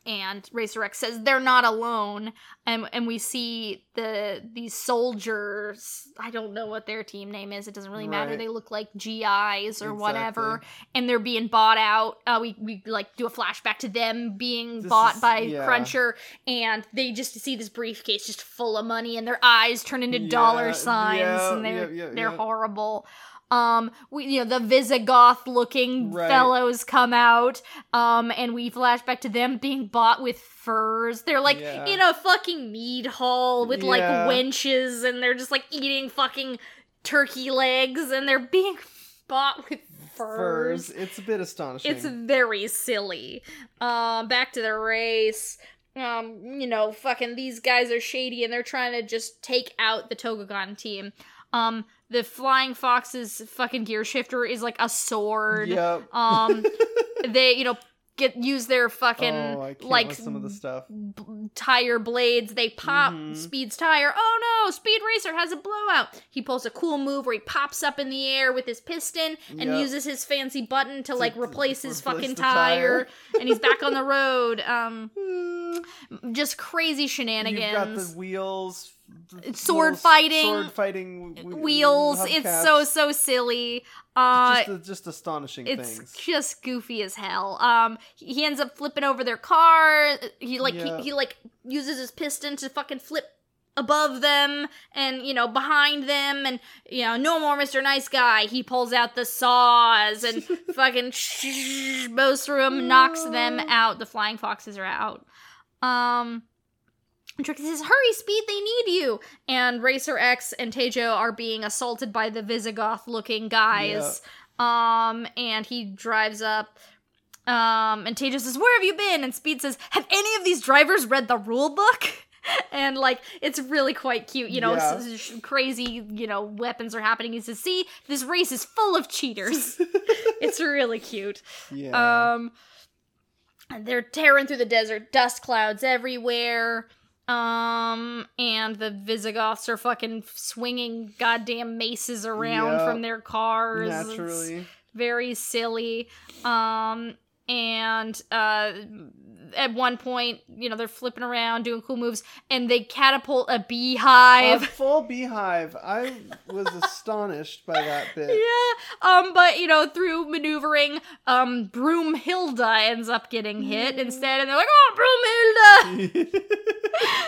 and Racer X says they're not alone. And and we see the these soldiers. I don't know what their team name is. It doesn't really matter. Right. They look like GIs or whatever. And they're being bought out. Uh, we we like do a flashback to them being This bought is- by yeah. Cruncher and they just see this briefcase just full of money and their eyes turn into dollar signs yeah, and they're yeah, yeah, they're yeah. horrible um we you know the visigoth looking Right. fellows come out um and we flash back to them being bought with furs they're like Yeah. in a fucking mead hall with like wenches and they're just like eating fucking turkey legs and they're being bought with Furs. It's a bit astonishing. it's very silly. Um, back to the race. Um, you know, fucking these guys are shady and they're trying to just take out the Togokahn team. Um, the Flying Fox's fucking gear shifter is like a sword. Yep. Um, they, you know, get use their fucking oh, like some of the stuff. b- tire blades. They pop Mhm. Speed's tire. Oh no, Speed Racer has a blowout. He pulls a cool move where he pops up in the air with his piston and Yep. uses his fancy button to like to replace his replace fucking tire. tire. and he's back on the road. Um, just crazy shenanigans. You've got the wheels. Sword fighting, Sword fighting. w- Wheels. It's so so silly. Uh, just, just astonishing it's things. just goofy as hell. Um, he ends up flipping over their car. He like Yeah. he, he like uses his piston to fucking flip above them and you know behind them and you know no more mr nice guy he pulls out the saws and fucking bows through them knocks them out the flying foxes are out um Trixie says, Hurry, Speed, they need you! And Racer X and Taejo are being assaulted by the Visigoth looking guys. Um, and he drives up. Um, and Taejo says, Where have you been? And Speed says, Have any of these drivers read the rule book? and like it's really quite cute you know Yeah. s- s- crazy you know weapons are happening he says see this race is full of cheaters it's really cute Yeah. um, they're tearing through the desert, dust clouds everywhere. Um, and the Visigoths are fucking swinging goddamn maces around Yep. from their cars. It's Naturally. very silly. Um, and uh, at one point, you know, they're flipping around doing cool moves, and they catapult a beehive. A full beehive. I was astonished by that bit. Yeah, um, but you know, through maneuvering, um, Broomhilda ends up getting hit instead, and they're like, "Oh, Broomhilda!"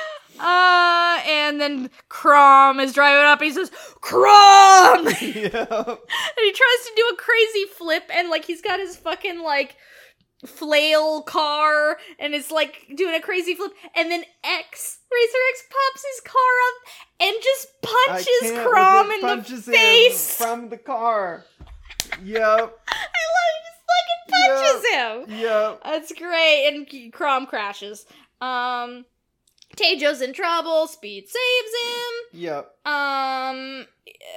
Uh, and then Crom is driving up, and he says, "Crom!" Yep. and he tries to do a crazy flip, and like he's got his fucking like flail car, and it's like doing a crazy flip, and then X Racer X pops his car up and just punches Crom in the punches face. from the car. Yep. I love it. Just fucking punches him. Yep. That's great. And Crom crashes. Um, Taejo's in trouble. Speed saves him. Yep. Um,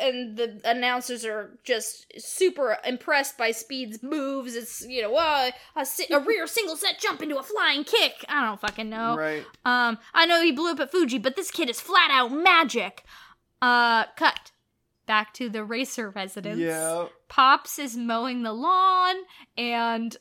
and the announcers are just super impressed by Speed's moves. It's you know, uh, a, si- a rear single set jump into a flying kick. I don't fucking know. Right. Um, I know he blew up at Fuji, but this kid is flat out magic. Uh, cut. Back to the racer residence. Yeah. Pops is mowing the lawn, and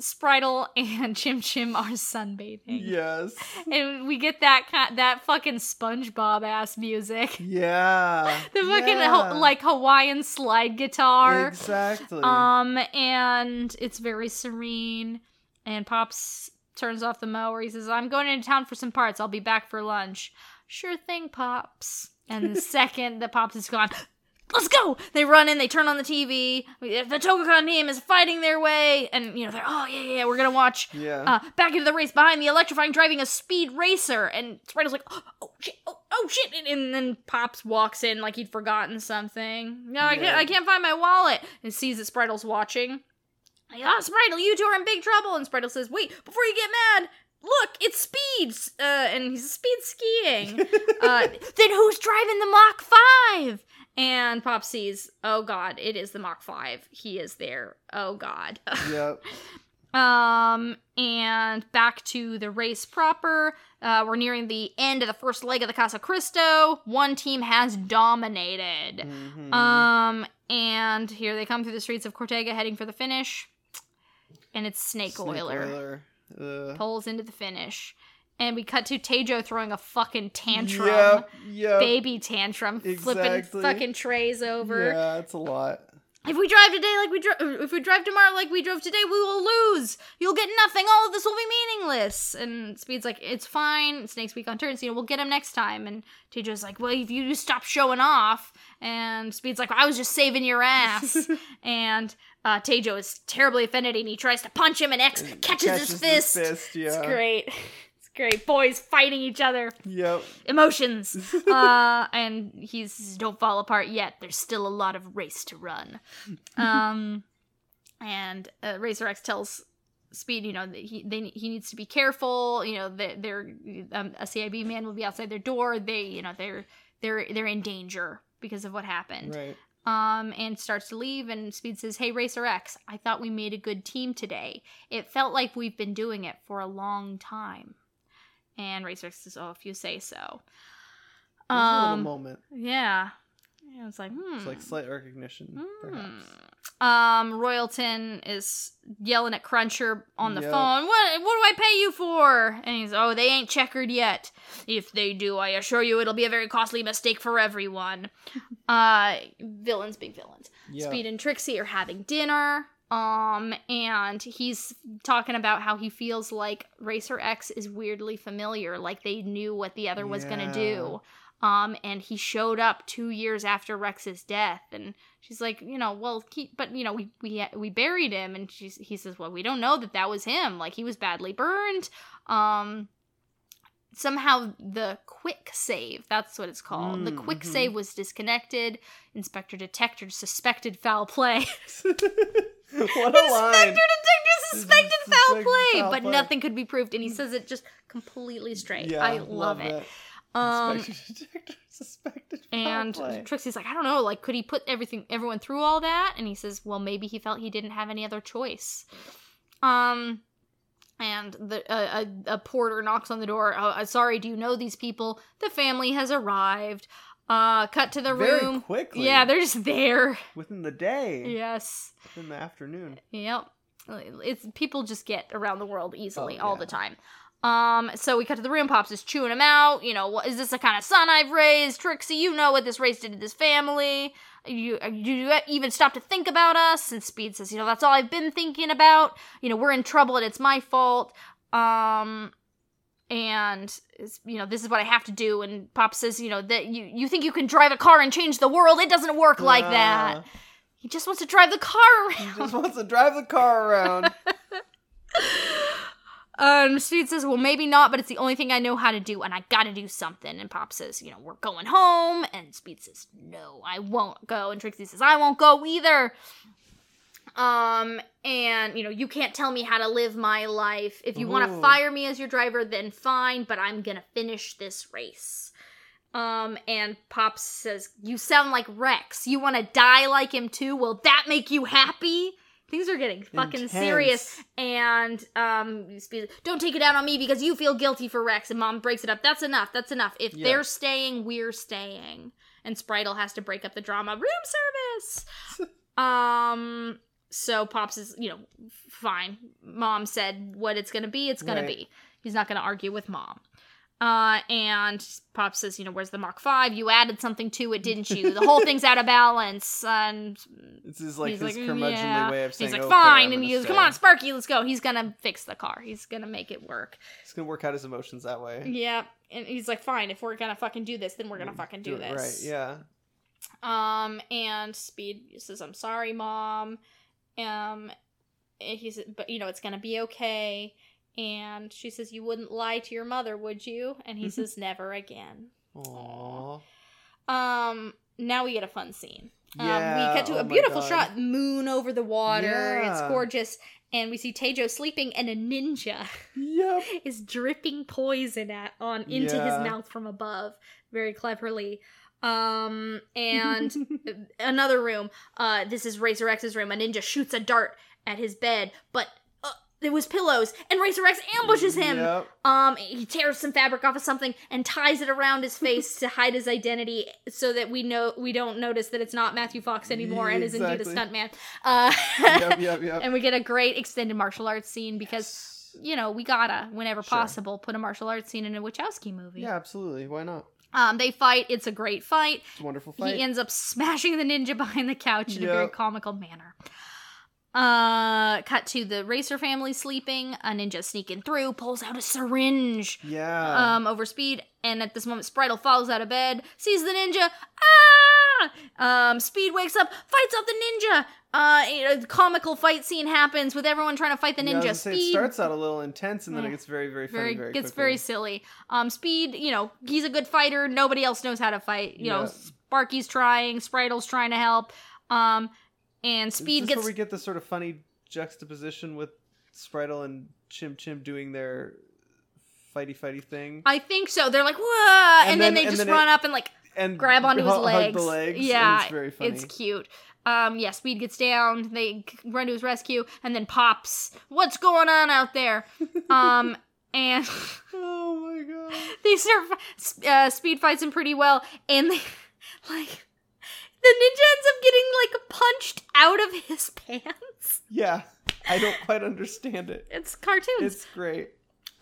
Spritle and Chim Chim are sunbathing. Yes. And we get that ki- that fucking SpongeBob ass music. Yeah. The fucking yeah. ho- like Hawaiian slide guitar. Exactly. Um, and it's very serene. And Pops turns off the mower. He says, "I'm going into town for some parts. I'll be back for lunch." Sure thing, Pops. And the second that Pops is gone, let's go! They run in. They turn on the TV. The Togokahn team is fighting their way, and you know they're, oh yeah, yeah, yeah, we're gonna watch. yeah. Uh, back into the race behind the electrifying driving a speed racer and Spritle's like oh, oh shit oh, oh shit and, and then Pops walks in like he'd forgotten something no I can't I can't find my wallet and sees that Spritle's watching like oh Spritle you two are in big trouble and Spritle says wait before you get mad look it's speeds uh, and he's speed skiing uh, then who's driving the Mach 5 and Pop sees oh god it is the Mach 5 he is there oh god yep. um, and back to the race proper. Uh, we're nearing the end of the first leg of the Casa Cristo. One team has dominated. Mhm. Um, and here they come through the streets of Cortega heading for the finish. And it's Snake, Snake Oiler. Oiler. Pulls into the finish. And we cut to Taejo throwing a fucking tantrum. Yep. Yep. Baby tantrum, flipping fucking trays over. Yeah, it's a lot. If we drive today like we drove, if we drive tomorrow like we drove today, we will lose. You'll get nothing. All of this will be meaningless. And Speed's like, it's fine. Snake's weak on turns. You know, we'll get him next time. And Taejo's like, well, if you stop showing off. And Speed's like, I was just saving your ass. and uh, Taejo is terribly offended, and he tries to punch him, and X catches, his fist. fist, yeah. It's great. Great. Boys fighting each other Yep. emotions. uh, and he's don't fall apart yet. There's still a lot of race to run. Um, and uh, Racer X tells Speed, you know, that he they, he needs to be careful. You know, that they're um, a CIB man will be outside their door. They, you know, they're they're they're in danger because of what happened. Right. Um, and starts to leave, and Speed says, "Hey, Racer X, I thought we made a good team today. It felt like we've been doing it for a long time." And Racer X says, "Oh, if you say so." There's a little Um, moment. yeah, yeah. It's like, hmm. It's like slight recognition, perhaps. Hmm. Um, Royalton is yelling at Cruncher on the Yep. phone. What? What do I pay you for? And he's, oh, they ain't checkered yet. If they do, I assure you, it'll be a very costly mistake for everyone. uh, villains, big villains. Yeah. Speed and Trixie are having dinner. Um, and he's talking about how he feels like Racer X is weirdly familiar, like they knew what the other was gonna do. Um, and he showed up two years after Rex's death, and she's like, you know, well, he, but you know, we we we buried him, and she's he says, well, we don't know that that was him. Like he was badly burned. Um, somehow the quick save that's what it's called the Mm, quick mhm. save was disconnected inspector detector suspected foul play what a inspector line! detector suspected foul play foul but play. nothing could be proved and he says it just completely straight Yeah, i love, it that. um Inspector detector suspected foul and play. trixie's like i don't know like could he put everything everyone through all that and he says well maybe he felt he didn't have any other choice um and the uh, a, a porter knocks on the door uh, uh, sorry do you know these people the family has arrived uh cut to the Very room quickly. yeah they're just there within the day. yes Within the afternoon. Yep. It's people just get around the world easily Oh, all the time. Um, so we cut to the room. Pops is chewing him out. You know, what is this the kind of son I've raised? Trixie, you know what this race did to this family. You, uh, you even stop to think about us? And Speed says, you know, that's all I've been thinking about. You know, we're in trouble and it's my fault. Um, and you know, this is what I have to do. And Pop says, you know, that you you think you can drive a car and change the world? It doesn't work like that. He just wants to drive the car around. he just wants to drive the car around. Um, Speed says, "Well, maybe not, but it's the only thing I know how to do, and I got to do something." And Pop says, "You know, we're going home." And Speed says, "No, I won't go." And Trixie says, "I won't go either." Um, and you know, you can't tell me how to live my life. If you want to fire me as your driver, then fine, but I'm gonna finish this race. Um, and Pop says, "You sound like Rex. You want to die like him too? Will that make you happy?" Things are getting fucking Intense. serious and um don't take it out on me because you feel guilty for Rex and mom breaks it up. That's enough. That's enough. If Yeah. they're staying, we're staying. And Spritle has to break up the drama. Room service. um so Pops is, you know, fine. Mom said what it's going to be, it's going Right. to be. He's not going to argue with mom. Uh, and Pop says, you know, where's the Mach Five? You added something to it, didn't you? The whole thing's out of balance. And This is like he's his like, curmudgeonly yeah. way of saying, he's like, "Okay, fine. And he goes, come on, Sparky, let's go. He's gonna fix the car. He's gonna make it work. He's gonna work out his emotions that way. Yeah. And he's like, fine. If we're gonna fucking do this, then we're gonna fucking do, it this. Right, yeah. Um, and Speed says, "I'm sorry, mom." Um, and he said, "But you know, it's gonna be okay." And she says, "You wouldn't lie to your mother, would you?" And he says, "Never again." Aww. Um, now we get a fun scene. Um, Yeah, we cut to oh a beautiful shot, moon over the water. It's gorgeous. And we see Tejo sleeping, and a ninja Yep. is dripping poison at on into Yeah. his mouth from above, very cleverly. Um, and another room. Uh, this is Racer X's room. A ninja shoots a dart at his bed, but it was pillows, and Racer X ambushes him. Yep. Um, he tears some fabric off of something and ties it around his face to hide his identity, so that we know we don't notice that it's not Matthew Fox anymore and is indeed a stuntman. Uh, Yep, yep, yep. and we get a great extended martial arts scene because you know we gotta, whenever Sure. possible, put a martial arts scene in a Wachowski movie. Yeah, absolutely. Why not? Um, they fight. It's a great fight. It's a wonderful fight. He ends up smashing the ninja behind the couch in a very comical manner. Uh, cut to the racer family sleeping. A ninja sneaking through, pulls out a syringe. yeah. Um, over speed, and at this moment, Spritle falls out of bed, sees the ninja. Ah! Um, Speed wakes up, fights off the ninja. Uh, a comical fight scene happens with everyone trying to fight the Yeah, ninja. gonna say, it starts out a little intense and then Yeah. it gets very, very funny very very, gets quickly. very silly. Um, Speed, you know, he's a good fighter. Nobody else knows how to fight. You know, Sparky's trying, Spritle's trying to help. Um, and Speed this gets where we get the sort of funny juxtaposition with Spritle and Chim Chim doing their fighty fighty thing. I think so. They're like, whoa, and, And then, then- they and just then run it- up and like and grab onto his legs. the legs. Yeah, it's very funny. It's cute. Um, yeah, Speed gets down. They run to his rescue, and then pops. What's going on out there? Um, and oh my god. they start. Uh, Speed fights him pretty well, and they like the ninja ends up getting like punched out of his pants. Yeah, I don't quite understand it. It's cartoons. It's great.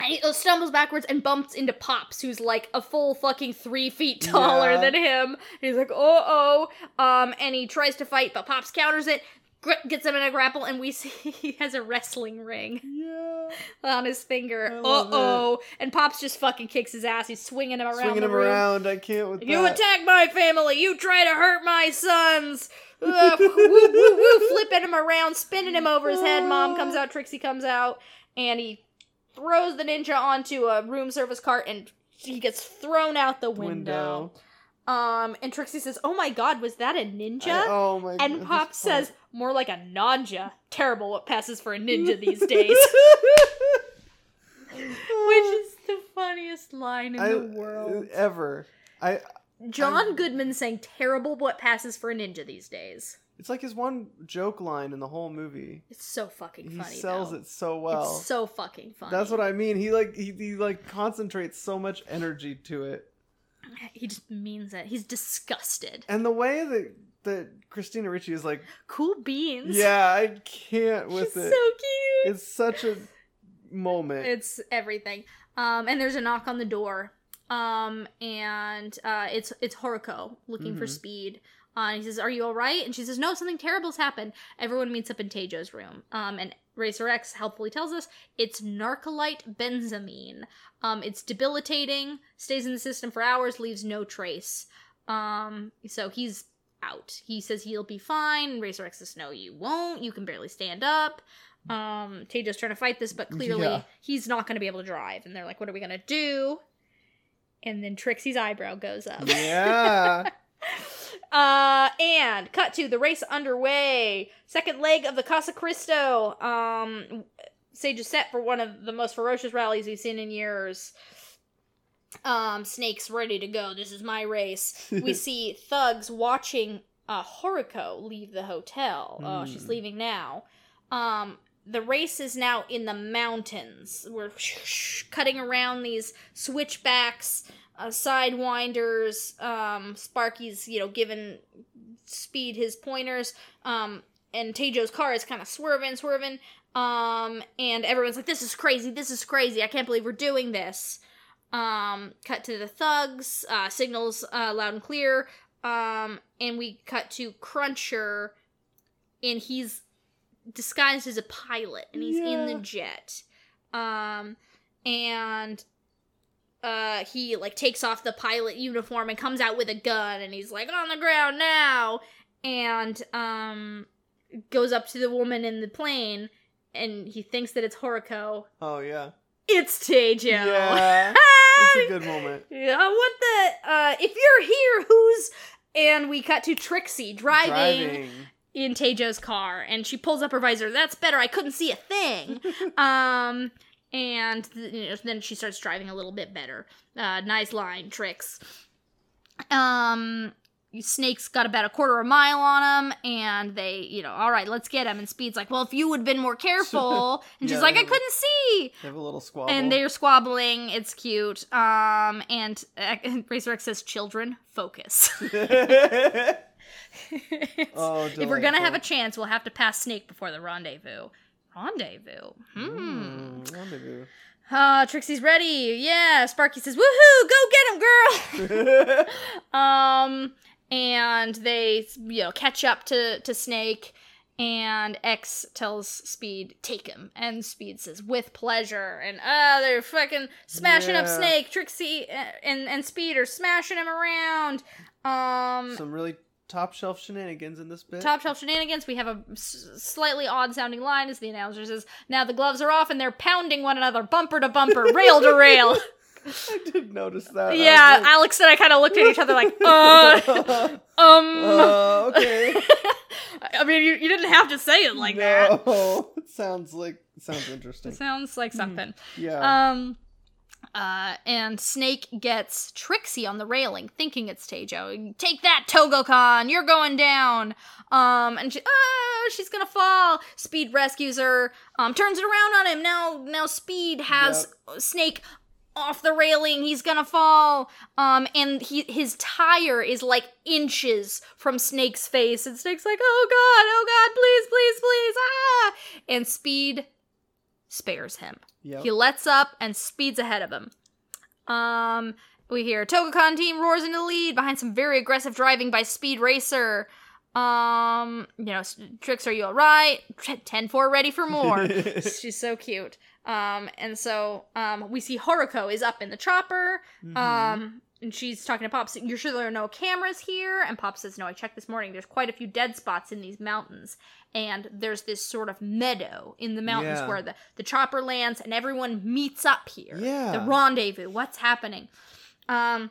And he stumbles backwards and bumps into Pops, who's like a full fucking three feet taller Yeah. than him. He's like, oh oh. Um, and he tries to fight, but Pops counters it. Gets him in a grapple, and we see he has a wrestling ring Yeah. on his finger. Uh oh! And Pops just fucking kicks his ass. He's swinging him around. Swinging him room. around. I can't with You that. attack my family. You try to hurt my sons. Uh, woo, woo, woo, flipping him around, spinning him over his head. Mom comes out, Trixie comes out, and he throws the ninja onto a room service cart, and he gets thrown out the window. Um, and Trixie says, "Oh my God, was that a ninja?" I- oh my and Pop says. "More like a ninja. Terrible. What passes for a ninja these days?" Which is the funniest line in I- the world. ever. I. John I'm- Goodman saying terrible what passes for a ninja these days. It's like his one joke line in the whole movie. It's so fucking He funny. He sells though. it so well. It's so fucking funny. That's what I mean. He like he, he like concentrates so much energy to it. He just means it. He's disgusted. And the way that that Christina Ricci is like, Cool beans. yeah, I can't with She's it. so cute. It's such a moment. It's everything. Um, and there's a knock on the door. Um, and uh, it's it's Horuko looking for Mhm. Speed. Uh, and he says, "Are you all right?" And she says, "No, something terrible's happened." Everyone meets up in Taejo's room. Um, and Racer X helpfully tells us it's narcolite benzamine. Um, it's debilitating, stays in the system for hours, leaves no trace. Um, so he's out. He says he'll be fine. Racer X says, "No, you won't. You can barely stand up." Um, Taejo's trying to fight this, but clearly Yeah. he's not going to be able to drive. And they're like, "What are we going to do?" And then Trixie's eyebrow goes up. yeah. uh, and cut to the race underway. Second leg of the Casa Cristo. Um, stage is set for one of the most ferocious rallies we've seen in years. Um, Snake's ready to go. This is my race. we see thugs watching uh, Horuko leave the hotel. Oh, she's Hmm. leaving now. Um, the race is now in the mountains. We're cutting around these switchbacks, uh, sidewinders. Um, Sparky's, you know, giving Speed his pointers. Um, and Taejo's car is kind of swerving, swerving. Um, and everyone's like, "This is crazy! This is crazy! I can't believe we're doing this." Um, cut to the thugs. Uh, signals uh, loud and clear. Um, and we cut to Cruncher, and he's disguised as a pilot, and he's in the jet. Um, and uh, he like takes off the pilot uniform and comes out with a gun, and he's like on the ground now, and um, goes up to the woman in the plane, and he thinks that it's Horuko. Oh yeah. It's Taejo. Yeah. It's a good moment. Yeah, what the? Uh, if you're here, who's? And we cut to Trixie driving, Driving. in Taejo's car, and she pulls up her visor. That's better. I couldn't see a thing. um, and th- you know, then she starts driving a little bit better. Uh, nice line, Trix. Um, Snake's got about a quarter of a mile on him, and they, you know, all right, let's get him. And Speed's like, well, if you would have been more careful. And she's like, I couldn't see They have a little squabble. and they're squabbling. It's cute. Um, and uh, Racer X says, "Children, focus." Oh, if we're gonna have a chance, we'll have to pass Snake before the rendezvous. Rendezvous. Hmm. Mm, rendezvous. Uh, Trixie's ready. Yeah. Sparky says, "Woohoo! Go get him, girl." um, and they, you know, catch up to to Snake. And X tells Speed, take him. And Speed says, with pleasure. And, uh, they're fucking smashing up Snake. Trixie uh, and, and Speed are smashing him around. Um, Some really top shelf shenanigans in this bit. top shelf shenanigans. We have a s- slightly odd sounding line as the announcer says, now the gloves are off and they're pounding one another bumper to bumper, rail to rail. I did notice that. Yeah, like, Alex and I kind of looked at each other like, uh, um. uh, okay. I mean, you, you didn't have to say it like that. no. It sounds like it sounds It interesting. sounds like something. Yeah. Um, uh, and Snake gets Trixie on the railing, thinking it's Taejo. Take that, Togokahn! You're going down. Um, and she, ah, she's gonna fall. Speed rescues her. Um, turns it around on him. Now, now Speed has Snake off the railing. He's gonna fall. Um, and he his tire is like inches from Snake's face, and Snake's like, "Oh God, oh God, please, please, please!" Ah! And Speed spares him. yep. He lets up and speeds ahead of him. Um, we hear Togokahn team roars into the lead behind some very aggressive driving by Speed Racer. Um, you know, tricks are you all right? 10-4 ready for more. She's so cute. Um, and so um, we see Horuko is up in the chopper. Mhm. Um, and she's talking to Pops. You're sure there are no cameras here? And Pop says, No, I checked this morning. There's quite a few dead spots in these mountains. And there's this sort of meadow in the mountains Yeah. where the, the chopper lands and everyone meets up here. Yeah. The rendezvous. What's happening? Um,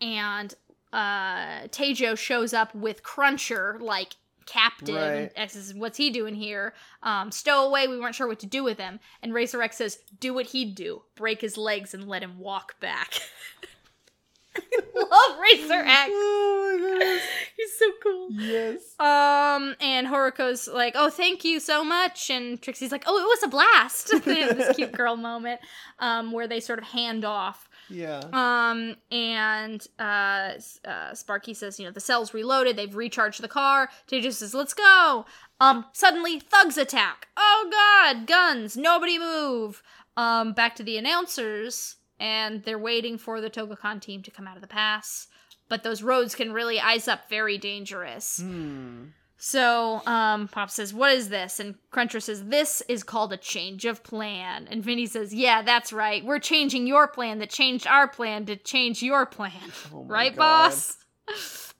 and uh, Taejo shows up with Cruncher, like captain. Right. And X says, What's he doing here? Um, stow away. We weren't sure what to do with him. And Racer X says, Do what he'd do break his legs and let him walk back. Love Racer X. oh my. He's so cool. Yes. Um, and Horuko's like, "Oh, thank you so much," and Trixie's like, "Oh, it was a blast." This cute girl moment, um, where they sort of hand off. Yeah. Um, and uh, uh, Sparky says, "You know, the cell's reloaded. They've recharged the car." Taejo says, "Let's go." Um, suddenly thugs attack. Oh God, guns! Nobody move. Um, back to the announcers, and they're waiting for the Togokahn team to come out of the pass. But those roads can really ice up very dangerous. Hmm. So, um, Pop says, What is this? And Cruncher says, This is called a change of plan. And Vinny says, Yeah, that's right. We're changing your plan that changed our plan to change your plan. Oh right, God. boss?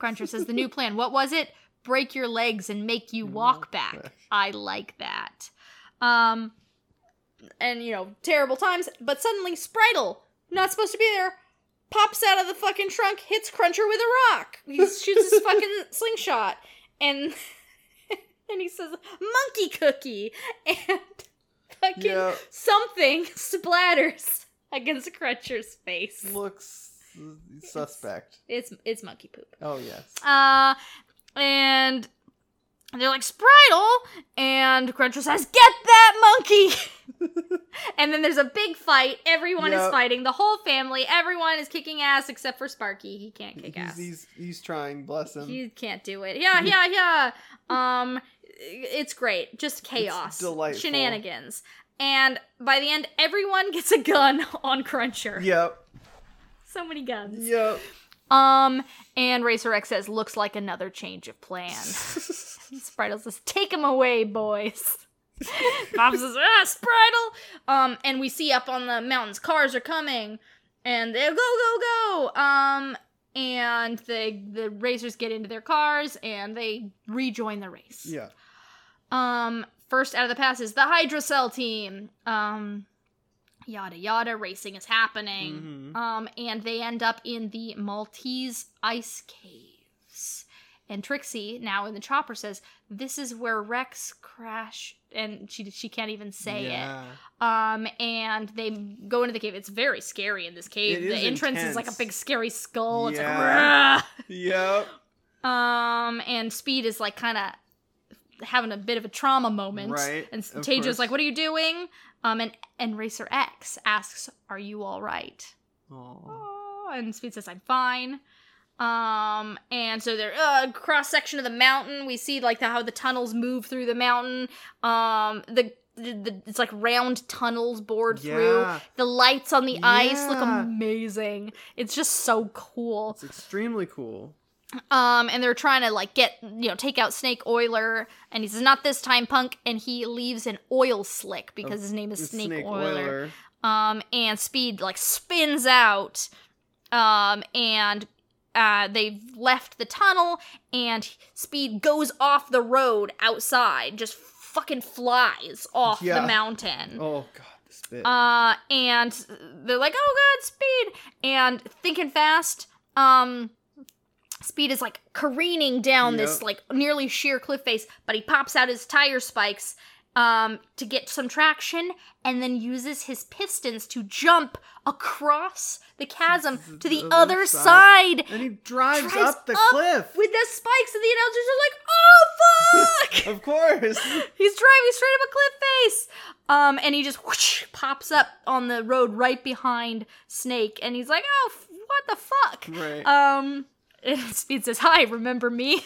Cruncher says, The new plan. What was it? Break your legs and make you walk back. I like that. Um, and, you know, terrible times. But suddenly, Spritle, not supposed to be there, pops out of the fucking trunk, hits Cruncher with a rock. He shoots his fucking slingshot, and and he says "monkey cookie," and fucking Yeah. something splatters against Cruncher's face. Looks suspect. It's it's monkey poop. Oh yes. Uh, and they're like Spritle, and Cruncher says, "Get that monkey!" and then there's a big fight. Everyone is fighting. The whole family. Everyone is kicking ass except for Sparky. He can't kick He's, ass. he's he's trying. Bless him. He can't do it. Yeah, yeah, yeah. Um, it's great. Just chaos, shenanigans, and by the end, everyone gets a gun on Cruncher. Yep. So many guns. Yep. Um, and Racer X says, "Looks like another change of plan." Spritle says, "Take him away, boys." Bob says, "Ah, Spritle." Um, and we see up on the mountains, cars are coming, and they go, go, go. Um, and the the racers get into their cars and they rejoin the race. yeah. Um, first out of the pass is the Hydrocell team. Um, yada yada, racing is happening. Mhm. Um, and they end up in the Maltese ice caves. And Trixie, now in the chopper, says, "This is where Rex crashed," and she she can't even say yeah. it. Um, and they go into the cave. It's very scary in this cave. The is entrance is like a big scary skull. It's Yeah. like, Yep. Um, and Speed is like kind of having a bit of a trauma moment. Right, And course. like, "What are you doing?" Um, and and Racer X asks, "Are you all right?" Aw. Oh, and Speed says, "I'm fine." Um, and so they're uh, cross section of the mountain. We see like the, how the tunnels move through the mountain. Um, the, the, the it's like round tunnels bored through. The lights on the ice look amazing. It's just so cool. It's extremely cool. Um, and they're trying to like get you know take out Snake Oiler, and he says not this time, punk. And he leaves an oil slick because his name is It's Snake, Oiler. Um, and Speed like spins out. Um, and uh, they've left the tunnel, and Speed goes off the road outside, just fucking flies off Yeah. the mountain. Oh god, this bit. Uh, and they're like, "Oh God, Speed!" And thinking fast, um, Speed is like careening down this like nearly sheer cliff face, but he pops out his tire spikes, um, to get some traction, and then uses his pistons to jump across the chasm to the The other other side. side. and he drives, drives up the up cliff. With the spikes, and the announcers are like, "Oh fuck!" of course. He's driving straight up a cliff face. Um, and he just whoosh, pops up on the road right behind Snake, and he's like, "Oh, f- what the fuck?" right. Um, and Speed says, "Hi, remember me?"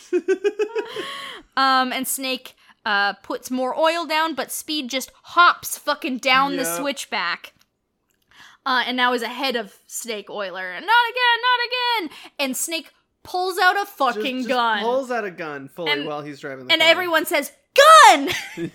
um, and Snake uh puts more oil down, but Speed just hops fucking down the switchback. Uh, and now is ahead of Snake Oiler. Not again, not again. And Snake pulls out a fucking just gun. Pulls out a gun fully And- while he's driving the and car. everyone says, Gun!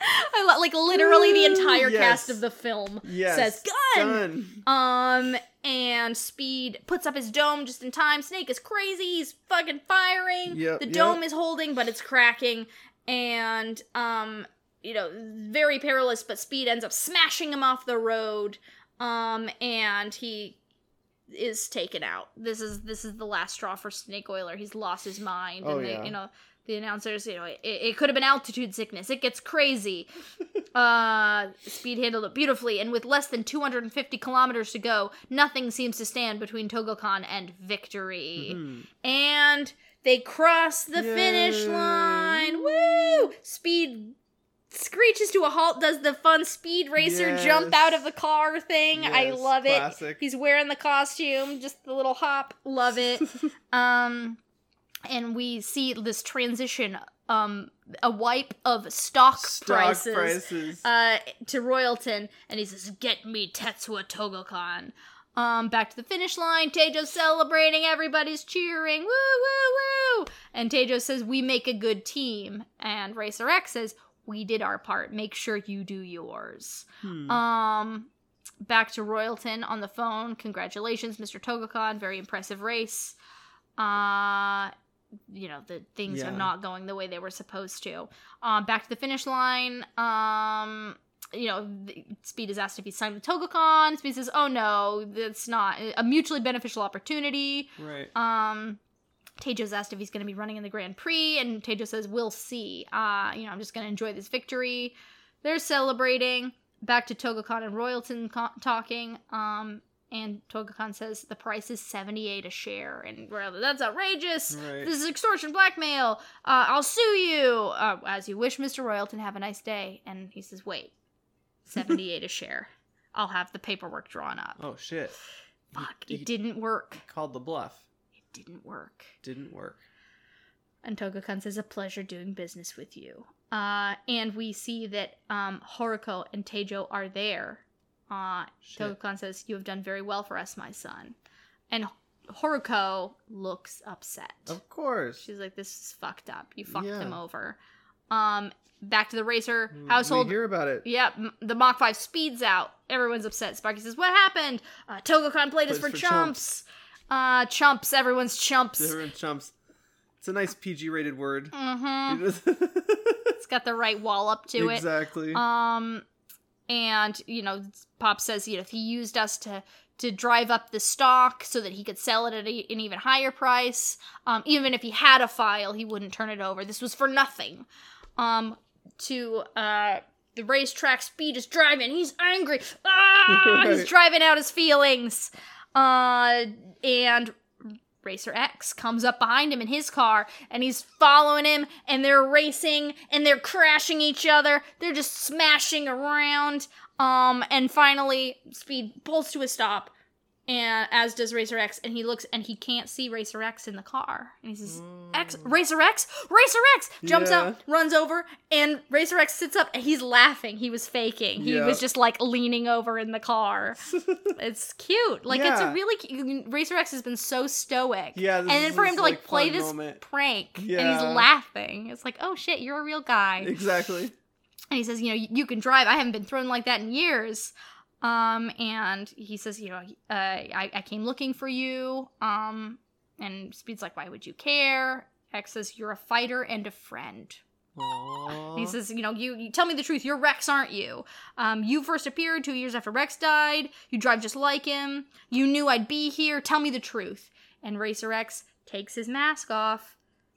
I lo- like literally the entire Yes. cast of the film yes. says gun. Gun. Um, and Speed puts up his dome just in time. Snake is crazy. He's fucking firing. Yep, the yep. dome is holding, but it's cracking. And, um, you know, very perilous, but Speed ends up smashing him off the road. Um, and he is taken out. This is this is the last straw for Snake Oiler. He's lost his mind. Oh, and they, yeah. you know, the announcers, you know, it, it could have been altitude sickness. It gets crazy. uh, Speed handled it beautifully, and with less than 250 kilometers to go, nothing seems to stand between Togokahn and victory. Mhm. And they cross the finish line. Woo! Speed screeches to a halt, does the fun speed racer jump out of the car thing. I Yes, love it. He's wearing the costume, just the little hop. Love it. um and we see this transition um a wipe of stock, Stock prices, prices. uh to Royalton and he says get me Tetsuo Togokahn. Um, back to the finish line. Taejo's celebrating. Everybody's cheering. Woo, woo, woo. And Taejo says, We make a good team. And Racer X says, We did our part. Make sure you do yours. Hmm. Um, back to Royalton on the phone. Congratulations, Mr. Togokahn. Very impressive race. Uh, you know the things Yeah. are not going the way they were supposed to. Um, back to the finish line. Um, you know, Speed is asked if he's signed with Togokahn. Speed says, "Oh no, that's not a mutually beneficial opportunity." right. Um, Taejo's asked if he's going to be running in the Grand Prix, and Taejo says, "We'll see. Uh, you know, I'm just going to enjoy this victory." They're celebrating. Back to Togokahn and Royalton co- talking. Um, and Togokahn says the price is 78 a share, and we're that's outrageous. Right. This is extortion, blackmail. Uh, I'll sue you. Uh, as you wish, Mr. Royalton. Have a nice day. And he says, "Wait, 78 a share. I'll have the paperwork drawn up." Oh shit. Fuck, he- it didn't work. Called the bluff. It didn't work. Didn't work. And Togokahn says, a pleasure doing business with you. Uh, and we see that um, Horuko and Taejo are there. Uh, Shit. Says, You have done very well for us, my son. And Horuko looks upset. Of course. She's like, This is fucked up. You fucked Yeah. him over. Um, back to the racer household. We hear about it. Yep, m- the Mach 5 speeds out. Everyone's upset. Sparky says, What happened? Uh, Togokahn played us Plays for, for chumps. Uh, chumps. Everyone's chumps. Everyone chumps. It's a nice PG rated word. Mm-hmm. It is- It's got the right wall up to it. exactly. Um, and you know, Pop says, you know, if he used us to to drive up the stock so that he could sell it at a, an even higher price, um, even if he had a file, he wouldn't turn it over. This was for nothing. Um, to uh. The racetrack speed is driving. He's angry. Ah! He's driving out his feelings. Uh, and Racer X comes up behind him in his car and he's following him and they're racing and they're crashing each other. They're just smashing around. Um and finally Speed pulls to a stop and as does Racer X and he looks and he can't see Racer X in the car. And he says, hmm. X Racer X, Racer X jumps Yeah. out, runs over, and Racer X sits up and he's laughing. He was faking. He Yeah. was just like leaning over in the car. it's cute. Like it's a really cute. Racer X has been so stoic. Yeah, this and then for him to like, like, play this moment. prank and he's laughing. It's like, oh shit, you're a real guy. exactly. And he says, you know, you, you can drive. I haven't been thrown like that in years. Um, and he says, you know, uh, I, I came looking for you. Um, and Speed's like, why would you care? X says, you're a fighter and a friend. Aww. He says, you know, you, you tell me the truth. You're Rex, aren't you? Um, you first appeared two years after Rex died. You drive just like him. You knew I'd be here. Tell me the truth. And Racer X takes his mask off,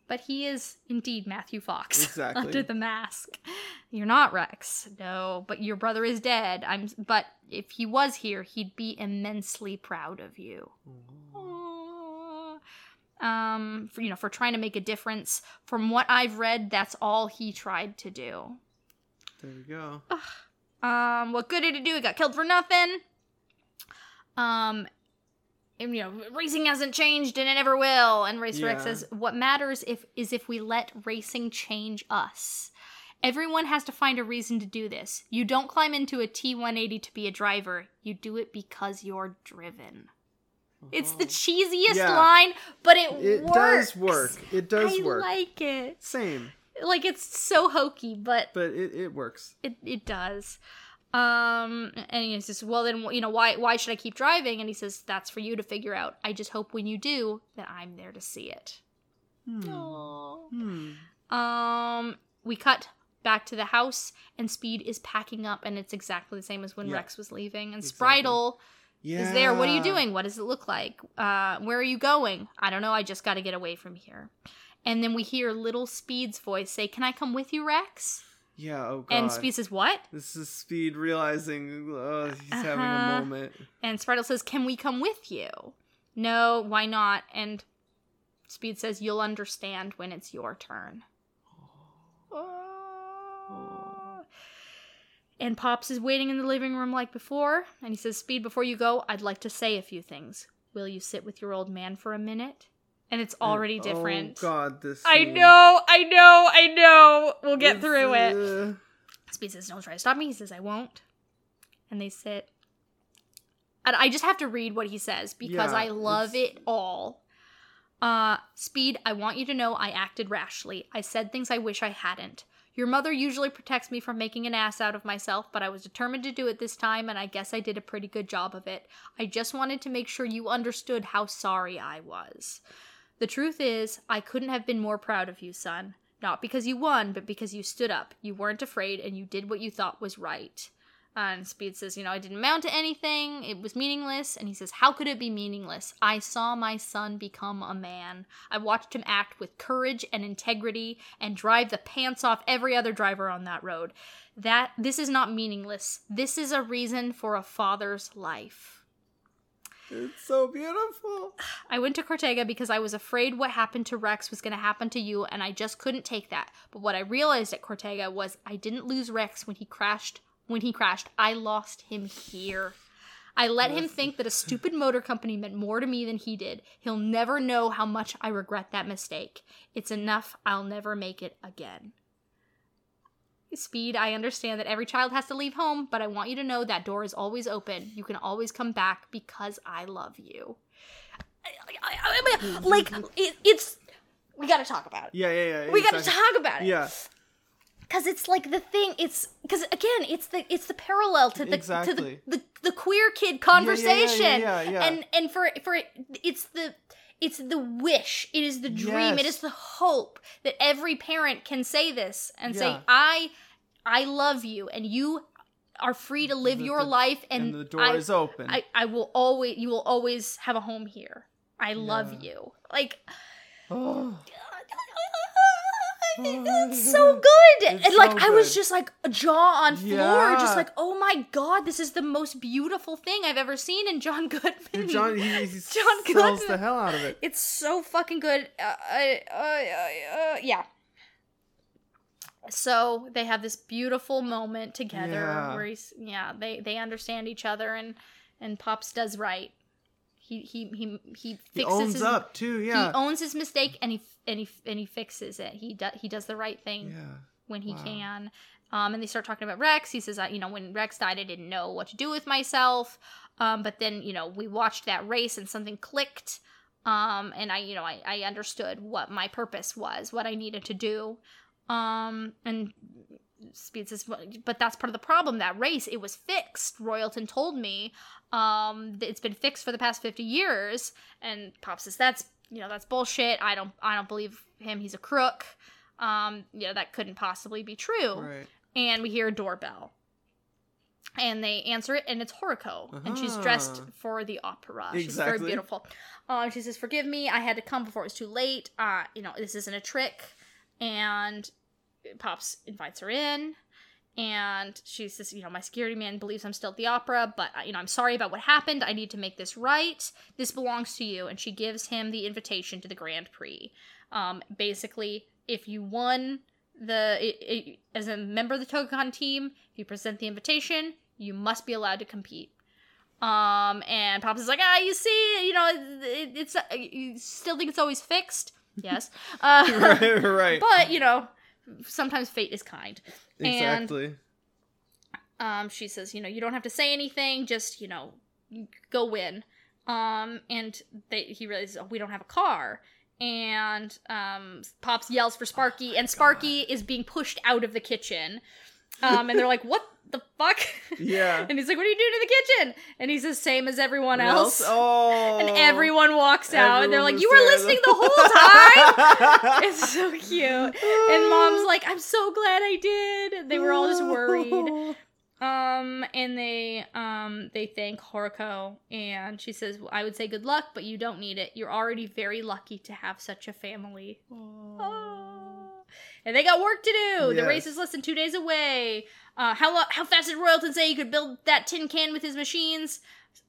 but he is indeed Matthew Fox Exactly. under the mask. You're not Rex, no, but your brother is dead. I'm, but if he was here, he'd be immensely proud of you. Um, for, you know, for trying to make a difference. From what I've read, that's all he tried to do. There we go. Um, what good did it do? He got killed for nothing. Um, and, you know, racing hasn't changed and it never will. And Racer X says, "What matters if is if we let racing change us." Everyone has to find a reason to do this. You don't climb into a T180 to be a driver. You do it because you're driven. It's the Oh. cheesiest Yeah. line, but it, It works. does work. It does I work. I like it. Same, Like it's so hokey, but but it, it works. it, it does. Um, and he says, "Well, then, you know, why why should I keep driving?" And he says, "That's for you to figure out. I just hope when you do that I'm there to see it." Hmm. Hmm. Um, we cut back to the house, and Speed is packing up, and it's exactly the same as when Yeah. Rex was leaving. And Exactly. Spritle Yeah. is there. What are you doing? What does it look like? Uh, where are you going? I don't know. I just got to get away from here. And then we hear little Speed's voice say, "Can I come with you, Rex?" Yeah. Oh god. And Speed says, "What?" This is Speed realizing uh, he's having Uh-huh. a moment. And Spritle says, "Can we come with you?" No, why not? And Speed says, "You'll understand when it's your turn." And Pops is waiting in the living room like before, and he says, Speed, before you go, I'd like to say a few things. Will you sit with your old man for a minute? And it's already And- different. Oh god, this. I scene. know, I know, I know. We'll get It's, through it. uh, Speed says, Don't try to stop me. He says, I won't. And they sit. And I just have to read what he says because Yeah, I love it's- it all. Uh, Speed, I want you to know I acted rashly. I said things I wish I hadn't. Your mother usually protects me from making an ass out of myself, but I was determined to do it this time, and I guess I did a pretty good job of it. I just wanted to make sure you understood how sorry I was. The truth is, I couldn't have been more proud of you, son. Not because you won, but because you stood up. You weren't afraid, and you did what you thought was right. And Speed says, You know, I didn't amount to anything. It was meaningless. And he says, How could it be meaningless? I saw my son become a man. I watched him act with courage and integrity and drive the pants off every other driver on that road. That this is not meaningless. This is a reason for a father's life. It's so beautiful. I went to Cortega because I was afraid what happened to Rex was going to happen to you, and I just couldn't take that. But what I realized at Cortega was I didn't lose Rex when he crashed. When he crashed, I lost him here. I let him think that a stupid motor company meant more to me than he did. He'll never know how much I regret that mistake. It's enough. I'll never make it again. Speed, I understand that every child has to leave home, but I want you to know that door is always open. You can always come back because I love you. I- I- I- I- like it, it's we got to talk about it. Yeah, yeah, yeah. We got to exactly. talk about it. Yeah, Cuz it's like the thing it's cuz again, it's the it's the parallel to the to the, the the queer kid conversation. yeah, yeah. And and for for it, it's the it's the wish. It is the dream. It Yes. is the hope that every parent can say this and say, "I, I love you, and you are free to live The- your the- life, and, and, the door I, is open. I, I will always, you will always have a home here. I love you. Like, Oh, it's so good. It's and like, so I was just like jaw on floor, just like, oh my god, this is the most beautiful thing I've ever seen in John Goodman. John, he, he John sells the Goodman. hell out of it. It's so fucking good. Uh, uh, uh, uh, yeah. So they have this beautiful moment together Yeah. where he's yeah they they understand each other and and Pops does right. He he he he fixes He owns his, up too. Yeah, He owns his mistake and he and he and he fixes it. He does he does the right thing yeah. when he Wow. can. Um, and they start talking about Rex. He says, I, you know, when Rex died, I didn't know what to do with myself. Um, but then, you know, we watched that race and something clicked. Um, and I, you know, I, I understood what my purpose was, what I needed to do. Um, and Speed says, but that's part of the problem. That race, it was fixed. Royalton told me, um, it's been fixed for the past 50 years. And Pop says, that's, you know, that's bullshit. I don't, I don't believe him. He's a crook. Um, you know, that couldn't possibly be true Right. and we hear a doorbell. And they answer it, and it's Horuko, and she's dressed Uh-huh. for the opera. She's very beautiful. Uh, she says, "Forgive me, I had to come before it was too late. Uh, you know, this isn't a trick." And Pops invites her in, and she says, "You know, my security man believes I'm still at the opera, but uh, you know, I'm sorry about what happened. I need to make this right. This belongs to you." And she gives him the invitation to the Grand Prix. Um, basically, if you won the it, it, as a member of the Togokahn team, if you present the invitation, you must be allowed to compete. Um, and Pops is like, ah, you see, you know, it, it's uh, you still think it's always fixed. Yes, uh, right. Right. but you know, sometimes fate is kind. and- Um, she says, you know, you don't have to say anything, just you know, go win. Um, and they he realizes oh, we don't have a car. And um, Pops yells for Sparky, and Sparky is being pushed out of the kitchen. Um, and they're like, "What the fuck?" Yeah. and he's like, "What are you doing in the kitchen?" And he's the same as everyone What else. Oh. And everyone walks out, and they're like, "You were listening the whole time." it's so cute. And mom's like, "I'm so glad I did." And they were all just worried. Um, and they um they thank Horuko, and she says, "I would say good luck, but you don't need it. You're already very lucky to have such a family." Oh. And they got work to do. The race is less than two days away. Uh, how lo- how fast did Royalton say he could build that tin can with his machines?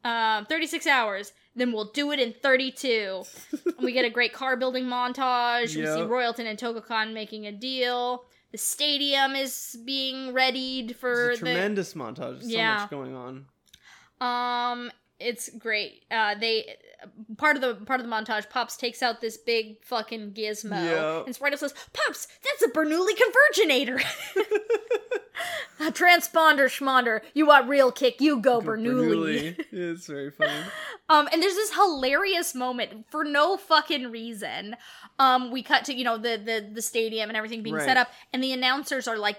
Um, 36 hours. Then we'll do it in 32. And we get a great car building montage. We see Yep. Royalton and Togokahn making a deal. The stadium is being readied for It's a the tremendous montage. There's Yeah. So much going on. um, it's great. Uh, they part of the part of the montage. Pops takes out this big fucking gizmo, Yeah. and Spritle says, "Pops, that's a Bernoulli converginator." a transponder schmonder. You want real kick? You go Bernoulli. Bernoulli. it's very funny. Um, and there's this hilarious moment for no fucking reason. Um, we cut to you know the the the stadium and everything being Right. set up, and the announcers are like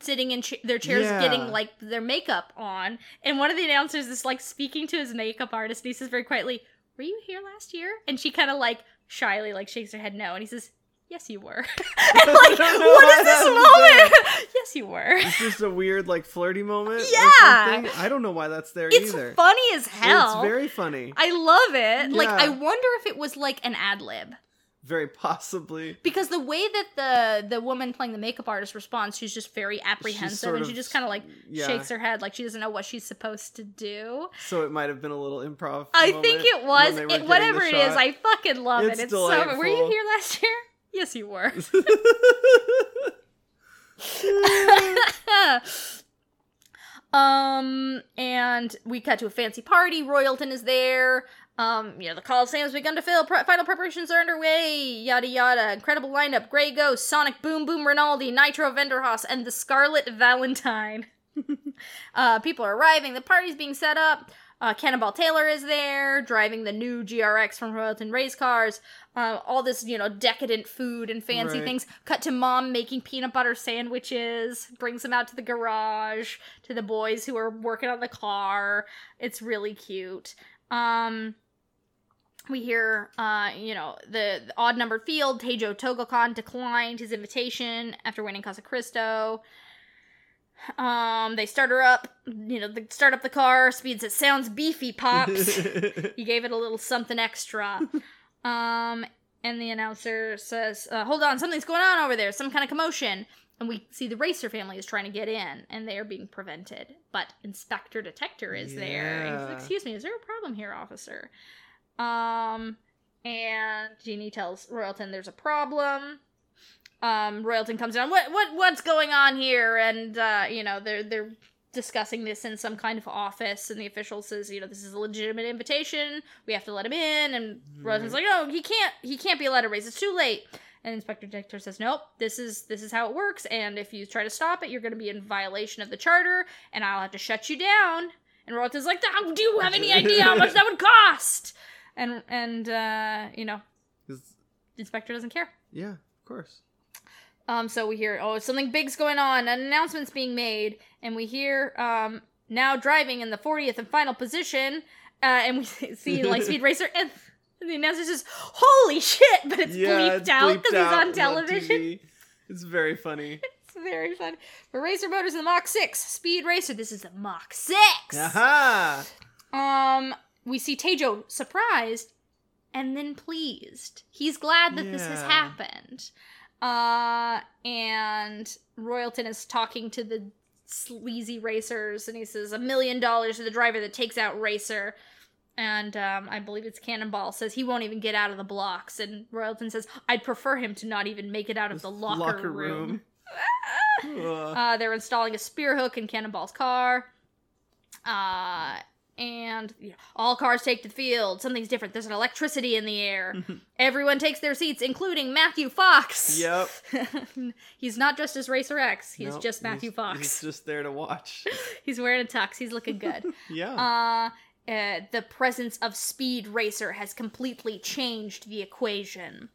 sitting in ch- their chairs Yeah. getting like their makeup on, and one of the announcers is like speaking to his makeup artist, and he says very quietly, "Were you here last year?" And she kind of like shyly like shakes her head no, and he says. Yes, you were. and like, what is this moment? yes, you were. It's just a weird, like, flirty moment. Yeah. something. I don't know why that's there It's either. It's funny as hell. It's very funny. I love it. Like, I wonder if it was like an ad lib. Very possibly. because the way that the the woman playing the makeup artist responds she's just very apprehensive and she just kind of like yeah. shakes her head like she doesn't know what she's supposed to do. So it might have been a little improv. i think it was. it, whatever it is i fucking love It's it. It's so were you here last year? Yes you were. Um and we cut to a fancy party. Royalton is there um you know the coliseum's begun to fill Pre- final preparations are underway yada yada incredible lineup gray ghost sonic boom boom rinaldi nitro venderhaus and the scarlet valentine uh people are arriving the party's being set up uh, Cannonball Taylor is there, driving the new GRX from Royalton race cars. Uh, all this, you know, decadent food and fancy Right. things. Cut to mom making peanut butter sandwiches, brings them out to the garage to the boys who are working on the car. It's really cute. Um, we hear, uh, you know, the, the odd numbered field. Taejo Togokahn declined his invitation after winning Casa Cristo. Um, they start her up. You know, they start up the car. speeds says, "Sounds beefy, pops." you gave it a little something extra. um, and the announcer says, uh, "Hold on, something's going on over there. Some kind of commotion." And we see the racer family is trying to get in, and they are being prevented. But Inspector Detector is there. And he's like, Excuse me, is there a problem here, officer? Um, and Jeannie tells Royalton there's a problem. Um, Royalton comes down. What what what's going on here? And uh, you know they're they're discussing this in some kind of office, and the official says, you know, this is a legitimate invitation. We have to let him in. And Royalton's like, no, he can't. He can't be allowed to raise. It's too late. And Inspector Detector says, nope. This is this is how it works. And if you try to stop it, you're going to be in violation of the charter, and I'll have to shut you down. And Royalton's like, "How- do you have any idea how much that would cost? And and uh, you know, Inspector doesn't care. yeah, of course. Um, so we hear, oh, something big's going on. An announcement's being made, and we hear, um, now driving in the 40th and final position, uh, and we see like Speed Racer, and the announcer says, "Holy shit!" But it's yeah, bleeped it's out because he's on television. It's very funny. It's very fun. For Racer Motors in the Mach Six, Speed Racer. This is the Mach Six. Aha! Um, we see Taejo surprised and then pleased. He's glad that this has happened. Uh, and Royalton is talking to the sleazy racers, and he says a million dollars to the driver that takes out Racer. And um, I believe it's Cannonball says he won't even get out of the blocks, and Royalton says I'd prefer him to not even make it out of the locker, room. Ugh. Uh, they're installing a spear hook in Cannonball's car. Uh, and you know, all cars take to the field. Something's different. There's an electricity in the air. Everyone takes their seats, including Matthew Fox. yep. he's not dressed as Racer X. He's Nope, just Matthew he's- Fox. He's just there to watch. He's wearing a tux. He's looking good. yeah. uh, uh, the presence of Speed Racer has completely changed the equation.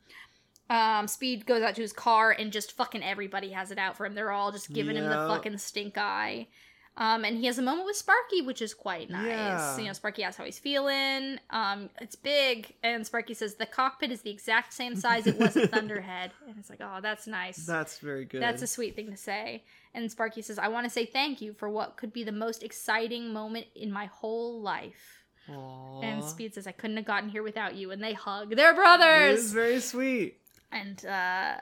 Um, Speed goes out to his car and just fucking everybody has it out for him. They're all just giving him the fucking stink eye. Um, and he has a moment with Sparky, which is quite nice. Yeah. You know, Sparky asks how he's feeling. Um, it's big, and Sparky says the cockpit is the exact same size it was at Thunderhead. And it's like, oh, that's nice. That's very good. That's a sweet thing to say. And Sparky says, I want to say thank you for what could be the most exciting moment in my whole life. Aww. And Speed says, I couldn't have gotten here without you. And they hug. They're It brothers. is very sweet. And uh,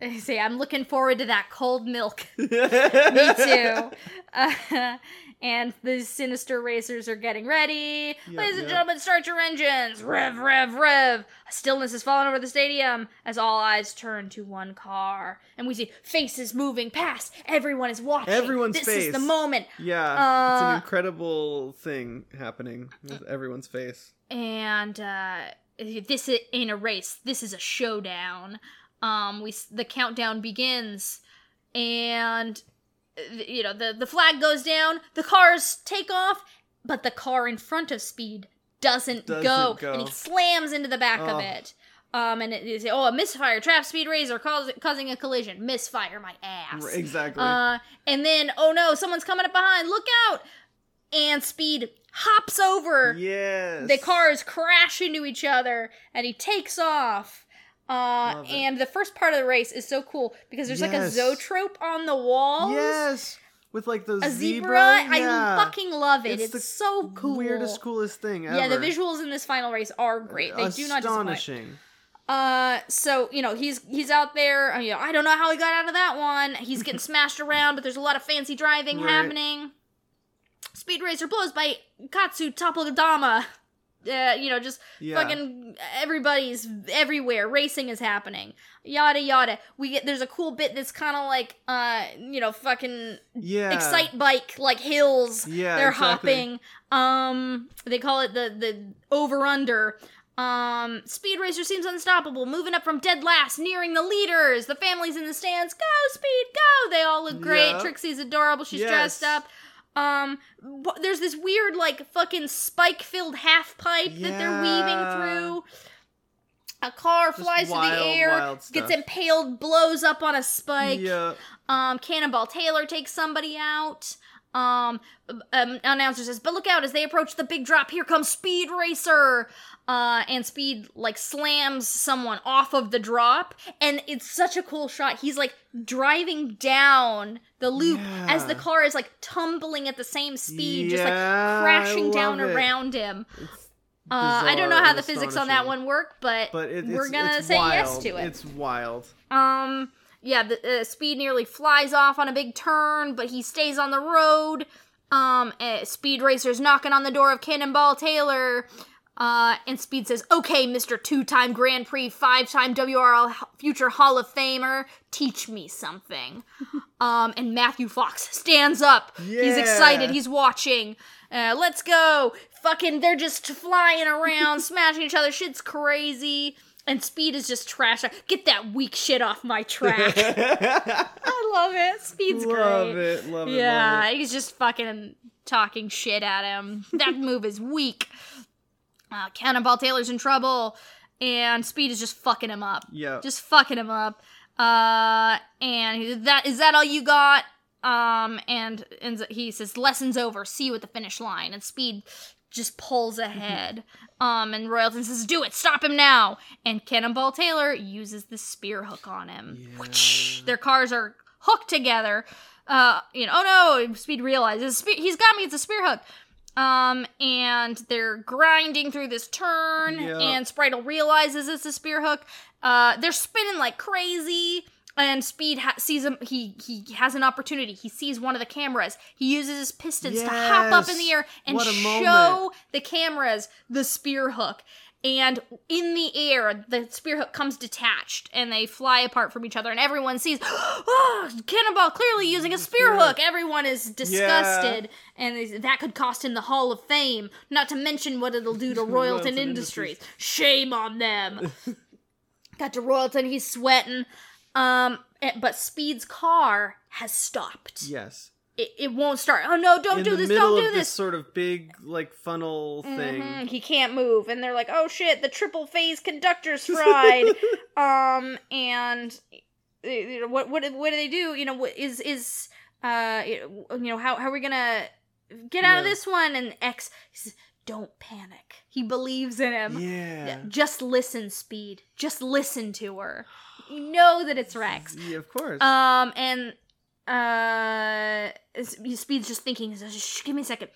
they say, I'm looking forward to that cold milk. Me too. Uh, and the sinister racers are getting ready. Yep, Ladies and yep. gentlemen, start your engines. Rev, rev, rev. A stillness has fallen over the stadium as all eyes turn to one car. And we see faces moving past. Everyone is watching. Everyone's this is the moment. Yeah, it's Uh, an incredible thing happening with everyone's face. and uh, this i- ain't a race. This is a showdown. Um, we the countdown begins, and you know the the flag goes down. The cars take off, but the car in front of Speed doesn't, Doesn't go, go. and he slams into the back of Oh. it. Um, and it is oh a misfire, trap Speed Racer cause, causing a collision. Misfire, my ass. Exactly. Uh, and then, oh no, someone's coming up behind. Look out! And Speed hops over. yes. The cars crash into each other, and he takes off. Uh, and the first part of the race is so cool because there's like a Yes. zoetrope on the walls. Yes. With like the A zebra. zebra. Yeah. I fucking love it. It's, the so cool. Weirdest, coolest thing ever. Yeah, the visuals in this final race are great. They do not disappoint. Astonishing. Uh, so you know he's he's out there. You know, I don't know how he got out of that one. He's getting smashed around, but there's a lot of fancy driving Right. happening. Speed Racer blows by Katsu Topogadama. Uh, you know, just Yeah. fucking everybody's everywhere. Racing is happening. Yada yada. We get there's a cool bit that's kind of like uh, you know, fucking Yeah. excite bike like hills. Yeah, they're exactly. hopping. Um, they call it the the over under. Um, Speed Racer seems unstoppable, moving up from dead last, nearing the leaders. The family's in the stands, go Speed, go! They all look great. Yeah. Trixie's adorable. She's Yes. dressed up. Um, there's this weird like fucking spike-filled half pipe that they're weaving through. A car Just flies through the air, gets impaled, blows up on a spike. Yeah. Um, Cannonball Taylor takes somebody out. Um, um, announcer says, "But look out! As they approach the big drop, here comes Speed Racer." Uh, and Speed like slams someone off of the drop, and it's such a cool shot. He's like driving down the loop as the car is like tumbling at the same speed, just like crashing down it. around him. Uh, I don't know how the physics on that one work, but, But it, we're gonna say wild. yes to it. It's wild. Um, yeah, the uh, speed nearly flies off on a big turn, but he stays on the road. Um, uh, Speed Racer's knocking on the door of Cannonball Taylor. Uh, and Speed says, "Okay, Mister Two-Time Grand Prix, Five-Time WRL Future Hall of Famer, teach me something." um, and Matthew Fox stands up. Yeah. He's excited. He's watching. Uh, let's go! Fucking, they're just flying around, smashing each other. Shit's crazy. And Speed is just trash. Get that weak shit off my track. I love it. Speed's love great. it. Love it. Yeah, Love it. he's just fucking talking shit at him. That move is weak. Uh, Cannonball Taylor's in trouble, and Speed is just fucking him up. Yeah. Just fucking him up. Uh, and he, that is that all you got? Um, and and he says, "Lesson's over. See you at the finish line." And Speed just pulls ahead. um, and Royalton says, "Do it. Stop him now." And Cannonball Taylor uses the spear hook on him. Whoosh. Their cars are hooked together. Uh, you know, oh no! Speed realizes spe- he's got me. It's a spear hook. Um, and they're grinding through this turn, Yeah. and Spritle realizes it's a spear hook. Uh, they're spinning like crazy, and Speed ha- sees him. He he has an opportunity. He sees one of the cameras. He uses his pistons to hop up in the air and show moment. the cameras the spear hook. And in the air, the spear hook comes detached, and they fly apart from each other. And everyone sees, oh, Cannonball clearly using a spear hook. Everyone is disgusted, and they- that could cost him the Hall of Fame. Not to mention what it'll do to Royalton Royalton Industries. Shame on them. Got to Royalton, he's sweating. Um, eh, but Speed's car has stopped. Yes. It, it won't start. Oh no, don't in do this, don't do of this. sort of big like funnel thing. Mhm, He can't move, and they're like, "Oh shit, the triple phase conductor's fried." um, and you know, what what what do they do? You know, what is is uh you know how how are we gonna get out of this one? And X says, "Don't panic." He believes in him. yeah. Just listen, Speed. Just listen to her. You know that it's Rex. Yeah, of course. Um, and uh, Speed's just thinking, "Shh, give me a second.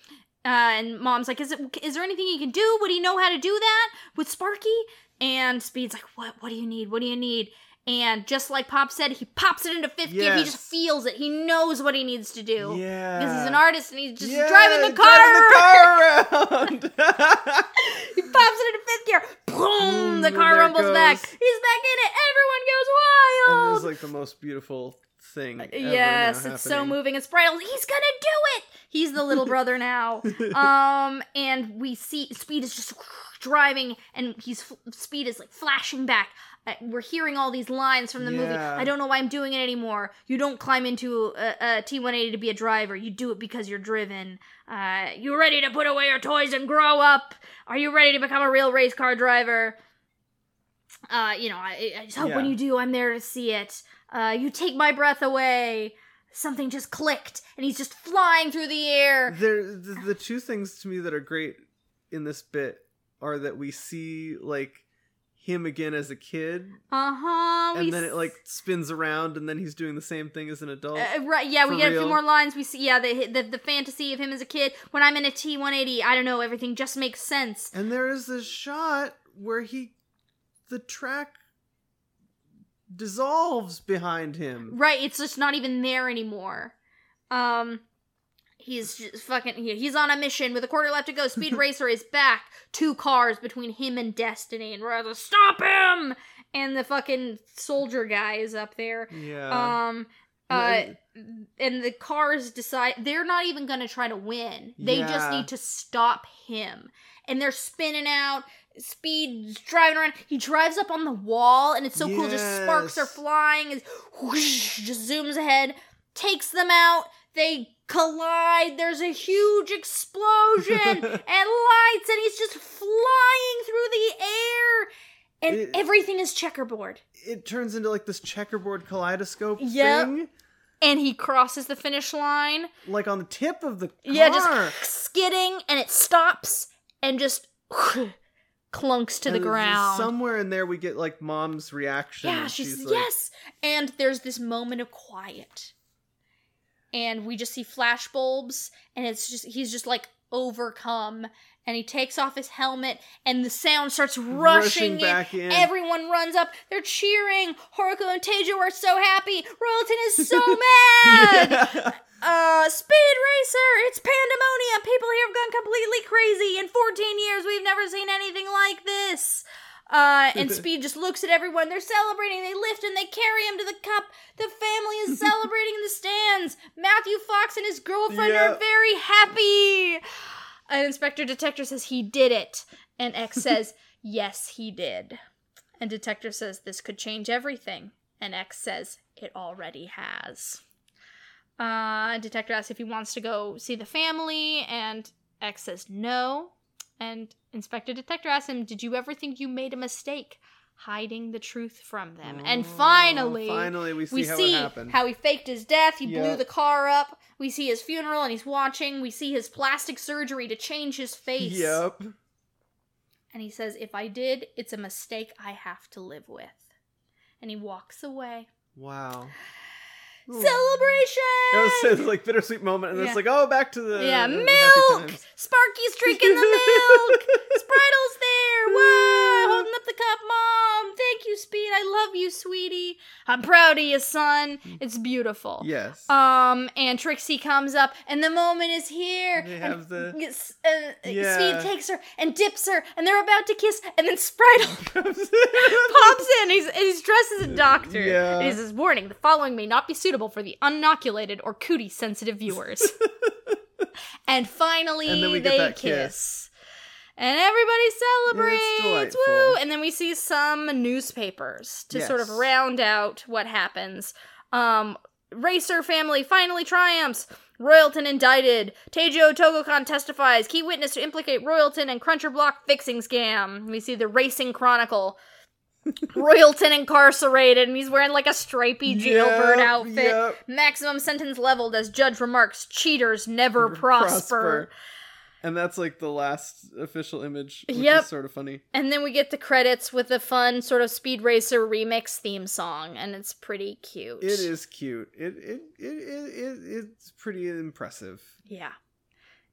Uh, and Mom's like, "Is it? Is there anything you can do? Would he know how to do that with Sparky?" And Speed's like, "What? What do you need? What do you need?" And just like Pop said, he pops it into fifth gear. He just feels it. He knows what he needs to do. yeah. Because he's an artist and he's just Yeah, driving the car. driving the car around. he pops it into fifth gear. Boom! The car it rumbles back. He's back in it. Everyone goes wild. and wild. it's like the most beautiful thing. ever yes, it's so moving. And Spritle, he's gonna do it. He's the little brother now. Um, and we see Speed is just driving, and he's Speed is like flashing back. Uh, we're hearing all these lines from the movie. I don't know why I'm doing it anymore. You don't climb into a, a T180 to be a driver. You do it because you're driven. Uh, you ready to put away your toys and grow up? Are you ready to become a real race car driver? Uh, you know, I, I just hope when you do, I'm there to see it. Uh, you take my breath away. Something just clicked, and he's just flying through the air. There, the, the two things to me that are great in this bit are that we see like him again as a kid, Uh huh. and then it like spins around, and then he's doing the same thing as an adult. Uh, right, yeah, we get a few more lines. We see, yeah, the, the the fantasy of him as a kid. When I'm in a T180, I don't know, everything just makes sense. and there is this shot where he, the track dissolves behind him. Right, it's just not even there anymore. Um, he's just fucking. He's on a mission with a quarter left to go. Speed Racer is back. Two cars between him and Destiny, and like, stop him! And the fucking soldier guy is up there. Yeah. Um, uh, And- and the cars decide they're not even gonna try to win. They just need to stop him. And they're spinning out. Speed driving around. He drives up on the wall, and it's so cool. Just sparks are flying. And whoosh, just zooms ahead, takes them out. They collide. There's a huge explosion and lights, and he's just flying through the air. And It- everything is checkerboard. it turns into like this checkerboard kaleidoscope Yep. thing, And he crosses the finish line. like on the tip of the car. Yeah, just skidding, and it stops and just clunks to And the ground. Somewhere in there, we get like mom's reaction. yeah, and she's, like, yes, and there's this moment of quiet, and we just see flash bulbs, and it's just he's just like overcome, and he takes off his helmet, and the sound starts rushing, rushing back in. Everyone runs up. They're cheering. Horuko and Taejo are so happy. Royalton is so mad. Yeah. Uh, Speed Racer, it's pandemonium. People here have gone completely crazy. In 14 years, we've never seen anything like this. Uh, and Speed just looks at everyone. They're celebrating. They lift and they carry him to the cup. The family is celebrating in the stands. Matthew Fox and his girlfriend Yeah. are very happy. An inspector detector says he did it. And X says, yes, he did. And detector says this could change everything. And X says it already has. Uh, detector asks if he wants to go see the family, and X says no. And Inspector Detector asks him, Did you ever think you made a mistake hiding the truth from them? and Oh, finally, finally, we see we how see it happened. how he faked his death. He blew the car up. We see his funeral and he's watching. We see his plastic surgery to change his face. Yep. And he says, If I did, it's a mistake I have to live with. And he walks away. Wow. Celebration! That was like bittersweet moment, and Yeah. it's like, oh, back to the Yeah, milk! times. Sparky's drinking the milk! Spritle's there! Wow! Up the cup. Mom! Thank you, Speed. I love you, sweetie. I'm proud of you, son. It's beautiful. Yes. Um, and Trixie comes up, and the moment is here. They have the- uh, Yeah. Speed takes her and dips her, and they're about to kiss, and then Spritle Pops in. He's he's dressed as a doctor. Yeah. And he says, "Warning: the following may not be suitable for the uninoculated or cootie sensitive viewers." and finally, And then we get they kiss. kiss. And everybody celebrates. Woo! And then we see some newspapers to sort of round out what happens. Um, Racer family finally triumphs. Royalton indicted. Taejo Togokahn testifies. Key witness to implicate Royalton and Cruncher Block fixing scam. We see the Racing Chronicle. Royalton incarcerated, and he's wearing like a stripy jailbird Yep, outfit. yep. Maximum sentence leveled as judge remarks: cheaters never prosper. And that's like the last official image, which Yep. is sort of funny. And then we get the credits with a fun sort of Speed Racer remix theme song, and it's pretty cute. It is cute. It it, it, it, it it's pretty impressive. Yeah.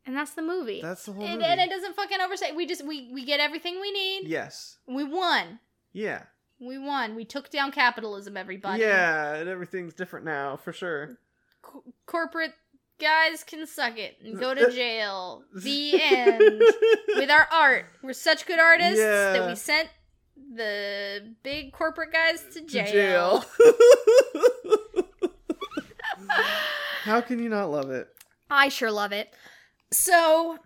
And that's the movie. That's the whole and, movie. and it doesn't fucking oversight. We just we we get everything we need. yes. We won. Yeah. We won. We took down capitalism, everybody. Yeah, and everything's different now for sure. Co- corporate guys can suck it and go to uh, uh, jail. the end. With our art, we're such good artists that we sent the big corporate guys to To jail. How can you not love it? I sure love it. So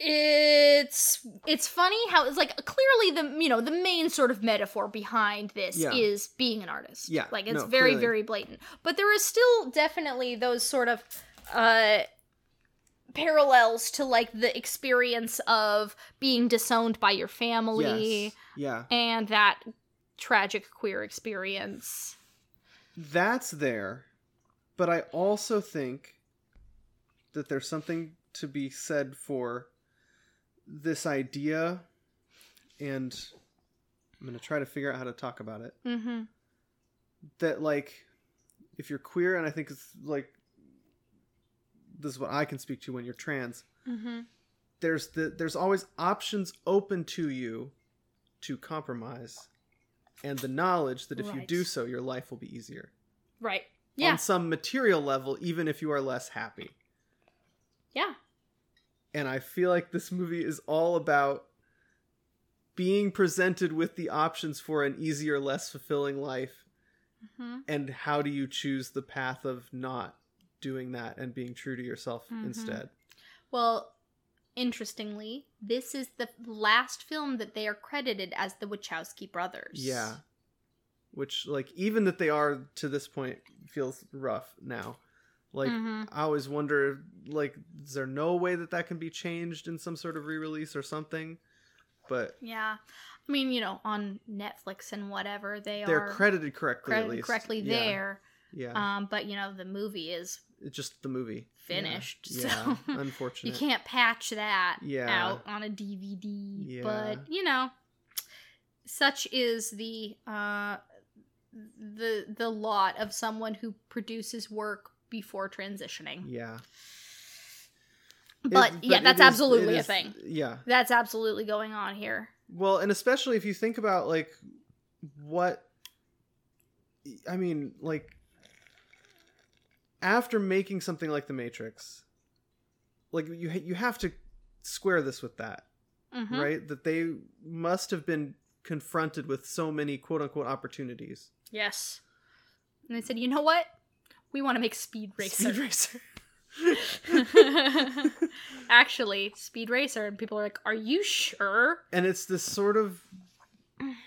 it's it's funny how it's like clearly the you know the main sort of metaphor behind this Yeah. is being an artist. Yeah, like it's no, very clearly. very blatant. But there is still definitely those sort of uh parallels to like the experience of being disowned by your family Yes. Yeah. and that tragic queer experience. That's there. But I also think that there's something to be said for this idea and I'm going to try to figure out how to talk about it. Mm-hmm. that like if you're queer and i think it's like this is what i can speak to when you're trans Mm-hmm. there's the there's always options open to you to compromise and the knowledge that if you do so your life will be easier Right. Yeah. on some material level even if you are less happy yeah. And i feel like this movie is all about being presented with the options for an easier less fulfilling life Mm-hmm. and how do you choose the path of not doing that and being true to yourself Mhm. instead Well, interestingly, this is the last film that they are credited as the Wachowski brothers. yeah which like even that they are to this point feels rough now like Mhm. i always wonder like is there no way that that can be changed in some sort of re-release or something but Yeah. I mean, you know, on Netflix and whatever, they they're are credited correctly at credited least correctly Yeah, there. yeah Um, but you know, the movie is it's just the movie finished, yeah, so unfortunate you can't patch that Yeah. out on a DVD. Yeah. But you know, such is the uh the the lot of someone who produces work before transitioning. yeah But It- yeah, that's is- absolutely it a thing. yeah That's absolutely going on here. Well, and especially if you think about like what I mean, like after making something like The Matrix, like you you have to square this with that, Mhm. right? That they must have been confronted with so many quote unquote opportunities. Yes. And they said, you know what? We want to make Speed Racer. Speed Racer. Actually, Speed Racer, and people are like, "Are you sure?" and it's this sort of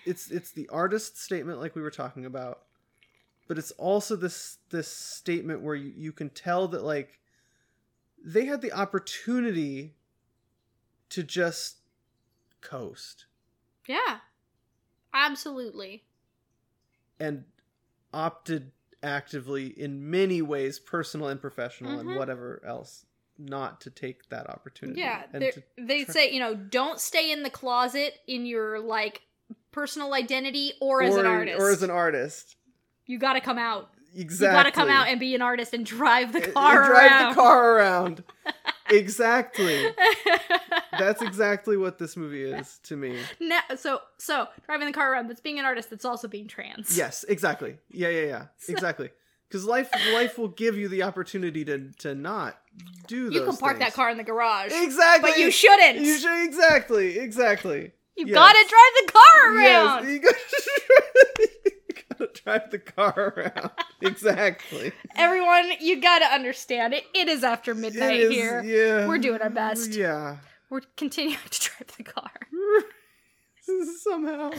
it's it's the artist statement like we were talking about but it's also this this statement where you, you can tell that like they had the opportunity to just coast Yeah, absolutely. and opted actively in many ways personal and professional Mhm. and whatever else not to take that opportunity Yeah, they try- say, you know, don't stay in the closet in your like personal identity or as an artist. or as an artist you got to come out. exactly You got to come out and be an artist and drive the car and drive around. the car around exactly that's exactly what this movie is to me Now, so so driving the car around. That's being an artist. That's also being trans. yes exactly yeah yeah yeah exactly because life life will give you the opportunity to to not do You can park that car in the garage, exactly but you shouldn't. you should exactly exactly You Yes. gotta drive the car around. yes drive the car around exactly Everyone, you gotta understand it. It is after midnight is- here. yeah We're doing our best. yeah We're continuing to drive the car. Somehow.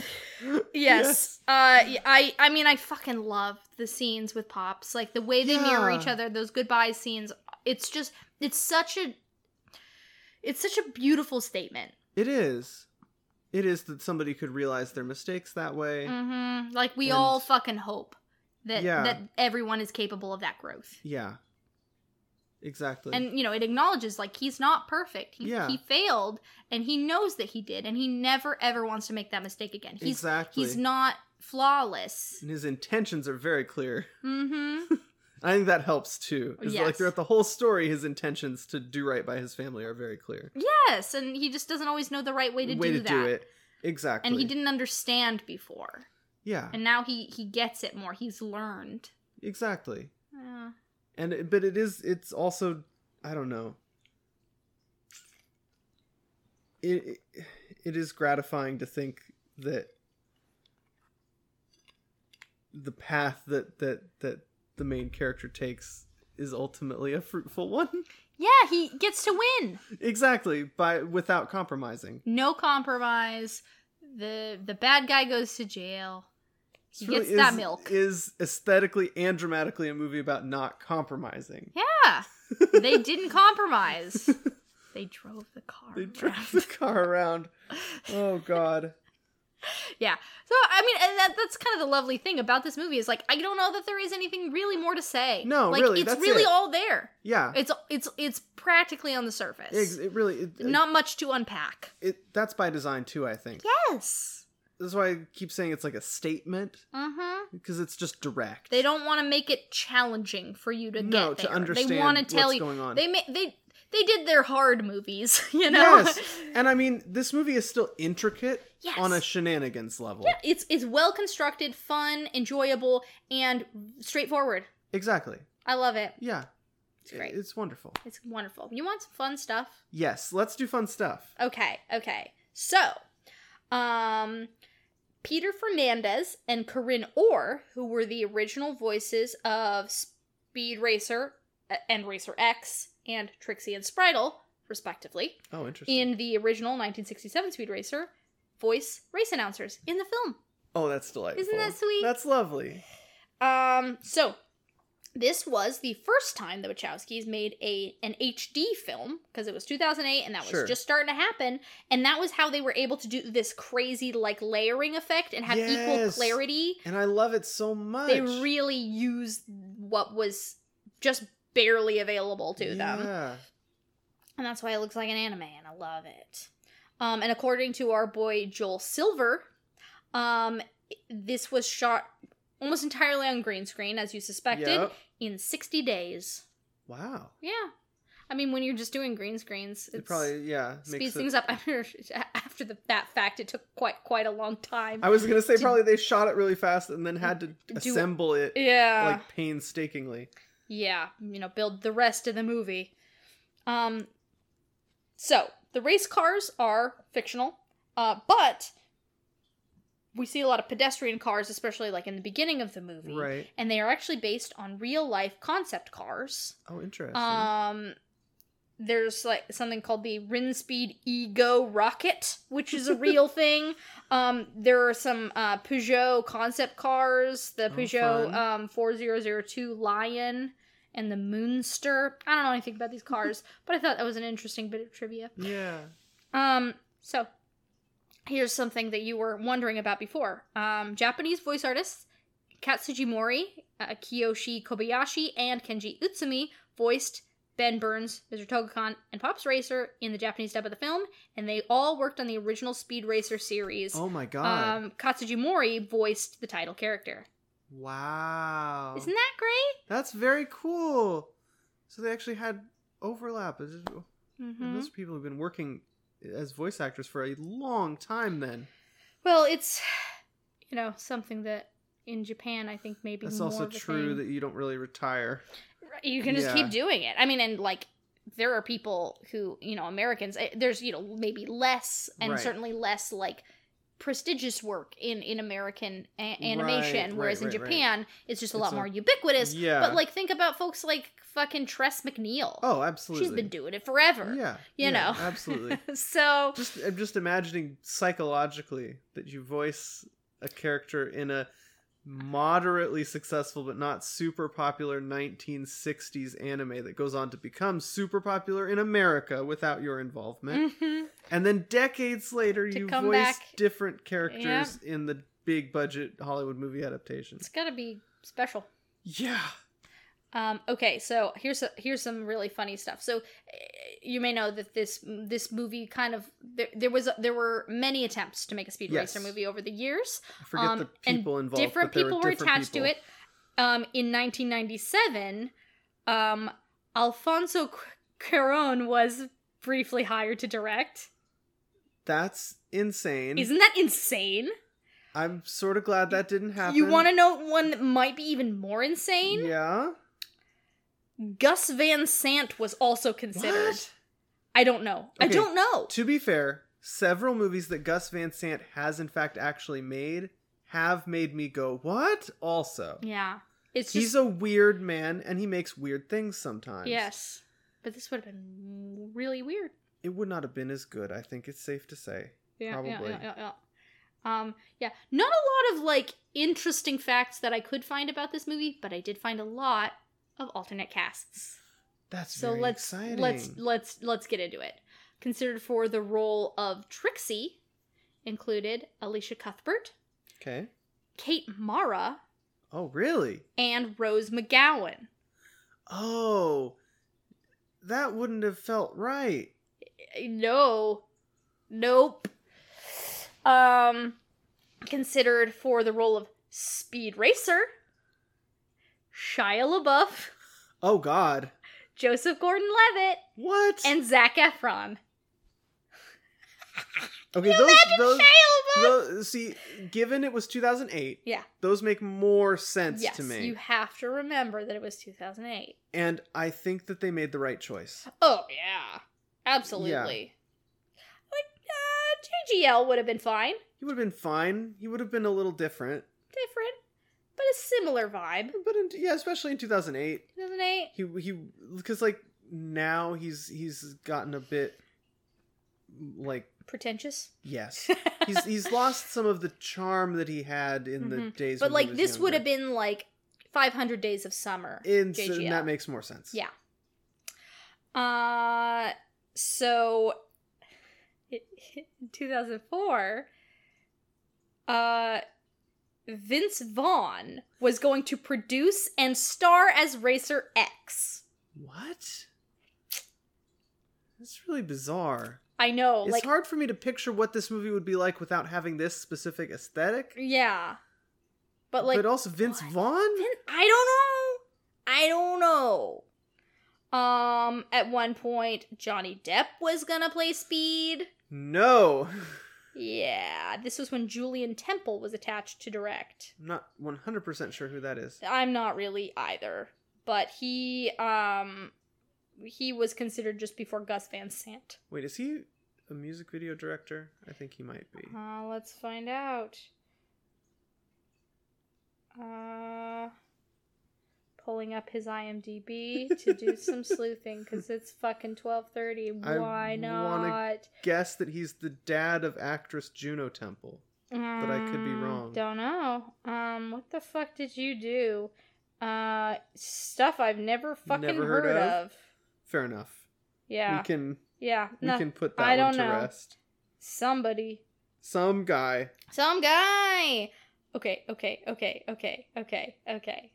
Yes. Uh y- I I mean I fucking love the scenes with Pops. Like the way they mirror each other, those goodbye scenes. It's just it's such a it's such a beautiful statement. It is. It is that somebody could realize their mistakes that way. Mhm. Like we And- all fucking hope that Yeah. that everyone is capable of that growth. Yeah. Exactly. And you know, it acknowledges like he's not perfect. He Yeah. he failed and he knows that he did and he never ever wants to make that mistake again. He's exactly. he's not flawless. and his intentions are very clear. Mhm. I think that helps too. Is like throughout the whole story, his intentions to do right by his family are very clear. yes, and he just doesn't always know the right way to Way do to that. do it. Exactly. And he didn't understand before. Yeah. And now he he gets it more. He's learned. Exactly. Yeah. And it, but it is it's also I don't know. It, it it is gratifying to think that the path that that that the main character takes is ultimately a fruitful one. Yeah, he gets to win. exactly, by without compromising. No compromise. The the bad guy goes to jail. He really gets that is- milk. Is aesthetically and dramatically a movie about not compromising. Yeah. They didn't compromise. They drove the car. They around. drive the car around. Oh god. Yeah. So I mean, and that, that's kind of the lovely thing about this movie is like I don't know that there is anything really more to say. No, like, really, it's really it. all there. Yeah. It's it's it's practically on the surface. Ex- it really it, it- Not much to unpack. it that's by design too, I think. Yes. That's why I keep saying it's like a statement Mm-hmm. because it's just direct. They don't want to make it challenging for you to no get to understand they want to tell what's you. going on. They ma- they they did their hard movies, you know. Yes, and I mean this movie is still intricate Yes. on a shenanigans level. Yeah, it's it's well constructed, fun, enjoyable, and straightforward. Exactly. I love it. Yeah. It's great. It's wonderful. It's wonderful. You want some fun stuff? Yes, let's do fun stuff. Okay, okay. So, um, Peter Fernandez and Corinne Orr, who were the original voices of Speed Racer uh, and Racer X and Trixie and Spritle, respectively, Oh, interesting. in the original 1967 Speed Racer, voice race announcers in the film. oh, that's delightful. Isn't that sweet? That's lovely. Um, so this was the first time the Wachowskis made a an HD film because it was 2008 and that was Sure. just starting to happen, and that was how they were able to do this crazy like layering effect and have equal clarity. And I love it so much. They really used what was just barely available to them, Yeah. and that's why it looks like an anime, and I love it. Um, and according to our boy Joel Silver, um, this was shot almost entirely on green screen, as you suspected Yep. in 60 days. Wow. Yeah. I mean, when you're just doing green screens, It probably yeah speeds it- things up. After, after the, that fact, it took quite quite a long time. I was gonna say to- probably they shot it really fast and then had to Do- assemble it yeah. like painstakingly. Yeah. You know, build the rest of the movie. Um. So the race cars are fictional, uh, but we see a lot of pedestrian cars, especially like in the beginning of the movie, Right. and they are actually based on real life concept cars. Oh, interesting. Um, there's like something called the Rinspeed Ego Rocket, which is a real thing. Um, there are some uh, Peugeot concept cars, the Oh, Peugeot um 4002 Lion and the Moonster. I don't know anything about these cars, but I thought that was an interesting bit of trivia. yeah. Um, so here's something that you were wondering about before. Um, Japanese voice artists Katsuji Mori, uh, Kiyoshi Kobayashi, and Kenji Utsumi voiced Ben Burns, Mr. Togokahn, and Pops Racer in the Japanese dub of the film, and they all worked on the original Speed Racer series. Oh my god. um, Katsuji Mori voiced the title character. wow. Isn't that great? That's very cool. So they actually had overlap. Mm-hmm. Those people have been working as voice actors for a long time. Then Well, it's you know something that in Japan I think maybe that's more also true thing. that you don't really retire. You can just Yeah. keep doing it. I mean, and like there are people who you know Americans. eh, There's you know maybe less and Right. certainly less like prestigious work in in American a- animation, Right, whereas right, in. Japan it's just a It's lot a- more ubiquitous. Yeah. But like, think about folks like fucking Tress MacNeille. Oh, absolutely. She's been doing it forever. Yeah. you yeah, know. absolutely. so just I'm just imagining psychologically that you voice a character in a moderately successful but not super popular 1960s anime that goes on to become super popular in America without your involvement. mhm. And then decades later To you voice back. different characters in the big budget Hollywood movie adaptations. it's gotta be special. Yeah. Um, okay, so here's a, here's some really funny stuff. So eh, you may know that this this movie kind of there, there was there were many attempts to make a Speed Yes. Racer movie over the years. I forget Um, the and people involved. different people were, different attached people. to it. Um, in 1997, um, Alfonso Cu- Cuarón was briefly hired to direct. That's insane. Isn't that insane? I'm sort of glad that didn't happen. You want to know one that might be even more insane? Yeah. Gus Van Sant was also considered. What? I don't know. I don't know. To be fair, several movies that Gus Van Sant has in fact actually made have made me go, "What?" Also, Yeah. It's just he's a weird man and he makes weird things sometimes. yes. But this would have been really weird. It would not have been as good, I think it's safe to say. Yeah, Probably. yeah, yeah, yeah, yeah. Um, yeah, not a lot of like interesting facts that I could find about this movie, but I did find a lot of alternate casts. That's So let's exciting. let's let's let's get into it. Considered for the role of Trixie included Elisha Cuthbert, Okay. Kate Mara, Oh, really? and Rose McGowan. Oh. That wouldn't have felt right. No. Nope. Um considered for the role of Speed Racer, Shia LaBeouf, Oh god. Joseph Gordon-Levitt, What? and Zac Efron. okay, those imagine those, Shia LaBeouf? those see, given it was 2008, Yeah. those make more sense Yes, to me. you have to remember that it was 2008. And I think that they made the right choice. Oh yeah, absolutely. Like uh, JGL would have been fine, He would have been fine. He would have been a little different. different, but a similar vibe. But in, yeah, especially in 2008, 2008. he he because like now he's he's gotten a bit like Pretentious. yes. He's he's lost some of the charm that he had in the Mhm. days but like this would have been like 500 Days of Summer. in that makes more sense. Yeah. Uh, so in 2004, uh, Vince Vaughn was going to produce and star as Racer X. What? That's really bizarre. I know, it's like, hard for me to picture what this movie would be like without having this specific aesthetic. yeah, but like, but also Vince what? Vaughn? Vin- I don't know. I don't know. Um, at one point, Johnny Depp was gonna play Speed. No. Yeah, this was when Julien Temple was attached to direct. I'm not 100% sure who that is. I'm not really either, but he um he was considered just before Gus Van Sant. Wait, is he a music video director? I think he might be. Uh, let's find out. Uh pulling up his IMDb to do some sleuthing because it's fucking 12:30. I Why wanna not? Guess that he's the dad of actress Juno Temple. but I could be Mm, wrong. Don't know. Um, what the fuck did you do? Uh, stuff I've never fucking Never heard, heard of. of? Fair enough. Yeah, We can yeah. we No, can put that I one to know. rest. somebody, Some guy. some guy. Okay, okay, okay, okay, okay, okay.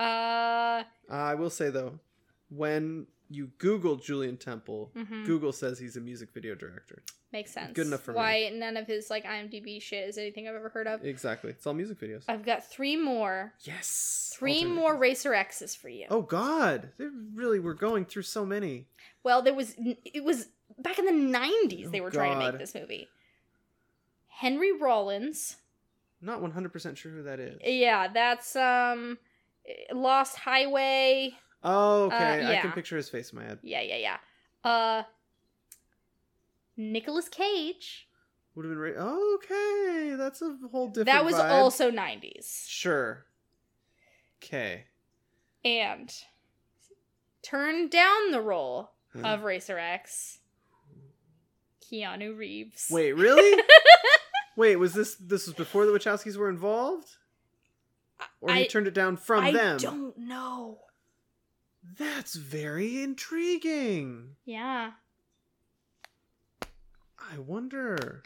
Uh, I will say though, when you Google Julien Temple, mhm, Google says he's a music video director. makes sense. good enough for me. Why none of his like IMDb shit is anything I've ever heard of? Exactly. It's all music videos. I've got three more, yes. three more Racer X's for you. Oh God, they really were going through so many. Well, there was it was back in the '90s they Oh, were trying to make this movie. Henry Rollins, Not 100% sure who that is. yeah, that's um, Lost Highway. Oh, okay. I yeah. can picture his face in my head. Yeah, yeah, yeah. Uh, Nicolas Cage, Would have been ra- oh, okay. That's a whole different. that was vibe. also 90s. sure. Okay. And turned down the role of Racer X, Keanu Reeves. Wait, really? Wait, was this this was before the Wachowskis were involved, or he I- turned it down from I them? I don't know. That's very intriguing. Yeah. I wonder.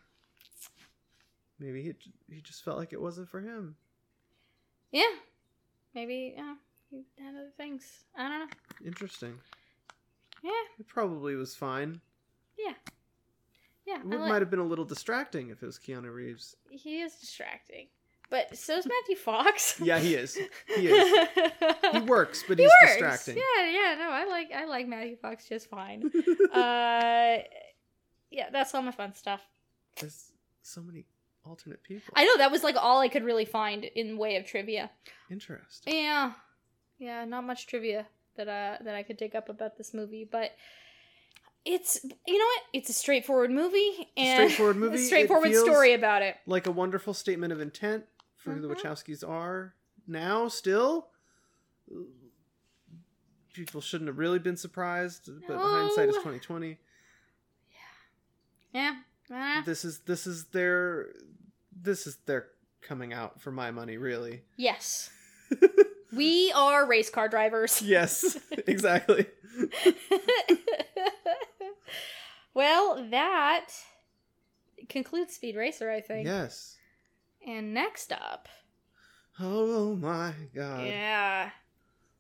Maybe he he just felt like it wasn't for him. Yeah. Maybe, yeah. He had other things. I don't know. Interesting. Yeah. It probably was fine. Yeah. Yeah. It like- might have been a little distracting if it was Keanu Reeves. he is distracting. But so's Matthew Fox. Yeah, he is. He is. He works, but He he's works. distracting. Yeah, yeah, no, I like I like Matthew Fox just fine. uh yeah, that's all my fun stuff. There's so many alternate people. I know that was like all I could really find in way of trivia. Interesting. Yeah. Yeah, not much trivia that uh that I could dig up about this movie, but it's you know what? It's a straightforward movie and straightforward movie. a straightforward story about it. Like a wonderful statement of intent for who the Mhm. Wachowskis are now, still. People shouldn't have really been surprised, but hindsight is twenty twenty. Yeah. Uh, This is this is their this is their coming out for my money, really. yes. we are race car drivers. Yes, exactly. well, that concludes Speed Racer, I think. Yes. And next up, Oh my god. yeah,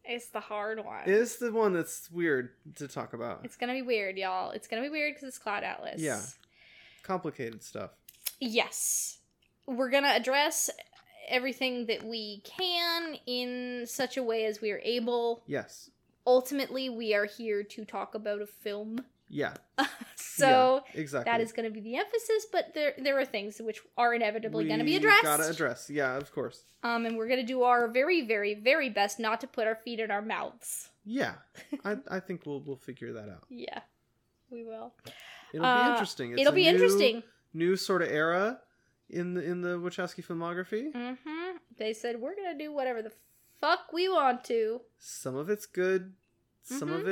it's the hard one. It's the one that's weird to talk about. It's gonna be weird, y'all. It's gonna be weird because it's Cloud Atlas. Yeah. Complicated stuff. Yes. We're gonna address everything that we can in such a way as we are able. Yes. Ultimately, we are here to talk about a film. Yeah. so yeah, exactly. that is going to be the emphasis, but there there are things which are inevitably going to be addressed. Gotta address. Yeah, of course. Um, and we're going to do our very, very, very best not to put our feet in our mouths. Yeah. I, I think we'll we'll figure that out. Yeah, we will. It'll Uh, be interesting. It's It'll a be new- interesting. New sort of era in the in the Wachowski filmography. hmm They said we're going to do whatever the fuck we want to. Some of it's good. Some Mm-hmm. of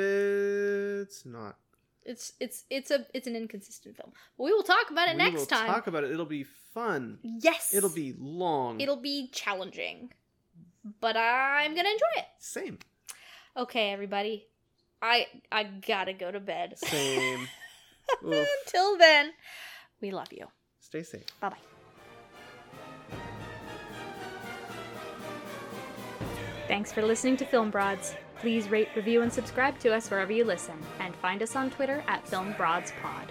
it's not. It's it's it's a it's an inconsistent film. We will talk about it we next will time. talk about it. It'll be fun. yes, It'll be long. it'll be challenging, but I'm gonna enjoy it. same. Okay, everybody, I I gotta go to bed. Same. Until then, we love you. Stay safe. Bye bye. Thanks for listening to Film Broads. Please rate, review, and subscribe to us wherever you listen, and find us on Twitter at Film Broads Pod.